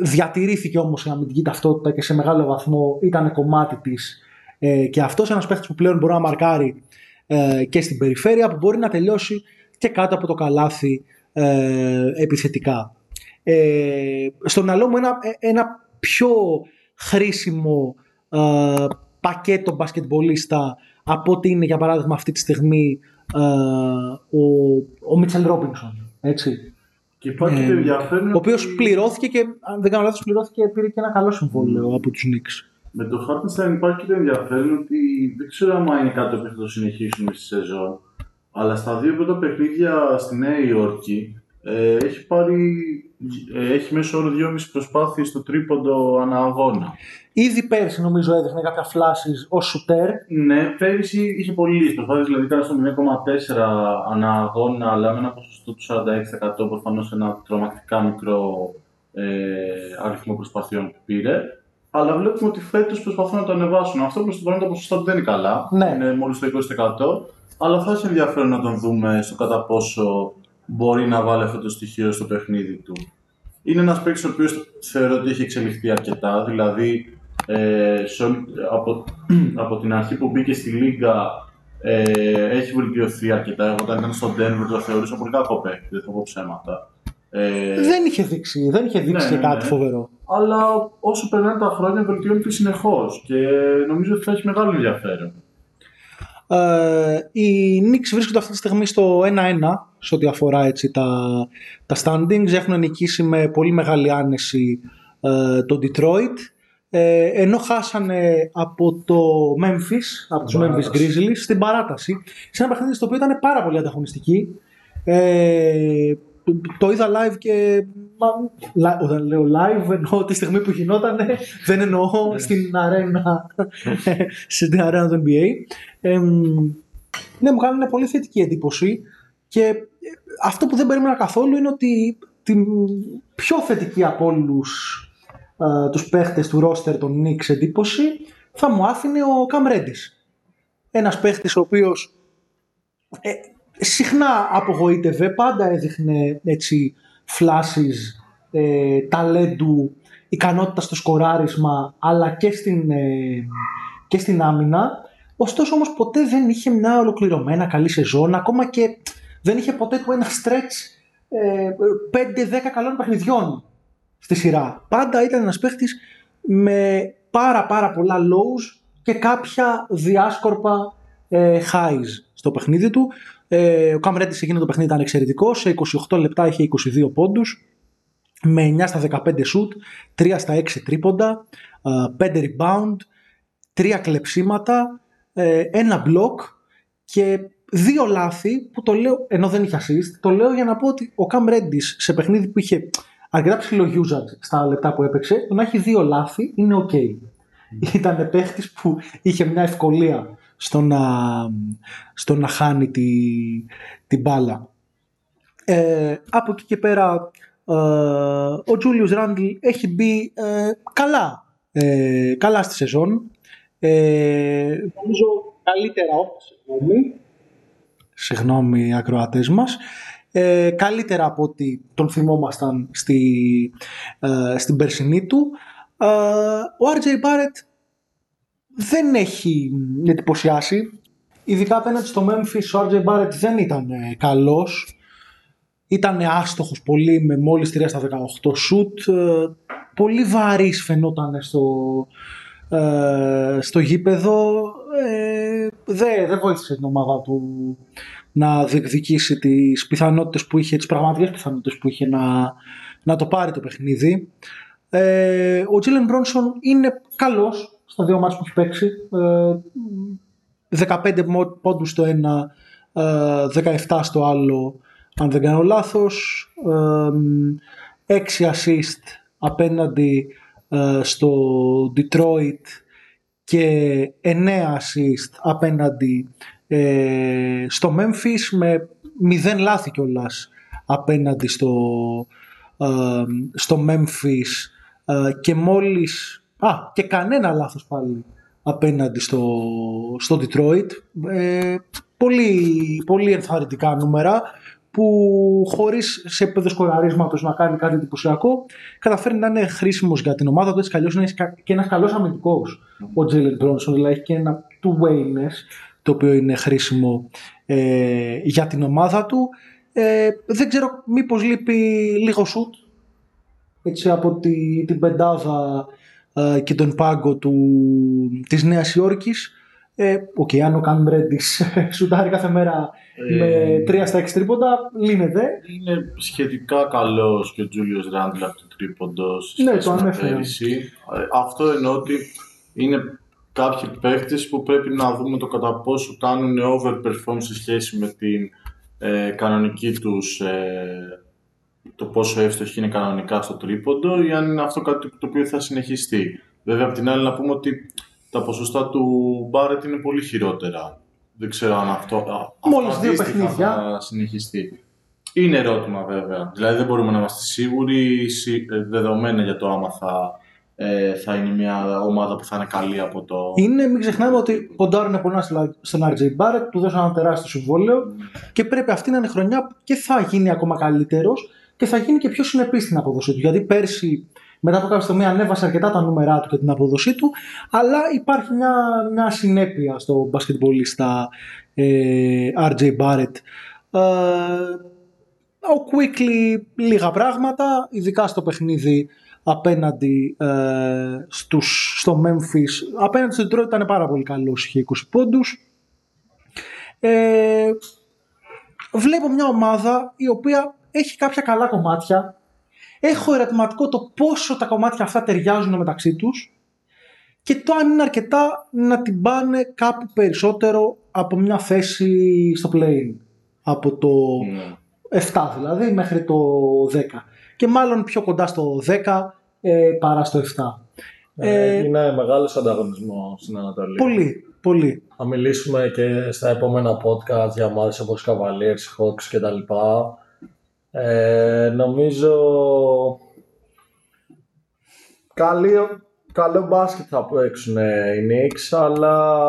διατηρήθηκε όμως η αμυντική ταυτότητα και σε μεγάλο βαθμό ήταν κομμάτι της ε, και αυτός ένας παίχτης που πλέον μπορεί να μαρκάρει ε, και στην περιφέρεια που μπορεί να τελειώσει και κάτω από το καλάθι ε, επιθετικά. Ε, στο μυαλό μου ένα, ένα πιο χρήσιμο ε, πακέτο μπασκετμπολίστα από ότι είναι για παράδειγμα αυτή τη στιγμή ε, ο, ο Μίτσελ Ρόμπινσον. Έτσι. Και υπάρχει Ε, και ενδιαφέρον. Ο οποίος ότι πληρώθηκε και, αν δεν κάνω λάθος, πληρώθηκε και πήρε και ένα καλό συμβόλαιο από τους Νίξ. Με το Hartenstein υπάρχει και το ενδιαφέρον ότι δεν ξέρω αν είναι κάτι που θα το συνεχίσουμε στη σεζόν. Αλλά στα δύο πρώτα παιχνίδια στη Νέα Υόρκη ε, έχει πάρει. Ε, έχει μέσω όρο 2,5 προσπάθειες στο τρίποντο ανά αγώνα. Ήδη πέρσι νομίζω έδειχνε κάποια φλάσεις ως σουτέρ. Ναι, πέρυσι είχε πολύ προσπάθειες, δηλαδή ήταν στο 0,4 ανά αγώνα, αλλά με ένα ποσοστό του 46% προφανώς ένα τρομακτικά μικρό ε, αριθμό προσπαθειών που πήρε. Αλλά βλέπουμε ότι φέτος προσπαθούν να το ανεβάσουν. Αυτό προς το παρόν τα ποσοστά του δεν είναι καλά. Ναι. Είναι μόλις το 20%. Αλλά θα έχει ενδιαφέρον να τον δούμε στο κατά πόσο μπορεί να βάλει αυτό το στοιχείο στο παιχνίδι του. Είναι ένας παίκτης ο οποίος θεωρώ ότι έχει εξελιχθεί αρκετά. Δηλαδή, ε, σε όλη- από, από την αρχή που μπήκε στη Λίγκα ε, έχει βελτιωθεί αρκετά. Εγώ όταν ήταν στο Denver το θεωρούσα πολύ κακό παίκτη, δεν θα πω ψέματα. Ε, Δεν είχε δείξει, δεν είχε δείξει Ναι, και ναι, κάτι ναι. φοβερό. αλλά όσο περνάνε τα χρόνια βελτιώνεται συνεχώς και νομίζω ότι θα έχει μεγάλο ενδιαφέρον. Ε, οι Knicks βρίσκονται αυτή τη στιγμή στο 1-1 σε ό,τι αφορά έτσι, τα, τα standings. Έχουν νικήσει με πολύ μεγάλη άνεση ε, το Detroit. Ε, ενώ χάσανε από το Memphis, από τους Memphis Παράταση. Grizzlies, στην παράταση. Σε ένα παιχνίδι στο οποίο ήταν πάρα πολύ ανταγωνιστική. Ε, το- το είδα live και μα, λα- όταν λέω live εννοώ τη στιγμή που γινόταν δεν εννοώ στην αρένα στην αρένα του NBA ε, ναι μου κάνανε πολύ θετική εντύπωση και ε, αυτό που δεν περίμενα καθόλου είναι ότι την πιο θετική από όλους ε, τους παίχτες του ρόστερ των Knicks εντύπωση θα μου άφηνε ο Cam Reddish ένας παίχτης ο οποίος ε, συχνά απογοήτευε, πάντα έδειχνε έτσι φλάσεις ε, ταλέντου, ικανότητα στο σκοράρισμα αλλά και στην, ε, και στην άμυνα. Ωστόσο όμως ποτέ δεν είχε μια ολοκληρωμένα καλή σεζόν, ακόμα και δεν είχε ποτέ του ένα stretch ε, 5-10 καλών παιχνιδιών στη σειρά. Πάντα ήταν ένας παίχτης με πάρα πάρα πολλά lows και κάποια διάσκορπα ε, highs στο παιχνίδι του. Ε, ο Cam Reddish σε εκείνο το παιχνίδι ήταν εξαιρετικός. Σε 28 λεπτά είχε 22 πόντους με 9 στα 15 shoot, 3 στα 6 τρίποντα, ε, 5 rebound, 3 κλεψίματα, ε, ένα block και δύο λάθη που το λέω, ενώ δεν είχε assist, το λέω για να πω ότι ο Cam Reddish σε παιχνίδι που είχε αρκετά ψηλό usage στα λεπτά που έπαιξε, το να έχει δύο λάθη είναι ok. Ήταν παίχτης που είχε μια ευκολία στο να, στο να χάνει τη, την μπάλα. Ε, από εκεί και πέρα ε, ο Julius Randle έχει μπει ε, καλά, ε, καλά στη σεζόν. Ε, νομίζω καλύτερα, συγγνώμη, συγγνώμη ακροατές μας, ε, καλύτερα από ότι τον θυμόμασταν στη, ε, στην περσινή του. Ε, ο RJ Barrett δεν έχει εντυπωσιάσει. Ειδικά απέναντι στο Memphis ο RJ Barrett δεν ήταν ε, καλός. Ήταν άστοχος πολύ με μόλις 3 στα 18 σουτ. Ε, πολύ βαρύς φαινόταν στο, ε, στο γήπεδο. Ε, δεν δεν βοήθησε την ομάδα του να διεκδικήσει τις πιθανότητες που είχε, τις πραγματικές πιθανότητες που είχε να, να το πάρει το παιχνίδι. Ε, ο Τζίλεν Μπρόνσον είναι καλός στα δύο μάτς που έχει παίξει. Ε, 15 μο- πόντους στο ένα, ε, 17 στο άλλο, αν δεν κάνω λάθος. Ε, 6 assist απέναντι ε, στο Detroit και 9 assist απέναντι ε, στο Memphis με 0 λάθη κιόλας απέναντι στο, ε, στο Memphis ε, και μόλις α, και κανένα λάθος πάλι απέναντι στο, στο Detroit. Ε, πολύ, πολύ ενθαρρυντικά νούμερα που χωρίς σε επίπεδο σκοραρίσματος να κάνει κάτι εντυπωσιακό καταφέρει να είναι χρήσιμος για την ομάδα του έτσι κι αλλιώς είναι και ένας καλός αμυντικός ο Jalen Bronson δηλαδή έχει και ένα two wayness το οποίο είναι χρήσιμο ε, για την ομάδα του. Ε, δεν ξέρω μήπως λείπει λίγο σουτ έτσι, από τη, την πεντάδα ε, και τον πάγκο του, της Νέας Υόρκης. Ε, Οκ, okay, αν ο Καμ Ρέντις σουτάρει κάθε μέρα Ε, με τρία στα έξι τρίποντα, λύνεται. Είναι σχετικά καλός και ο Τζούλιους Ράντλ από το τρίποντο σε Ναι, σχέση το με ανέφερα. πέρυσι. Ε, Αυτό εννοώ ότι είναι κάποιοι παίχτες που πρέπει να δούμε το κατά πόσο κάνουν overperform σε σχέση με την ε, κανονική τους ε, το πόσο εύστοχοι είναι κανονικά στο τρίποντο ή αν είναι αυτό κάτι το οποίο θα συνεχιστεί. Βέβαια, απ' την άλλη να πούμε ότι τα ποσοστά του Μπάρετ είναι πολύ χειρότερα. Δεν ξέρω αν αυτό, α, Μόλις αυτό δύο αντίστοιχα παιχνίδια. θα συνεχιστεί. Είναι ερώτημα βέβαια. Δηλαδή δεν μπορούμε να είμαστε σίγουροι σι- ε, δεδομένα για το άμα θα, ε, θα είναι μια ομάδα που θα είναι καλή από το... Είναι, μην ξεχνάμε ότι ποντάρουν πολλά στο- στον RJ Barrett, του δώσαν ένα τεράστιο συμβόλαιο και πρέπει αυτή να είναι χρονιά που και θα γίνει ακόμα καλύτερος και θα γίνει και πιο συνεπής στην απόδοσή του. Γιατί πέρσι, μετά από κάποια στιγμή, ανέβασε αρκετά τα νούμερά του και την απόδοσή του, αλλά υπάρχει μια, μια συνέπεια στο μπασκετμπολίστα ε, RJ Barrett. Ε, ο Quickly λίγα πράγματα, ειδικά στο παιχνίδι απέναντι ε, στους, στο Memphis. Απέναντι στο Detroit ήταν πάρα πολύ καλός, είχε 20 πόντους. Ε, βλέπω μια ομάδα η οποία έχει κάποια καλά κομμάτια. Έχω ερωτηματικό το πόσο τα κομμάτια αυτά ταιριάζουν μεταξύ τους και το αν είναι αρκετά να την πάνε κάπου περισσότερο από μια θέση στο play Από το Ναι. 7 δηλαδή μέχρι το 10. Και μάλλον πιο κοντά στο 10 ε, παρά στο 7. Ε, Ε, είναι μεγάλος ανταγωνισμός στην Ανατολή. Πολύ, πολύ. Θα μιλήσουμε και στα επόμενα podcast για ομάδες όπως Cavaliers, Hawks και τα λοιπά. Ε, νομίζω καλή, καλό μπάσκετ θα παίξουν οι Knicks, αλλά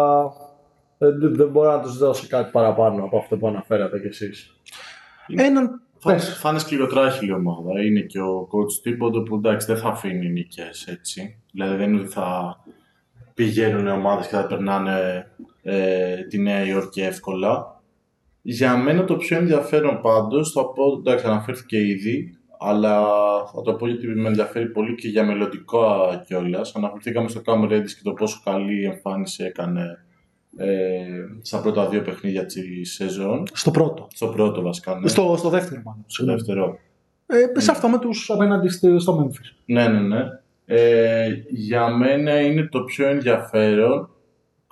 δεν, δεν μπορώ να τους δώσω κάτι παραπάνω από αυτό που αναφέρατε κι εσείς. Έναν. Θα, Πες. θα είναι σκληροτράχυλη ομάδα. Είναι και ο coach Τίποντο που εντάξει δεν θα αφήνει νίκες έτσι. Δηλαδή δεν είναι ότι θα πηγαίνουν ομάδες και θα περνάνε ε, τη Νέα Υόρκη εύκολα. Για μένα το πιο ενδιαφέρον πάντως, θα πω, εντάξει αναφέρθηκε ήδη, αλλά θα το πω γιατί με ενδιαφέρει πολύ και για μελλοντικό κιόλας. Αναφερθήκαμε στο Cam Reddish και το πόσο καλή εμφάνιση έκανε ε, στα πρώτα δύο παιχνίδια της σεζόν. Στο πρώτο. Στο πρώτο βασικά, ναι. Στο, στο δεύτερο μάλλον. Στο δεύτερο. Ε, σε αυτό με τους απέναντι στο, στο Memphis. Ναι, ναι, ναι. Ε, για μένα είναι το πιο ενδιαφέρον.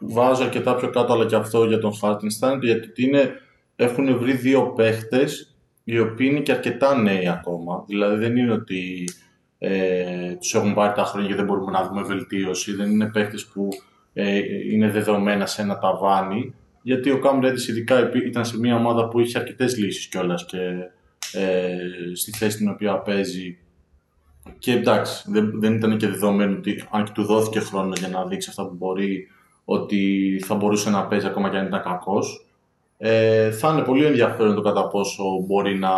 Βάζω αρκετά πιο κάτω, αλλά και αυτό για τον Hartenstein, γιατί είναι, έχουν βρει δύο παίχτες οι οποίοι είναι και αρκετά νέοι ακόμα. Δηλαδή δεν είναι ότι ε, τους έχουν πάρει τα χρόνια και δεν μπορούμε να δούμε βελτίωση. Δεν είναι παίχτες που ε, είναι δεδομένα σε ένα ταβάνι. Γιατί ο Cam Reddish ειδικά επί- ήταν σε μια ομάδα που είχε αρκετές λύσεις κιόλας και ε, στη θέση την οποία παίζει και εντάξει, δεν, δεν ήταν και δεδομένο ότι αν και του δόθηκε χρόνο για να δείξει αυτά που μπορεί, ότι θα μπορούσε να παίζει ακόμα και αν ήταν κακός. Ε, θα είναι πολύ ενδιαφέρον το κατά πόσο μπορεί να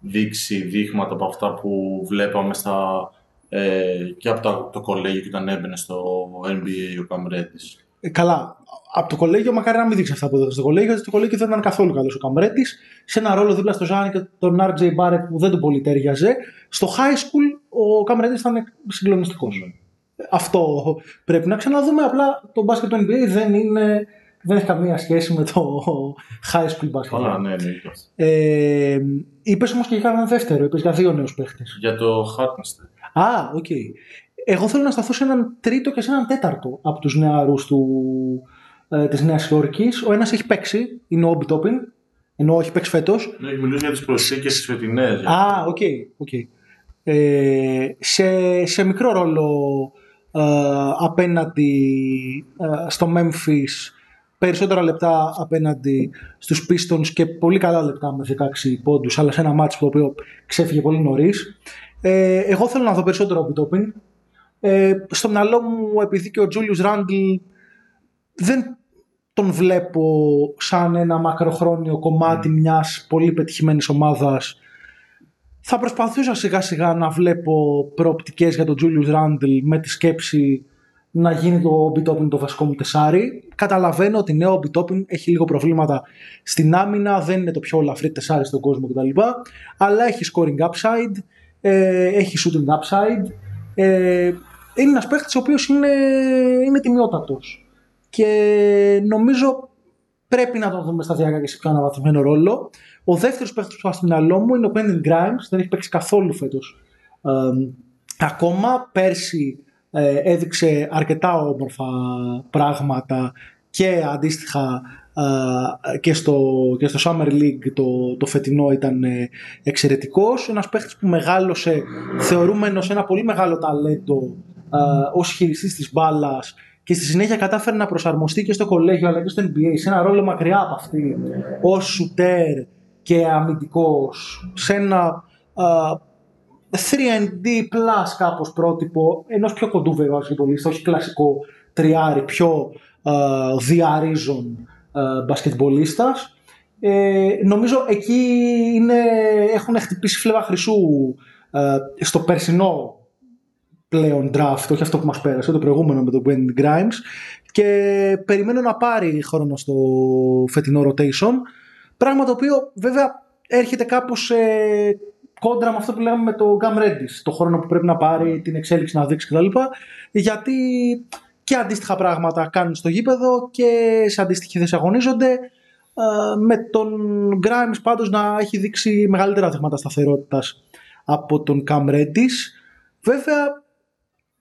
δείξει δείγματα από αυτά που βλέπαμε στα, ε, και από τα, το κολέγιο και όταν έμπαινε στο NBA ο Καμρέτης. Ε, καλά. Από το κολέγιο, μακάρι να μην δείξει αυτά που έδωσε στο κολέγιο, γιατί στο κολέγιο δεν ήταν καθόλου καλός ο Καμρέτη. Σε ένα ρόλο δίπλα στο Ζάνι και τον RJ Barrett που δεν του πολύ τέριαζε. Στο high school ο Καμρέτη ήταν συγκλονιστικός. Αυτό πρέπει να ξαναδούμε. Απλά το μπάσκετ του NBA δεν, είναι, δεν έχει καμία σχέση με το high school μπάσκετ. Καλά, ναι, εννοείται. αυτό. Ε, Είπες όμως και για ένα δεύτερο, είπες για δύο νέους παίχτες. Για το Hartenstein. Α, οκ. Εγώ θέλω να σταθώ σε έναν τρίτο και σε έναν τέταρτο από τους νεαρούς του, ε, της Νέας Υόρκης. Ο ένας έχει παίξει, είναι ο Όμπι Τόπιν, ενώ έχει παίξει φέτος. Ναι, μιλούσε για τις προσθήκες τις φετινές. για- Α, οκ, οκ. Ε, σε, σε μικρό ρόλο ε, απέναντι ε, στο Memphis, περισσότερα λεπτά απέναντι στους Pistons και πολύ καλά λεπτά με 16 πόντους, αλλά σε ένα ματς το οποίο ξέφυγε πολύ νωρίς. Ε, εγώ θέλω να δω περισσότερο από Τόπιν. Ε, στο μυαλό μου, επειδή και ο Julius Randle δεν τον βλέπω σαν ένα μακροχρόνιο κομμάτι μιας πολύ πετυχημένης ομάδας θα προσπαθούσα σιγά σιγά να βλέπω προοπτικές για τον Julius Randle με τη σκέψη να γίνει το Obi το βασικό μου τεσάρι. Καταλαβαίνω ότι νέο Obi έχει λίγο προβλήματα στην άμυνα, δεν είναι το πιο ελαφρύ τεσάρι στον κόσμο κτλ. Αλλά έχει scoring upside, ε, έχει shooting upside. Ε, είναι ένας παίχτης ο οποίος είναι, είναι τιμιότατος. Και νομίζω πρέπει να τον δούμε σταδιακά και σε πιο αναβαθμισμένο ρόλο. Ο δεύτερος παίχτης που θα στο μυαλό μου είναι ο Quentin Grimes, δεν έχει παίξει καθόλου φέτος. Ε, ακόμα πέρσι ε, έδειξε αρκετά όμορφα πράγματα και αντίστοιχα ε, και, στο, και στο Summer League το, το φετινό ήταν ε, εξαιρετικός. Ένας παίχτης που μεγάλωσε θεωρούμενος ένα πολύ μεγάλο ταλέντο ως χειριστής της μπάλας και στη συνέχεια κατάφερε να προσαρμοστεί και στο κολέγιο αλλά και στο NBA σε ένα ρόλο μακριά από αυτή ως σουτέρ και αμυντικός σε ένα 3D plus κάπως πρότυπο ενός πιο κοντού βέβαια μπασκετμπολίστα, όχι κλασικό τριάρι, πιο uh, διαρίζον uh, μπασκετμπολίστας. Ε, νομίζω εκεί είναι, έχουν χτυπήσει φλέβα χρυσού uh, στο περσινό πλέον draft, όχι αυτό που μας πέρασε, το προηγούμενο με τον Gwen Grimes και περιμένω να πάρει χρόνο στο φετινό rotation, πράγμα το οποίο βέβαια έρχεται κάπως ε, κόντρα με αυτό που λέγαμε με το Gam Redis, το χρόνο που πρέπει να πάρει, την εξέλιξη να δείξει κτλ. Γιατί και αντίστοιχα πράγματα κάνουν στο γήπεδο και σε αντίστοιχη θέση αγωνίζονται. Ε, με τον Grimes πάντως να έχει δείξει μεγαλύτερα δείγματα σταθερότητας από τον Cam Redis. Βέβαια,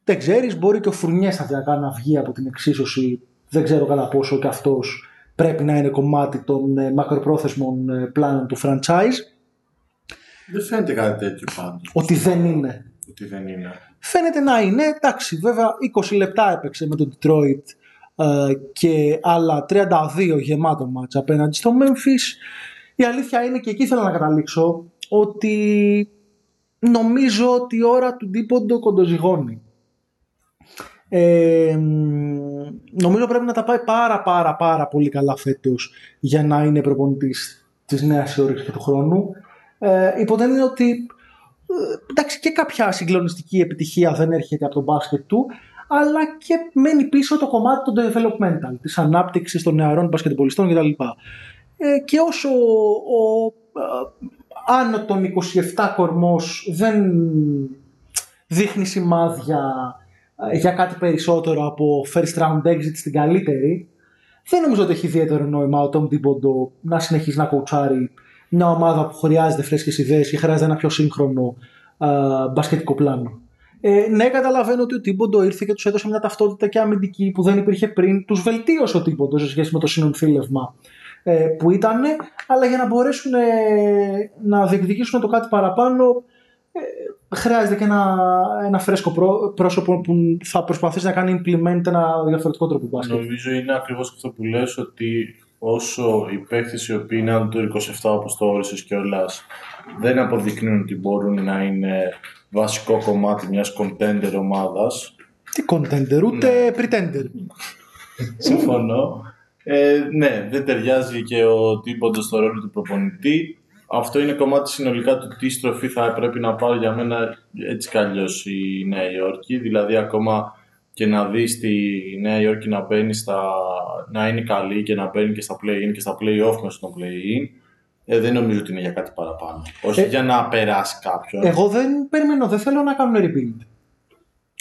δεν ξέρεις, μπορεί και ο Φουρνιές σταδιακά να βγει από την εξίσωση. Δεν ξέρω καλά πόσο και αυτός πρέπει να είναι κομμάτι των ε, μακροπρόθεσμων ε, πλάνων του franchise. Δεν φαίνεται κάτι τέτοιο πάντως. Ότι δεν είναι. Ότι δεν είναι. Φαίνεται να είναι. Εντάξει, βέβαια 20 λεπτά έπαιξε με τον Detroit ε, και άλλα 32 γεμάτο μάτς απέναντι στο Memphis. Η αλήθεια είναι και εκεί θέλω να καταλήξω ότι νομίζω ότι η ώρα του Ντίποντο κοντοζυγώνει. Ε, νομίζω πρέπει να τα πάει πάρα πάρα πάρα πολύ καλά φέτος για να είναι προπονητής της νέας όρεξης και του χρόνου. Ε, υποτείνει ότι ε, εντάξει και κάποια συγκλονιστική επιτυχία δεν έρχεται από τον μπάσκετ του, αλλά και μένει πίσω το κομμάτι των developmental, της ανάπτυξης των νεαρών μπασκετμπολιστών κτλ. Ε, και όσο ο, ο ε, άνω των 27 κορμός δεν δείχνει σημάδια ε, για κάτι περισσότερο από first round exit στην καλύτερη, δεν νομίζω ότι έχει ιδιαίτερο νόημα ο Tom Thibodeau να συνεχίσει να κοουτσάρει μια ομάδα που χρειάζεται φρέσκες ιδέες και χρειάζεται ένα πιο σύγχρονο α, μπασκετικό πλάνο. Ε, ναι, καταλαβαίνω ότι ο Τίμποντο ήρθε και τους έδωσε μια ταυτότητα και αμυντική που δεν υπήρχε πριν. Τους βελτίωσε ο Τίμποντο σε σχέση με το συνονθήλευμα ε, που ήταν, αλλά για να μπορέσουν ε, να διεκδικήσουν το κάτι παραπάνω, ε, χρειάζεται και ένα, ένα φρέσκο πρόσωπο που θα προσπαθήσει να κάνει implement ένα διαφορετικό τρόπο μπάσκετ. Νομίζω είναι ακριβώς αυτό που λες ότι όσο οι παίχτες οι οποίοι είναι άνω του 27 όπως το όρισες κιόλα δεν αποδεικνύουν ότι μπορούν να είναι βασικό κομμάτι μιας contender ομάδας. Τι contender, ούτε ναι. pretender. Συμφωνώ. Ε, ναι, δεν ταιριάζει και ο τίποτα στο ρόλο του προπονητή. Αυτό είναι κομμάτι συνολικά του τι στροφή θα πρέπει να πάρει για μένα έτσι κι αλλιώς η Νέα Υόρκη. Δηλαδή ακόμα και να δεις τη Νέα Υόρκη να μπαίνει στα, να είναι καλή και να μπαίνει και στα play-in και στα play-off μέσα στο play-in, ε, δεν νομίζω ότι είναι για κάτι παραπάνω. Όχι ε, για να περάσει κάποιον. Εγώ δεν περιμένω, δεν θέλω να κάνουν rebuild.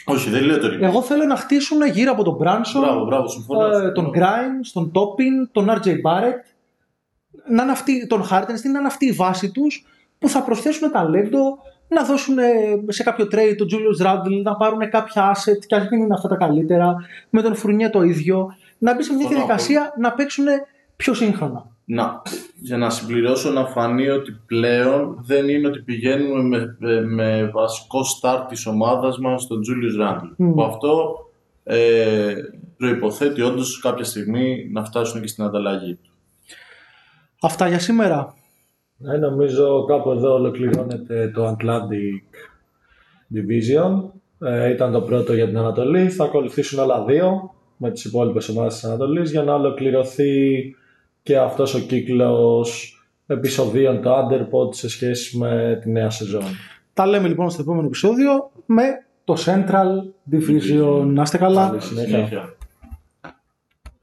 Όχι, δεν λέω το rebuild. Εγώ θέλω να χτίσουν γύρω από τον Branson, μπράβο, μπράβο, ε, τον Grimes, τον Toppin, τον RJ Barrett, να είναι αυτή, τον Hartenstein, να είναι αυτή η βάση τους που θα προσθέσουν ταλέντο, να δώσουν σε κάποιο trade τον Julius Randle, να πάρουν κάποια asset και αν δεν είναι αυτά τα καλύτερα, με τον Φουρνιέ το ίδιο, να μπει σε μια διαδικασία να παίξουν πιο σύγχρονα. Να, για να συμπληρώσω να φανεί ότι πλέον δεν είναι ότι πηγαίνουμε με, με βασικό start της ομάδας μας στον Julius Randle. Mm. Που αυτό ε, προϋποθέτει όντως κάποια στιγμή να φτάσουν και στην ανταλλαγή του. Αυτά για σήμερα. Ναι, νομίζω κάπου εδώ ολοκληρώνεται το Atlantic Division. Ε, ήταν το πρώτο για την Ανατολή. Θα ακολουθήσουν άλλα δύο με τις υπόλοιπες ομάδες της Ανατολής για να ολοκληρωθεί και αυτός ο κύκλος επεισοδίων το Underpod σε σχέση με τη νέα σεζόν. Τα λέμε λοιπόν στο επόμενο επεισόδιο με το Central Division. Να είστε καλά. Καλή συνέχεια. Συνέχεια.